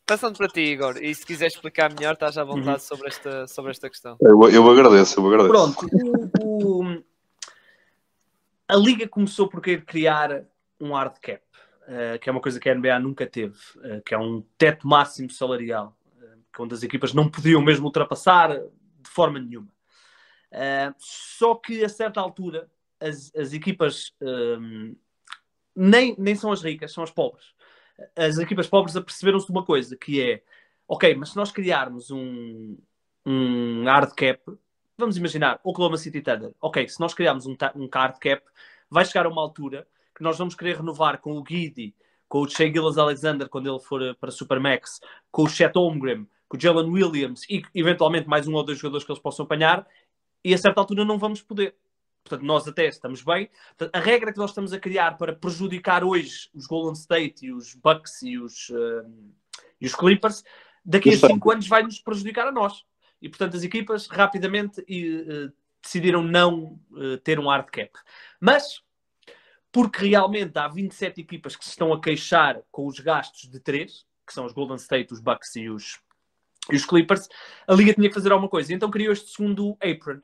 Passando para ti, Igor, e se quiser explicar melhor, estás à vontade uhum. sobre, esta, sobre esta questão. Eu, eu agradeço, eu agradeço. Pronto, o, o, a Liga começou por querer criar um hard cap, uh, que é uma coisa que a NBA nunca teve, uh, que é um teto máximo salarial, uh, onde as equipas não podiam mesmo ultrapassar de forma nenhuma. só que a certa altura as, as equipas um, nem, nem são as ricas, são as pobres. As equipas pobres aperceberam-se de uma coisa, que é, ok, mas se nós criarmos um, um hard cap, vamos imaginar, Oklahoma City Thunder. Ok, se nós criarmos um, um card cap, vai chegar a uma altura que nós vamos querer renovar com o Guidi, com o Shea Gillas Alexander quando ele for eh, para Supermax, com o Chet Holmgren, com o Jalen Williams e eventualmente mais um ou dois jogadores que eles possam apanhar, e a certa altura não vamos poder. Portanto, nós até estamos bem. Portanto, a regra que nós estamos a criar para prejudicar hoje os Golden State e os Bucks e os, uh, e os Clippers, daqui a 5 anos vai nos prejudicar a nós. E, portanto, as equipas rapidamente uh, decidiram não uh, ter um hard cap. Mas, porque realmente há 27 equipas que se estão a queixar com os gastos de 3, que são os Golden State, os Bucks e os, e os Clippers, a Liga tinha que fazer alguma coisa. Então criou este segundo apron.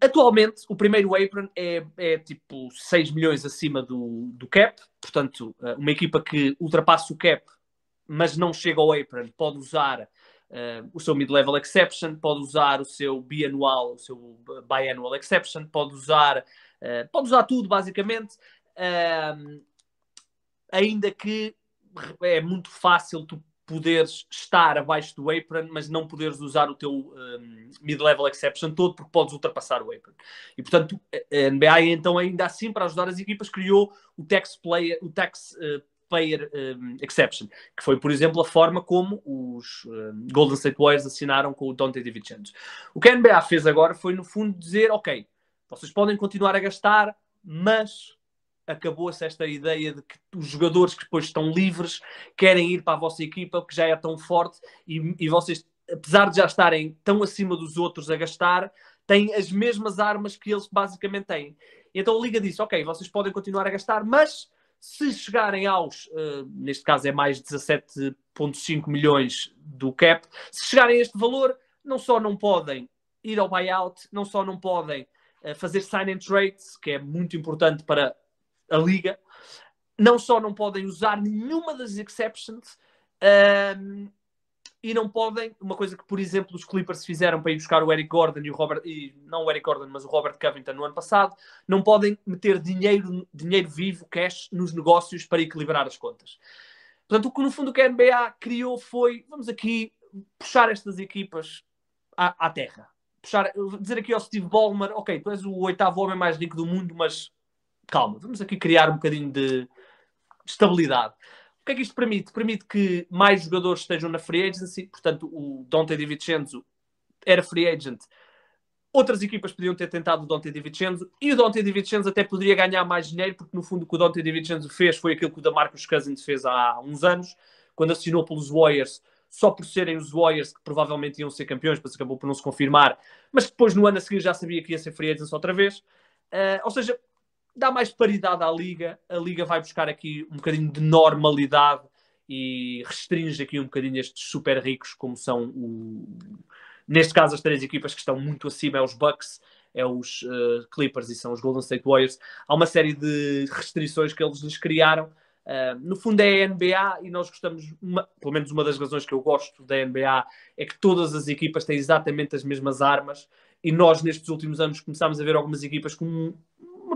Atualmente, o primeiro apron é, é, tipo 6 milhões acima do, do cap, portanto, eh, uma equipa que ultrapassa o cap, mas não chega ao apron, pode usar uh, o seu mid-level exception, pode usar o seu bianual, o seu biannual exception, pode usar, uh, pode usar tudo basicamente, uh, ainda que é muito fácil tu poderes estar abaixo do apron, mas não poderes usar o teu um, mid-level exception todo, porque podes ultrapassar o apron. E portanto, a NBA então ainda assim para ajudar as equipas criou o tax player, o tax uh, Player um, Exception, que foi, por exemplo, a forma como os um, Golden State Warriors assinaram com o Dante DiVincenzo. O que a NBA fez agora foi, no fundo, dizer: ok, vocês podem continuar a gastar, mas acabou-se esta ideia de que os jogadores que depois estão livres querem ir para a vossa equipa, que já é tão forte, e, e vocês, apesar de já estarem tão acima dos outros a gastar, têm as mesmas armas que eles basicamente têm. Então a Liga disse: ok, vocês podem continuar a gastar, mas se chegarem aos, uh, neste caso é mais 17,5 milhões do cap, se chegarem a este valor, não só não podem ir ao buyout, não só não podem uh, fazer sign and trades, que é muito importante para a liga, não só não podem usar nenhuma das exceptions, uh, e não podem, uma coisa que, por exemplo, os Clippers fizeram para ir buscar o Eric Gordon e o Robert, e não o Eric Gordon, mas o Robert Covington no ano passado, não podem meter dinheiro, dinheiro vivo, cash, nos negócios para equilibrar as contas. Portanto, o que no fundo que a NBA criou foi, vamos aqui puxar estas equipas à, à terra. Puxar, dizer aqui ao Steve Ballmer, ok, tu és o oitavo homem mais rico do mundo, mas calma, vamos aqui criar um bocadinho de estabilidade. O que é que isto permite? Permite que mais jogadores estejam na free agency, portanto, o Dante DiVincenzo era free agent. Outras equipas podiam ter tentado o Dante DiVincenzo e o Dante DiVincenzo até poderia ganhar mais dinheiro, porque no fundo o que o Dante DiVincenzo fez foi aquilo que o Damarcus Cousins fez há uns anos, quando assinou pelos Warriors, só por serem os Warriors que provavelmente iam ser campeões, mas acabou por não se confirmar, mas depois no ano a seguir já sabia que ia ser free agent outra vez. Uh, ou seja, dá mais paridade à liga, a liga vai buscar aqui um bocadinho de normalidade e restringe aqui um bocadinho estes super ricos, como são o... neste caso as três equipas que estão muito acima, é os Bucks, é os uh, Clippers e são os Golden State Warriors. Há uma série de restrições que eles lhes criaram. Uh, no fundo é a NBA e nós gostamos, uma, pelo menos uma das razões que eu gosto da NBA é que todas as equipas têm exatamente as mesmas armas e nós nestes últimos anos começámos a ver algumas equipas com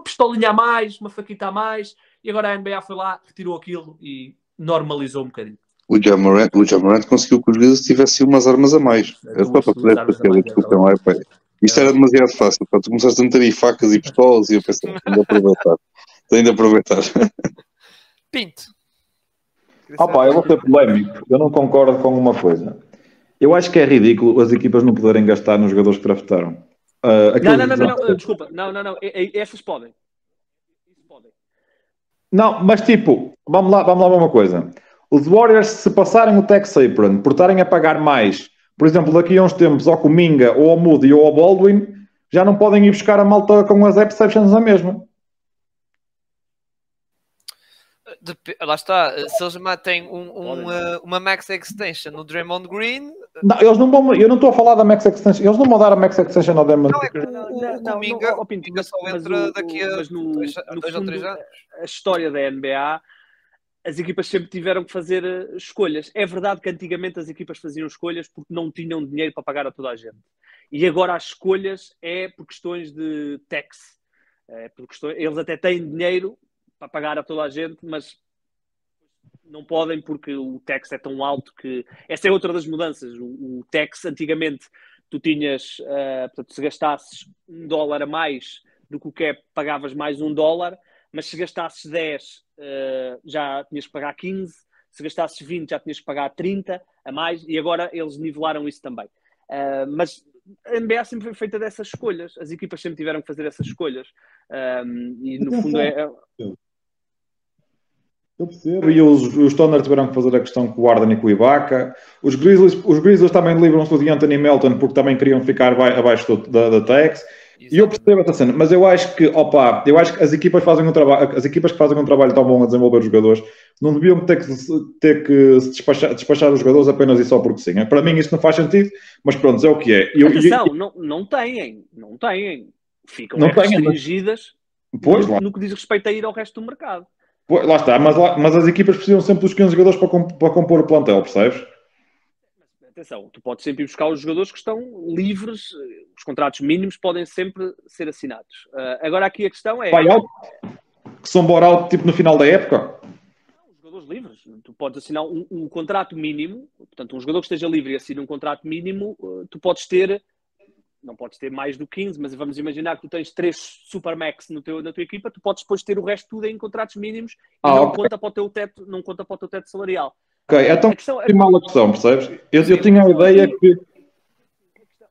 pistolinha a mais, uma faquita a mais, e agora a NBA foi lá, retirou aquilo e normalizou um bocadinho. O Jamorant, o conseguiu que os Grizzlies tivessem umas armas a mais. É só para poder fazer discussão. É, pá. Isto era demasiado fácil. Pá. Tu começaste a meter aí facas e pistolas e eu pensei, tenho de aproveitar. Tenho de aproveitar. Pinto. Ah pá, eu vou ser polémico. Eu não concordo com uma coisa. Eu acho que é ridículo as equipas não poderem gastar nos jogadores que draftaram. Uh, não, não, não, não, não, desculpa, não, não, não, essas podem. Não, mas tipo, vamos lá, vamos lá uma coisa. Os Warriors, se passarem o tax apron por estarem a pagar mais, por exemplo, daqui a uns tempos ao Cominga, ou ao Moody, ou ao Baldwin, já não podem ir buscar a malta com as exceptions na mesma. Dep- lá está, se eles matem um- um, uh, uma max extension no Draymond Green, Não, eles não vão, eu não estou a falar da Max Extension, eles não vão dar a Max Extension ao Demon. não é que o, Não, o, não, o não, Kuminga mas- só entra o- daqui a mas no- dois, no dois ou três anos. a história da NBA, as equipas sempre tiveram que fazer eh, escolhas. É verdade que antigamente as equipas faziam escolhas porque não tinham dinheiro para pagar a toda a gente. E agora as escolhas é por questões de tax. É por questões, eles até têm dinheiro para pagar a toda a gente, mas não podem porque o tax é tão alto que. Essa é outra das mudanças. O, o tax, antigamente, tu tinhas, eh, portanto, se gastasses um dólar a mais do que o cap, pagavas mais um dólar, mas se gastasses 10, eh, já tinhas que pagar 15, se gastasses 20, já tinhas que pagar 30 a mais, e agora eles nivelaram isso também. Eh, mas a NBA sempre foi feita dessas escolhas, as equipas sempre tiveram que fazer essas escolhas. Um, e no fundo é. é- Eu percebo. E os, os Thunder tiveram que fazer a questão com o Arden e com o Ibaka. Os Grizzlies, os Grizzlies também livram-se de Anthony Melton porque também queriam ficar abaixo do- da, da tax. E eu percebo essa cena, mas eu acho que, opa, eu acho que as equipas fazem um trabalho, as equipas que fazem um trabalho tão bom a desenvolver os jogadores não deviam ter que, se- ter que se despachar, despachar os jogadores apenas e só porque sim. Para mim isso não faz sentido, mas pronto, é o que é. Eu, Atenção, não, não têm, não têm. Ficam Não é têm, mas- pois, lá, no, no que diz respeito a ir ao resto do mercado. Lá está, mas, lá- mas as equipas precisam sempre dos 15 jogadores para, com- para compor o plantel, percebes? Atenção, tu podes sempre ir buscar os jogadores que estão livres, eh, os contratos mínimos podem sempre ser assinados. Ah, agora aqui a questão é. Buyout, que são bore tipo no final da época. Os jogadores livres. Tu podes assinar um, um contrato mínimo, portanto, um jogador que esteja livre e assina um contrato mínimo, eh, tu podes ter, não podes ter mais do 15, mas vamos imaginar que tu tens três Supermax no teu, na tua equipa, tu podes depois ter o resto tudo em contratos mínimos e Ah, não, ok. conta para o teu teto, não conta para o teu teto salarial. Ok, então A questão é, mal a questão, percebes? Eu, eu tinha a ideia que.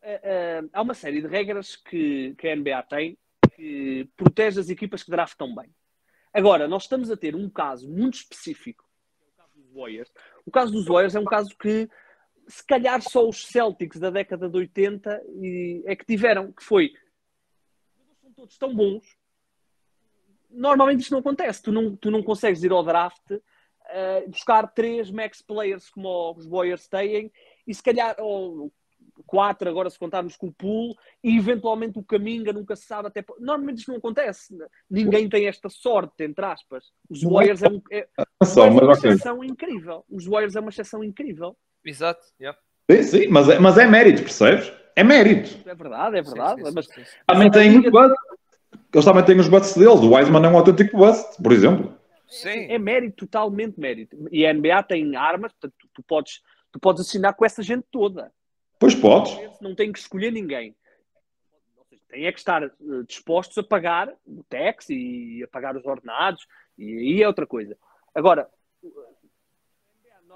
eh, eh, há uma série de regras que, que a NBA tem que protege as equipas que draftam bem. Agora, nós estamos a ter um caso muito específico, que é o caso dos Warriors. O caso dos Warriors é um caso que, se calhar, só os Celtics da década de 80 e- é que tiveram, que foi são todos tão bons. Normalmente isto não acontece. Tu não, tu não consegues ir ao draft eh, buscar três max players como os Warriors têm e se calhar ou quatro agora se contarmos com o pool e eventualmente o Caminga nunca se sabe até normalmente isto não acontece ninguém tem esta sorte entre aspas os é Warriors é, um, é, é uma exceção incrível os Warriors é uma exceção incrível Exato, yeah. Sim, sim, mas é, mas é mérito, percebes? É mérito. é verdade é verdade Sim, sim, mas sim, sim. Também têm os busts. Eles também têm os busts deles. O Wiseman é um autêntico bust, por exemplo. Sim. é mérito totalmente mérito e a NBA tem armas portanto tu, tu podes tu podes assinar com essa gente toda Pois podes. não têm que escolher ninguém. Têm é que estar eh, dispostos a pagar o tax e a pagar os ordenados, e aí é outra coisa. Agora,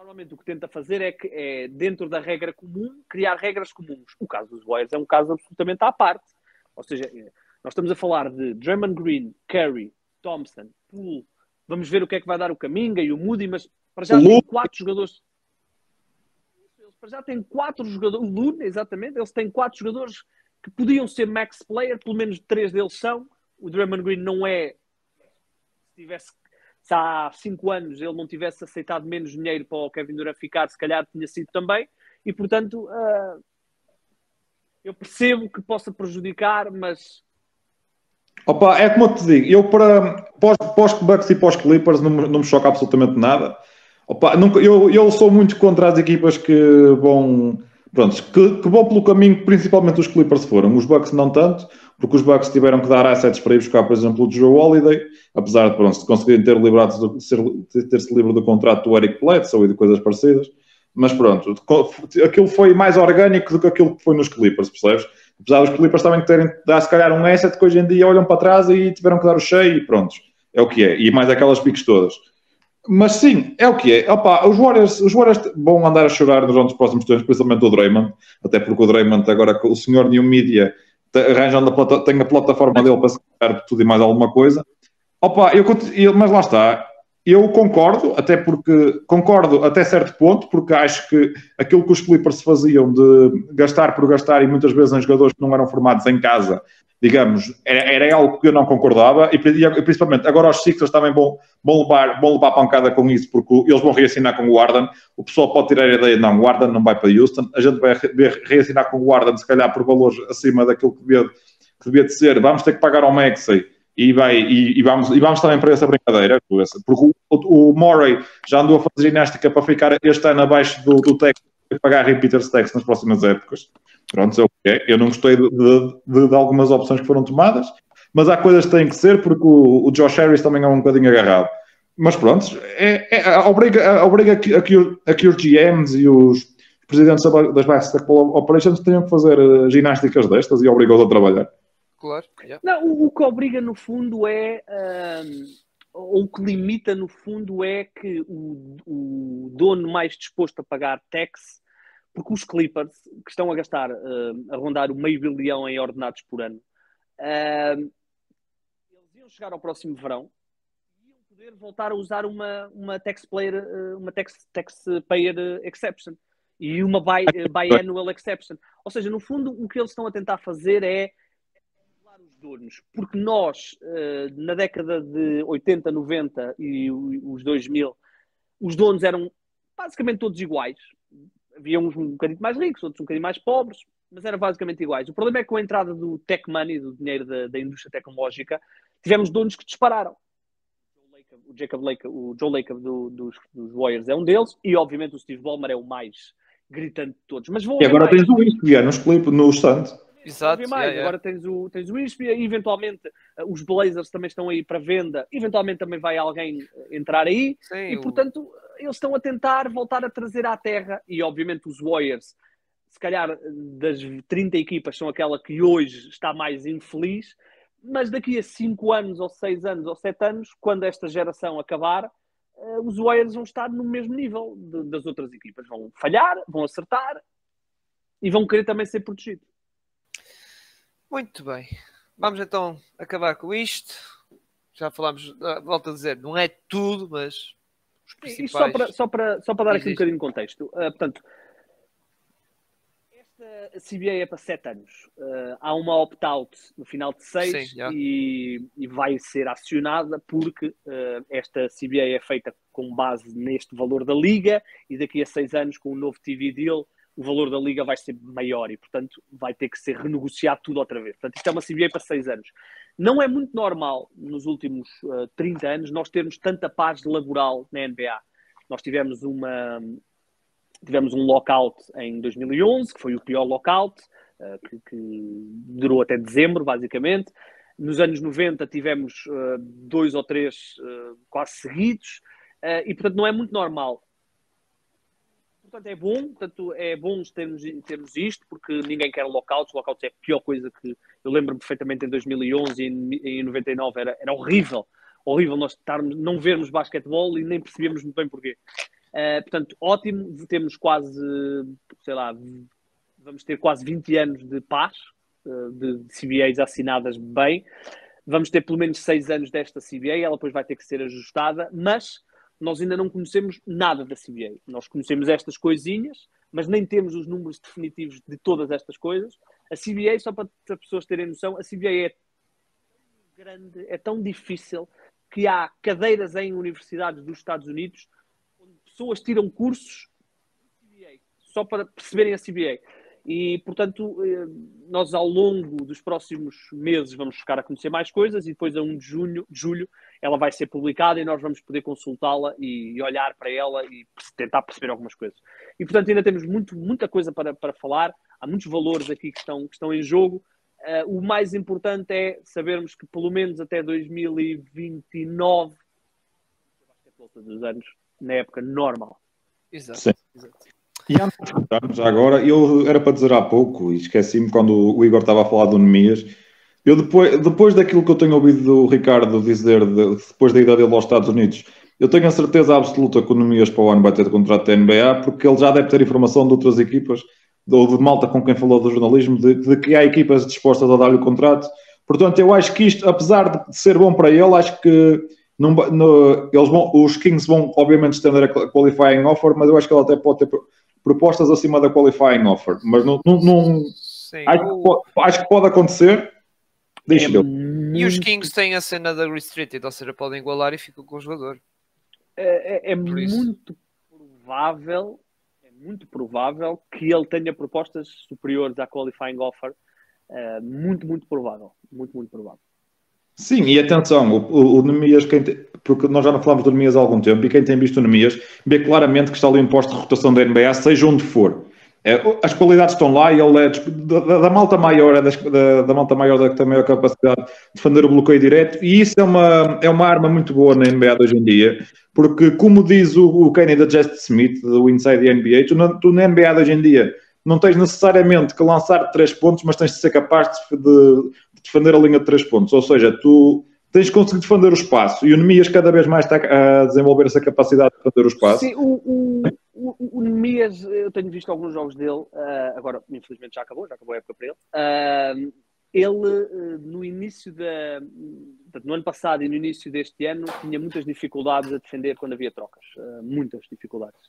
normalmente o que tenta fazer é, que, é, dentro da regra comum, criar regras comuns. O caso dos Warriors é um caso absolutamente à parte. Ou seja, eh, nós estamos a falar de Draymond Green, Curry, Thompson, Poole. Vamos ver o que é que vai dar o Caminga e o Moody, mas para já tem quatro jogadores eles para já têm quatro jogadores, o exatamente, eles têm quatro jogadores que podiam ser max player, pelo menos três deles são. O Draymond Green não é. Se, tivesse, se há cinco anos ele não tivesse aceitado menos dinheiro para o Kevin Durant ficar, se calhar tinha sido também. E portanto, ah, eu percebo que possa prejudicar, mas Opa, é como eu te digo, eu para pós, pós Bucks e pós Clippers não, não me choca absolutamente nada. Opa, nunca, eu, eu sou muito contra as equipas que vão, pronto, que, que vão pelo caminho que principalmente os Clippers foram. Os Bucks não tanto, porque os Bucks tiveram que dar assets para ir buscar, por exemplo, o Joe Holiday, apesar de, pronto, de conseguirem ter liberado, de ser, de ter-se livre do contrato do Eric Bledsoe e de coisas parecidas. Mas pronto, aquilo foi mais orgânico do que aquilo que foi nos Clippers, percebes? Apesar dos Clippers também terem dar se calhar um asset que hoje em dia olham para trás e tiveram que dar o cheio e pronto, é o que é. E mais aquelas piques todas. Mas sim, é o que é. Opa, os, Warriors, os Warriors vão andar a chorar nos próximos tempos, principalmente o Draymond, até porque o Draymond agora, o senhor New Media, arranjando a plata, tem a plataforma dele para se tudo e mais alguma coisa. Opa, eu, eu, mas lá está. Eu concordo, até porque concordo até certo ponto, porque acho que aquilo que os Clippers faziam de gastar por gastar e muitas vezes em jogadores que não eram formados em casa, digamos, era, era algo que eu não concordava, e, e principalmente agora os Sixers também vão, vão, levar, vão levar pancada com isso, porque eles vão reassinar com o Warden. O pessoal pode tirar a ideia, não, o Warden não vai para Houston, a gente vai re, reassinar com o Warden, se calhar por valores acima daquilo que devia, que devia de ser, vamos ter que pagar ao Maxey e, vai, e, e, vamos, e vamos também para essa brincadeira, porque o, o, Murray já andou a fazer ginástica para ficar este ano abaixo do, do e pagar repeaters Tex nas próximas épocas. Pronto, é o que é. Eu não gostei de, de, de, algumas opções que foram tomadas, mas há coisas que têm que ser porque o, o Josh Harris também é um bocadinho agarrado. Mas pronto, é, é, obriga, obriga a, que, a, a que os GMs e os presidentes das Basketball Operations tenham que fazer uh, ginásticas destas e obrigam-os a trabalhar. Claro. Yeah. Não, o, o, que obriga no fundo é. Ou o que limita no fundo é que o, o dono mais disposto a pagar tax, porque os Clippers, que estão a gastar, uh, a rondar o meio bilhão em ordenados por ano, uh, eles iam chegar ao próximo verão e iam poder voltar a usar uma, uma taxpayer, uh, uma tax, taxpayer exception e uma biannual exception. Ou seja, no fundo, o que eles estão a tentar fazer é donos, porque nós, eh, na década de 80, 90 e os 2000, os donos eram basicamente todos iguais. Havia uns um bocadinho mais ricos, outros um bocadinho mais pobres, mas eram basicamente iguais. O problema é que com a entrada do tech money, do dinheiro da, da indústria tecnológica, tivemos donos que dispararam. O Jacob Lake, o Joe Lake do, dos, dos Warriors é um deles, e obviamente o Steve Ballmer é o mais gritante de todos. Mas e agora mais. tens o Isquia nos clipes, no stand. Exato. Mais. Yeah, yeah. Agora tens o, tens o Ispia, eventualmente uh, os Blazers também estão aí para venda, eventualmente também vai alguém uh, entrar aí, Sim, e o... portanto eles estão a tentar voltar a trazer à terra, e obviamente os Warriors, se calhar das 30 equipas, são aquela que hoje está mais infeliz, mas daqui a 5 anos, ou 6 anos, ou 7 anos, quando esta geração acabar, uh, os Warriors vão estar no mesmo nível de, das outras equipas. Vão falhar, vão acertar e vão querer também ser protegidos. Muito bem. Vamos então acabar com isto. Já falámos, ah, volto a dizer, não é tudo, mas os principais... E só para, só para, só para dar aqui um bocadinho de contexto. Uh, portanto, esta CBA é para 7 anos. Uh, há uma opt-out no final de 6 e, e, vai ser acionada porque uh, esta CBA é feita com base neste valor da liga e daqui a 6 anos, com o um novo TV deal, o valor da liga vai ser maior e, portanto, vai ter que ser renegociado tudo outra vez. Portanto, isto é uma CBA para seis anos. Não é muito normal, nos últimos uh, eh, 30 anos, nós termos tanta paz laboral na NBA. Nós tivemos uma... Tivemos um lockout em 2011, que foi o pior lockout, uh, que, que, durou até dezembro, basicamente. Nos anos 90 tivemos uh, dois ou três quase seguidos, e portanto não é muito normal portanto é bom, portanto é bom termos, termos isto, porque ninguém quer lockouts, lockouts é a pior coisa que eu lembro perfeitamente em 2011 e em, em 99 era, era horrível, horrível nós estarmos, não vermos basquetebol e nem percebemos muito bem porquê. Uh, portanto, ótimo, temos quase, sei lá, vamos ter quase 20 anos de paz, uh, de, de CBAs assinadas bem, vamos ter pelo menos 6 anos desta CBA, ela depois vai ter que ser ajustada, mas nós ainda não conhecemos nada da CBA. Nós conhecemos estas coisinhas, mas nem temos os números definitivos de todas estas coisas. A CBA, só para as pessoas terem noção, a CBA é grande, é tão difícil que há cadeiras em universidades dos Estados Unidos onde pessoas tiram cursos só para perceberem a CBA. E, portanto, eh, nós ao longo dos próximos meses vamos ficar a conhecer mais coisas e depois a 1 de, junho, de julho ela vai ser publicada e nós vamos poder consultá-la e, olhar para ela e tentar perceber algumas coisas. E, portanto, ainda temos muito, muita coisa para, para falar, há muitos valores aqui que estão, que estão em jogo. Uh, o mais importante é sabermos que pelo menos até 2029 volta dos anos na época normal. Exato. Exato. E antes de escutarmos agora, eu era para dizer há pouco, e esqueci-me quando o Igor estava a falar do Nemias, eu depois, depois daquilo que eu tenho ouvido do Ricardo dizer, de, depois da ida dele aos Estados Unidos, eu tenho a certeza absoluta que o Nemias para o ano vai ter contrato da NBA, porque ele já deve ter informação de outras equipas, ou de malta com quem falou do jornalismo, de, de que há equipas dispostas a dar-lhe o contrato, Portanto, eu acho que isto, apesar de ser bom para ele, acho que no, eles vão, os Kings vão, obviamente, estender a qualifying offer, mas eu acho que ele até pode ter propostas acima da qualifying offer. Mas não, não, não Sim. acho, que pode, acho que pode acontecer. Deixa É eu. E os Kings têm a cena da Restricted, ou seja, podem igualar e ficam com o jogador. É, é- é isso. muito provável, é muito provável que ele tenha propostas superiores à qualifying offer. É, muito, muito provável. Muito, muito provável. Sim, e atenção, o, o, Nemias, porque nós já não falamos do Nemias há algum tempo, e quem tem visto o Nemias vê claramente que está ali um posto de rotação da NBA, seja onde for. É, as qualidades estão lá e ele é da, da- malta maior, é das- da, da malta maior da que tem maior capacidade de defender o bloqueio direto, e isso é uma, é uma arma muito boa na NBA de hoje em dia, porque como diz o, o Kenny da Just Smith, do Inside the NBA, tu, na- tu na NBA de hoje em dia não tens necessariamente que lançar três pontos, mas tens de ser capaz de- de defender a linha de três pontos. Ou seja, tu tens de conseguir defender o espaço e o Nemias cada vez mais está a desenvolver essa capacidade de defender o espaço. Sim, o, o, o, Nemias, eu tenho visto alguns jogos dele, ah, agora infelizmente já acabou, já acabou a época para ele. Ah, ele, ah, no início da. No ano passado e no início deste ano, tinha muitas dificuldades a defender quando havia trocas. muitas dificuldades.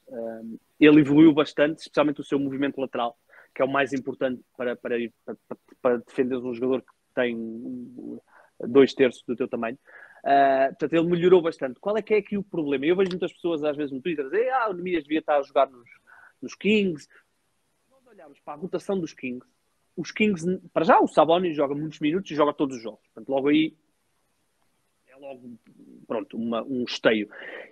Ele evoluiu bastante, especialmente o seu movimento lateral, que é o mais importante para, para, para, para defender um jogador que tem dois terços do teu tamanho. Uh, portanto, ele melhorou bastante. Qual é que é aqui o problema? Eu vejo muitas pessoas, às vezes, no Twitter, dizer ah, o Nemias devia estar a jogar nos, nos Kings. Se nós olharmos para a rotação dos Kings, os Kings, para já, o Sabonis joga muitos minutos e joga todos os jogos. Portanto, logo aí é logo, pronto, uma, um esteio.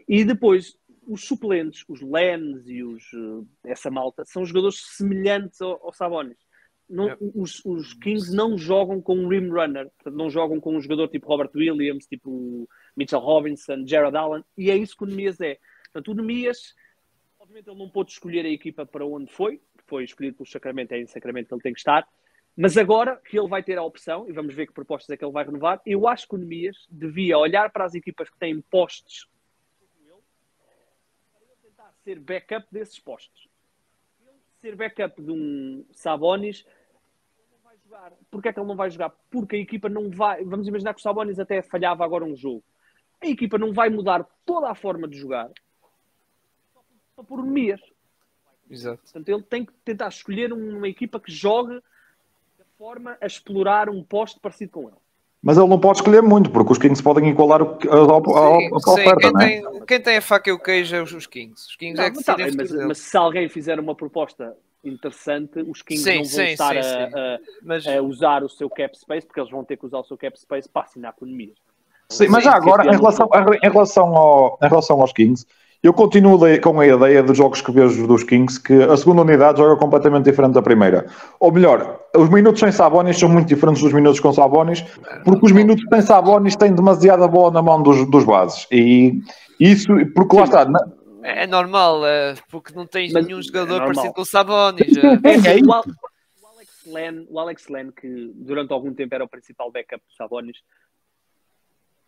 E depois, os suplentes, os Lens e os, eh, essa malta, são jogadores semelhantes ao, ao Sabonis. Não- Yep. os, os Kings não jogam com um rim runner, portanto, não jogam com um jogador tipo Robert Williams, tipo Mitchell Robinson, Jared Allen, e é isso que o Nemias é. Portanto, o Nemias, obviamente, ele não pôde escolher a equipa para onde foi, foi escolhido pelo Sacramento, é em Sacramento que ele tem que estar, mas agora que ele vai ter a opção, e vamos ver que propostas é que ele vai renovar, eu acho que o Nemias devia olhar para as equipas que têm ele, para tentar ser backup desses postos. Ser backup de um Sabonis, jogar. Porquê é que ele não vai jogar? Porque a equipa não vai. Vamos imaginar que o Sabonis até falhava agora um jogo. A equipa não vai mudar toda a forma de jogar só por Nemias. Exato. Portanto, ele tem que tentar escolher uma equipa que jogue de forma a explorar um posto parecido com ele. Mas ele não pode escolher muito, porque os Kings podem igualar o- a, a- a- a sim, oferta, quem, não é? tem, quem tem a faca e o queijo é os, os Kings. Os Kings Não, é que mas, tá mas, mas se alguém fizer uma proposta interessante, os Kings Sim, não vão sim, estar sim, a, sim. a- Mas, a usar o seu cap space, porque eles vão ter que usar o seu cap space para assinar com economias. Sim, mas já agora, em relação, em, relação ao, em relação aos Kings, eu continuo com a ideia dos jogos que vejo dos Kings, que a segunda unidade joga completamente diferente da primeira. Ou melhor, os minutos sem Sabonis são muito diferentes dos minutos com Sabonis, porque os minutos sem Sabonis têm demasiada bola na mão dos, dos bases. E isso, porque lá está, é normal, é, porque não tens Mas nenhum é jogador normal. parecido com o Sabonis. é. É, É o, o Alex Len, o Alex Len, que durante algum tempo era o principal backup do Sabonis,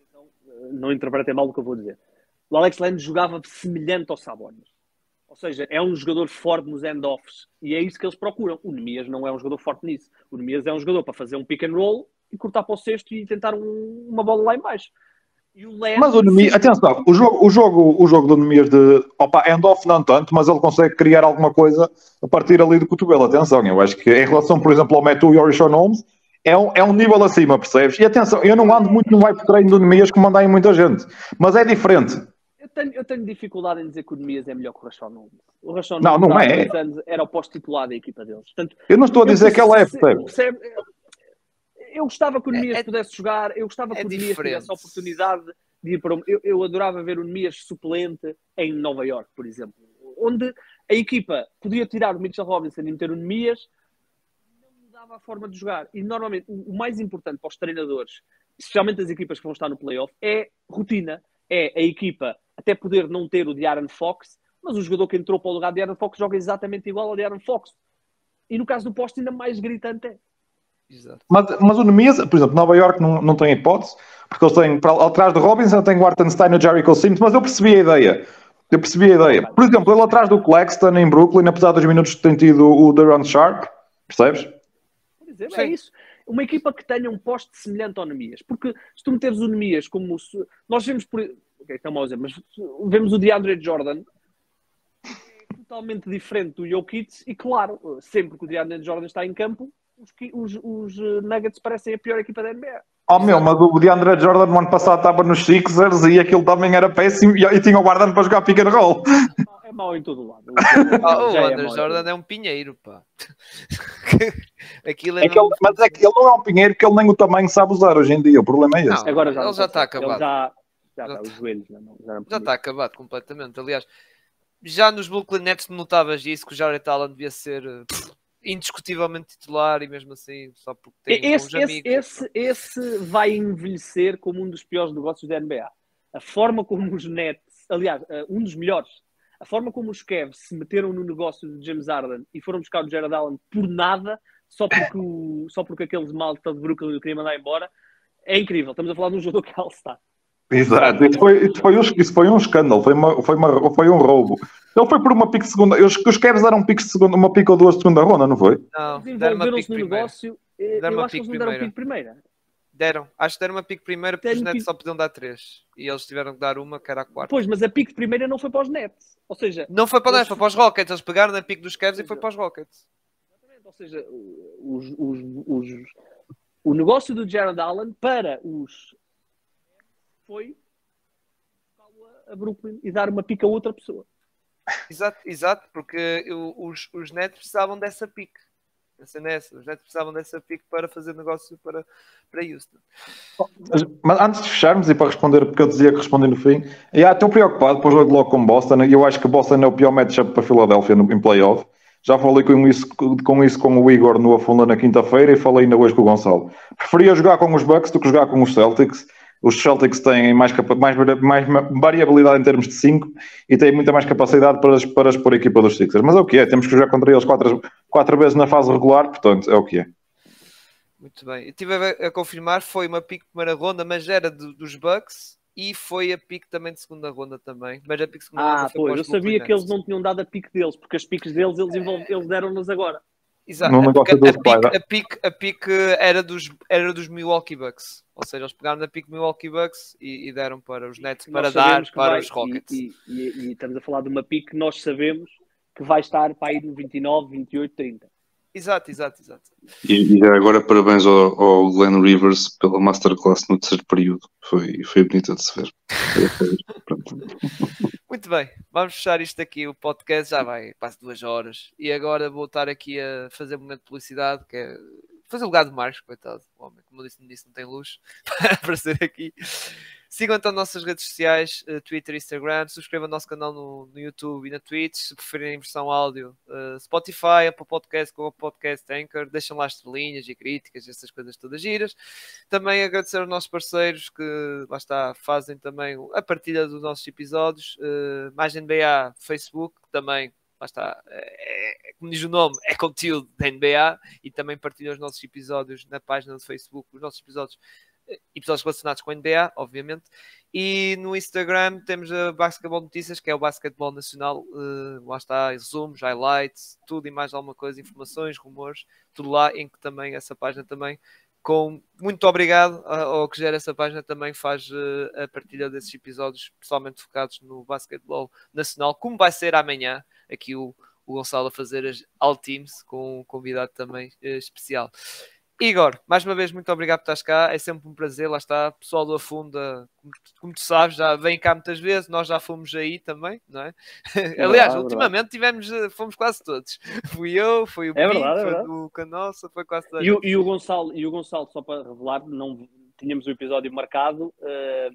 então, eh, não interpretem mal o que eu vou dizer. O Alex Len jogava semelhante ao Sabonis. Ou seja, é um jogador forte nos end-offs e é isso que eles procuram. O Nemias não é um jogador forte nisso. O Nemias é um jogador para fazer um pick and roll e cortar para o cesto e tentar um- uma bola lá em baixo. Mas o Nemias, atenção, o jogo, o jogo, o jogo do Nemias de opa, end-off não tanto, mas ele consegue criar alguma coisa a partir ali do cotovelo. Atenção, eu acho que em relação, por exemplo, ao Metu e ao Rishon Holmes, é um, é um nível acima, percebes? E atenção, eu não ando muito no hype treino do Nemias como anda em muita gente, mas é diferente. Eu tenho, eu tenho dificuldade em dizer que o Nemias é melhor que o Rashon Holmes. O Não, não é. anos era o pós-titular da equipa deles. Portanto, Eu não estou a dizer que ela é, perce- percebe? Eu gostava que o É- Nemias é- pudesse jogar, eu gostava é que o Nemias diferente. tivesse a oportunidade de ir para um... eu, eu adorava ver o Nemias suplente em Nova York, por exemplo, onde a equipa podia tirar o Mitchell Robinson e meter o Nemias não mudava a forma de jogar. E normalmente o mais importante para os treinadores, especialmente as equipas que vão estar no playoff, é rotina. É a equipa até poder não ter o De'Aaron Fox, mas o jogador que entrou para o lugar de De'Aaron Fox joga exatamente igual ao De'Aaron Fox. E no caso do posto ainda mais gritante é. Exato. Mas, mas o Nemias, por exemplo, Nova York não, não tem hipótese, porque eles têm, para, atrás do Robinson, tem o Artenstein e o Jericho Sims, mas eu percebi a ideia. Eu percebi a ideia. Por exemplo, ele atrás do Claxton em Brooklyn, apesar dos minutos que tem tido o Duran Sharp, percebes? Por exemplo, Sim. é isso. uma equipa que tenha um poste semelhante ao Nemias. Porque se tu meteres o Nemias como. se- Nós vemos por. Ok, está mal a dizer, mas vemos o DeAndre Jordan é totalmente diferente do Jokic e, claro, sempre que o DeAndre Jordan está em campo, os, os, os eh, Nuggets parecem a pior equipa da NBA. Oh meu, mas o DeAndre Jordan no ano passado estava nos Sixers e aquilo também era péssimo e, e tinha o guardando para jogar pick and roll. É mau- É em todo lado. Ah, o Já é Jordan é um pinheiro, pá. Aquilo é É que ele, mas é que ele não é um pinheiro que ele nem o tamanho sabe usar hoje em dia. O problema é esse. Não, Agora já ele já está acabado. já, já, Já está, tá. os joelhos já não, já não Já está acabado completamente. Aliás, já nos Brooklyn Nets notavas isso, que o Jared Allen devia ser eh, pff, indiscutivelmente titular e mesmo assim, só porque tem Esse, esse, amigos. esse, esse vai envelhecer como um dos piores negócios da NBA. A forma como os Nets, aliás, eh, um dos melhores, a forma como os Cavs se meteram no negócio de James Harden e foram buscar o Jared Allen por nada, só porque, o, só porque aqueles malta de Brooklyn o queriam mandar embora, é incrível. Estamos a falar de um jogador que All-Star. Exato, isso foi, isso, foi um, isso foi um escândalo, foi, uma, foi, uma, foi um roubo. Ele foi por uma pique de segunda. Os, os Cavs deram pique de segunda, uma pique ou duas de segunda ronda, não foi? Não, deram uma pique no primeiro. negócio, eh, Deram uma acho que eles pique não deram primeiro. pique primeira. Deram. Acho que deram uma pique primeiro porque os Nets pique- só podiam dar três. E eles tiveram que dar uma, que era a quarta. Pois, mas a pique de primeira não foi para os Nets. Ou seja, Não foi para Eles- nós, foi para os Rockets. Eles pegaram na pique dos Cavs e foi para os Rockets. Ou seja, os, os, os, o negócio do Jared Allen para os foi a Brooklyn e dar uma pica a outra pessoa. Exato, exato, porque o- os, os Nets precisavam dessa pique. Essa nessa. Os Nets precisavam dessa pique para fazer negócio para, para Houston. Mas, mas antes de fecharmos e para responder, porque eu dizia que respondi no fim, yeah, estou preocupado para o jogo logo com Boston e eu acho que Boston é o pior matchup para a Filadélfia no, em playoff. Já falei com isso, com isso com o Igor no Afunda na quinta-feira e falei ainda hoje com o Gonçalo. Preferia jogar com os Bucks do que jogar com os Celtics. Os Celtics têm mais, mais, mais variabilidade em termos de 5 e têm muita mais capacidade para, para expor a equipa dos Sixers. Mas é o que é, temos que jogar contra eles quatro, quatro vezes na fase regular, portanto é o que é. Muito bem. Eu estive a, a confirmar, foi uma pique de primeira ronda, mas era do- dos Bucks e foi a pique também de segunda ronda também. Mas a pique de segunda ronda Ah, foi para pois, eu sabia que eles não tinham dado a pique deles, porque as piques deles eles, envolve, eles deram-nos agora. Exato. A, negócio pique, a, pique, a, pique, a pique era, dos, era dos Milwaukee Bucks. Ou seja, eles pegaram na pique Milwaukee Bucks e, e deram para os Nets para dar para vai- os Rockets. E, e- e- e estamos a falar de uma pique que nós sabemos que vai estar para ir no 29, 28, 30. Exato, exato, exato. E, e agora parabéns ao, ao Glenn Rivers pela masterclass no terceiro período. Foi, foi bonito de se ver. Muito bem, vamos fechar isto aqui. O podcast já vai quase duas horas. E agora vou estar aqui a fazer um momento de publicidade, que é fazer o lugar de Marcos, coitado. O homem, como eu disse, disse, não tem luz para aparecer aqui. Sigam então nossas redes sociais, eh, Twitter Instagram. Subscrevam o nosso canal no, no YouTube e na Twitch. Se preferirem versão áudio, eh, Spotify, Apple Podcast, Google Podcast, Anchor. Deixem lá estrelinhas e críticas, essas coisas todas giras. Também agradecer aos nossos parceiros que lá está, fazem também a partilha dos nossos episódios. eh, mais NBA, Facebook, também lá está, é, é- como diz o nome, é conteúdo da NBA e também partilham os nossos episódios na página do Facebook, os nossos episódios, episódios relacionados com a NBA, obviamente. E no Instagram temos a Basketball Notícias, que é o basquetebol nacional. eh, lá está, resumos, highlights, tudo e mais alguma coisa, informações, rumores, tudo lá, em que também essa página também com muito obrigado ao que gera essa página também faz eh, a partilha desses episódios pessoalmente focados no basquetebol nacional, como vai ser amanhã aqui o, o Gonçalo a fazer as All Teams com um convidado também eh, especial. Igor, mais uma vez, muito obrigado por estás cá. É sempre um prazer, lá está. Pessoal do Afunda, como, tu- como tu sabes, já vem cá muitas vezes. Nós já fomos aí também, não é? Aliás, verdade, é ultimamente tivemos, eh, fomos quase todos. Fui eu, foi o É Pinto, verdade, é foi o Canossa, foi quase toda a E o, e o Gonçalo, e o Gonçalo, só para revelar, não tínhamos o episódio marcado eh,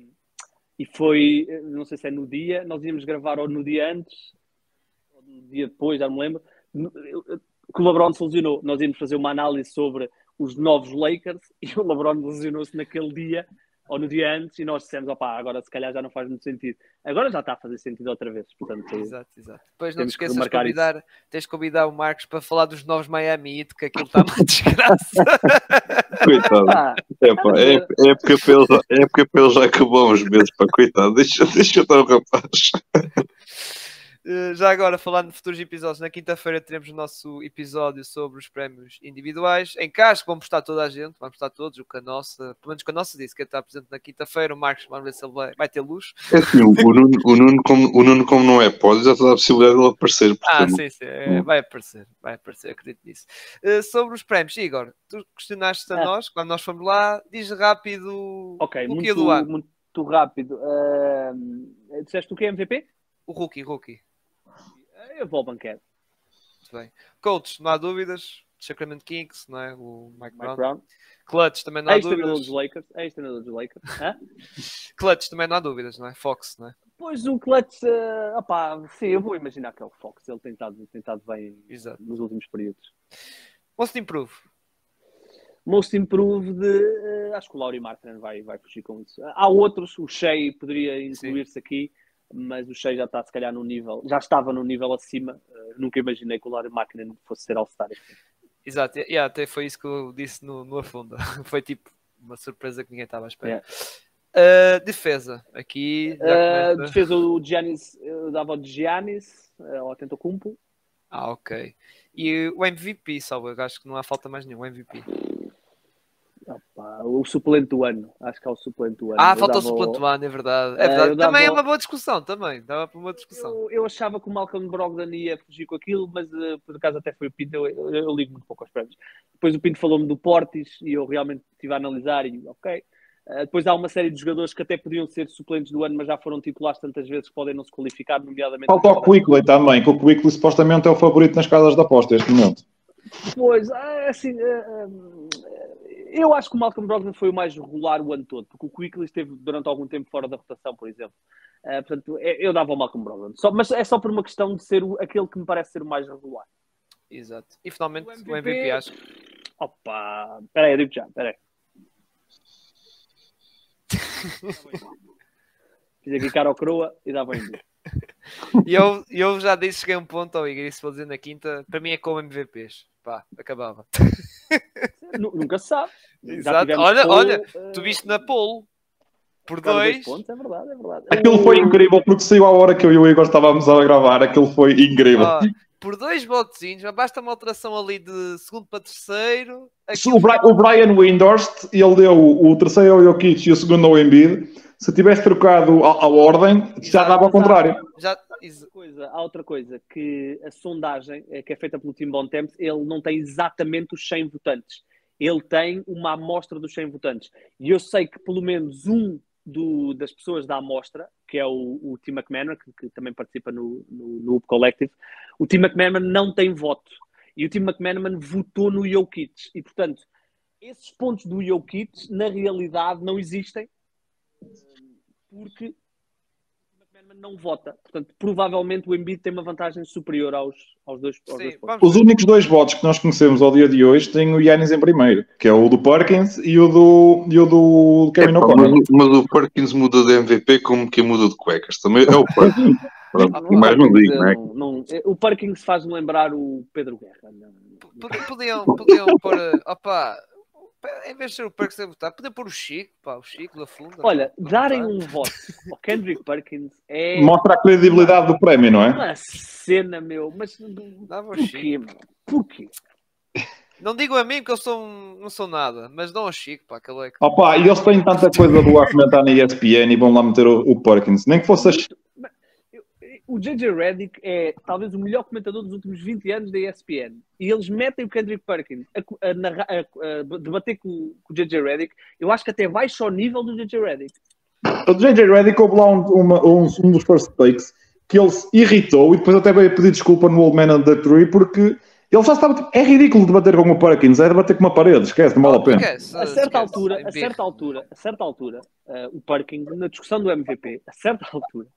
e foi, eh, não sei se é no dia, nós íamos gravar ou no dia antes, ou no dia depois, já me lembro, que o LeBron se lesionou. Nós íamos fazer uma análise sobre os novos Lakers e o LeBron lesionou-se naquele dia ou no dia antes e nós dissemos, opá, agora se calhar já não faz muito sentido. Agora já está a fazer sentido outra vez, portanto... Exato, exato. Depois não te esqueças de convidar, tens de convidar o Marcos para falar dos novos Miami Heat, que aquilo está uma desgraça. Coitado. Ah, É, pá, é, é, porque para ele, já- é porque para ele já acabou uns meses, pá, coitado. Deixa, deixa estar o rapaz. Uh, já agora, falando de futuros episódios, na quinta-feira teremos o nosso episódio sobre os prémios individuais. Em casa, vamos estar toda a gente, vamos estar todos, o Canossa, pelo menos o Canossa disse que está presente na quinta-feira, o Marcos, vamos ver se ele vai, ter luz. É assim, o, Nuno, o, Nuno como, o Nuno, como não é pode, já está a possibilidade de ele aparecer. Ah, sim, sim, é, vai aparecer, vai aparecer, acredito nisso. Uh, sobre os prémios, Igor, tu questionaste a Ah. nós, quando nós fomos lá, diz rápido Ok, o que muito, do ano. muito rápido. Ahm, disseste o que é MVP? O rookie, rookie. Eu vou ao banquete. Muito bem. Coaches, não há dúvidas. Sacramento Kings, não é? O Mike, Mike Brown. Brown. Clutch também não há dos dúvidas. Lakers. Ex-treinador dos Lakers. Clutch também não há dúvidas, não é? Fox, não é? Pois o Clutch, uh, opá, sim, eu vou imaginar que é o Fox. Ele tem estado, tem estado bem Exato. nos últimos períodos. Most Improve. Most Improved, eh, acho que o Laurie Martin vai, vai fugir com isso. Há outros, o Shea poderia incluir-se aqui, mas o Shea já está se calhar no nível, já estava no nível acima. Eh, nunca imaginei que o Laurie Martin fosse ser All-Star. Exato, yeah, até foi isso que eu disse no, no Afunda. foi tipo uma surpresa que ninguém estava à espera. Uh, defesa, aqui começa- defesa o Giannis, eu dava o Giannis, uh, ao Antetokounmpo. Ah, ok. E o MVP, salvo, eu acho que não há falta mais nenhum. O MVP. O suplente do ano, acho que é o suplente do ano. Ah, Eu falta o suplente do ano, é verdade. É Eh, verdade. Também é uma boa discussão, também. Dava para uma discussão. Eu, eu achava que o Malcolm Brogdon ia fugir com aquilo, mas eh, por acaso até foi o Pinto. Eu, eu- eu ligo muito pouco aos prémios. Depois o Pinto falou-me do Portis e eu realmente estive a analisar e ok. Eh, depois há uma série de jogadores que até podiam ser suplentes do ano, mas já foram titulares tantas vezes que podem não se qualificar, nomeadamente. Falta o Quickly também, que o Quickly supostamente é o favorito nas casas de aposta neste momento. Pois, assim, eh, eu acho que o Malcolm Brogdon foi o mais regular o ano todo, porque o Quickly esteve durante algum tempo fora da rotação, por exemplo. Eh, portanto, eh, eu dava ao Malcolm Brogdon. Só, mas é só por uma questão de ser o- aquele que me parece ser o mais regular. Exato. E finalmente O o MVP, MVP, acho. Opa, peraí, eu digo já, peraí. Fiz aqui cara ao croa e dava em mim. E eu, eu já disse, cheguei a um ponto ao Igor, isso vou dizer na quinta, para mim é como MVPs. Pá, acabava. Nu- Nunca se sabe. Exato. Olha, Paul, olha, eh, Tu viste na pole. Por ficaram dois. pontos, é verdade, é verdade. Aquilo foi incrível, porque saiu à hora que eu e o Igor estávamos a gravar, aquilo foi incrível. Ó, por dois votozinhos, basta uma alteração ali de segundo para terceiro. Aquilo o, Bri- o Brian Windhorst, ele deu o terceiro ao Jokic e o segundo ao Embiid. Se tivesse trocado a, a ordem, já Exato, dava ao contrário. Já, Outra coisa, há outra coisa, que a sondagem eh, que é feita pelo Tim Bontemps, ele não tem exatamente os 100 votantes. Ele tem uma amostra dos 100 votantes. E eu sei que pelo menos um do- das pessoas da amostra, que é o, o Tim McMahon, que, que também participa no, no, no Collective, o Tim McMahon não tem voto. E o Tim McMahon votou no Jokic. E, portanto, esses pontos do Jokic, na realidade, não existem porque não vota. Portanto, provavelmente o Embiid tem uma vantagem superior aos, aos, dois, aos sim, dois Os únicos dois votos que nós conhecemos ao dia de hoje têm o Yannis em primeiro, que é o do Perkins e o do, e o do Kevin Epá, O'Connor. mas, mas o Perkins muda de MVP como quem muda de cuecas. Também é o Perkins. Pronto, Ah, mais não digo, não é? não- não- o Perkins faz-me lembrar o Pedro Guerra. Podiam, podiam pôr. eh, Opa, em vez de ser o Perks a votar, podiam pôr o Chico, pá, o Chico da Funda. Olha, darem um voto ao Kendrick Perkins é Mostra a credibilidade do prémio, não é? uma cena, meu. Mas Dava ao Chico. porquê? Não digo a mim porque eu sou um- não sou nada, mas dão ao Chico, pá, aquele é que. Opa, e eles têm tanta coisa boa a comentar na ESPN e vão lá meter o, o Perkins. Nem que fosse a O JJ Redick é talvez o melhor comentador dos últimos 20 anos da ESPN. E eles metem o Kendrick Perkins a, a a- a debater com, com o JJ Redick. Eu acho que até baixa ao nível do JJ Redick. O JJ Redick houve lá um, uma- um, um dos first takes que ele se irritou e depois até veio pedir desculpa no Old Man and the Tree porque ele já estava. tipo, É ridículo debater com o Perkins, é debater com uma parede, esquece, não vale a pena. Esquece, A certa altura, a embirra. certa altura, a certa altura, eh, o Perkins, na discussão do MVP, a certa altura,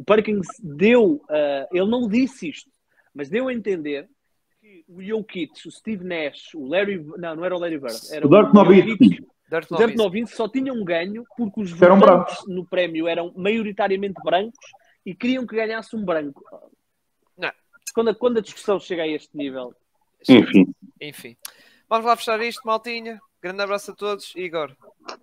o Perkins deu, eh, ele não disse isto, mas deu a entender que o Jokic, o Steve Nash, o Larry, não, não era o Larry Bird, era O Dirk Nowitzki. Dirk Nowitzki. Só tinham um ganho porque os Eram votantes no prémio eram maioritariamente brancos e queriam que ganhasse um branco. Não. Quando a, quando a discussão chega a este nível, Enfim. Enfim. Vamos lá fechar isto, maltinha. Grande abraço a todos. Igor,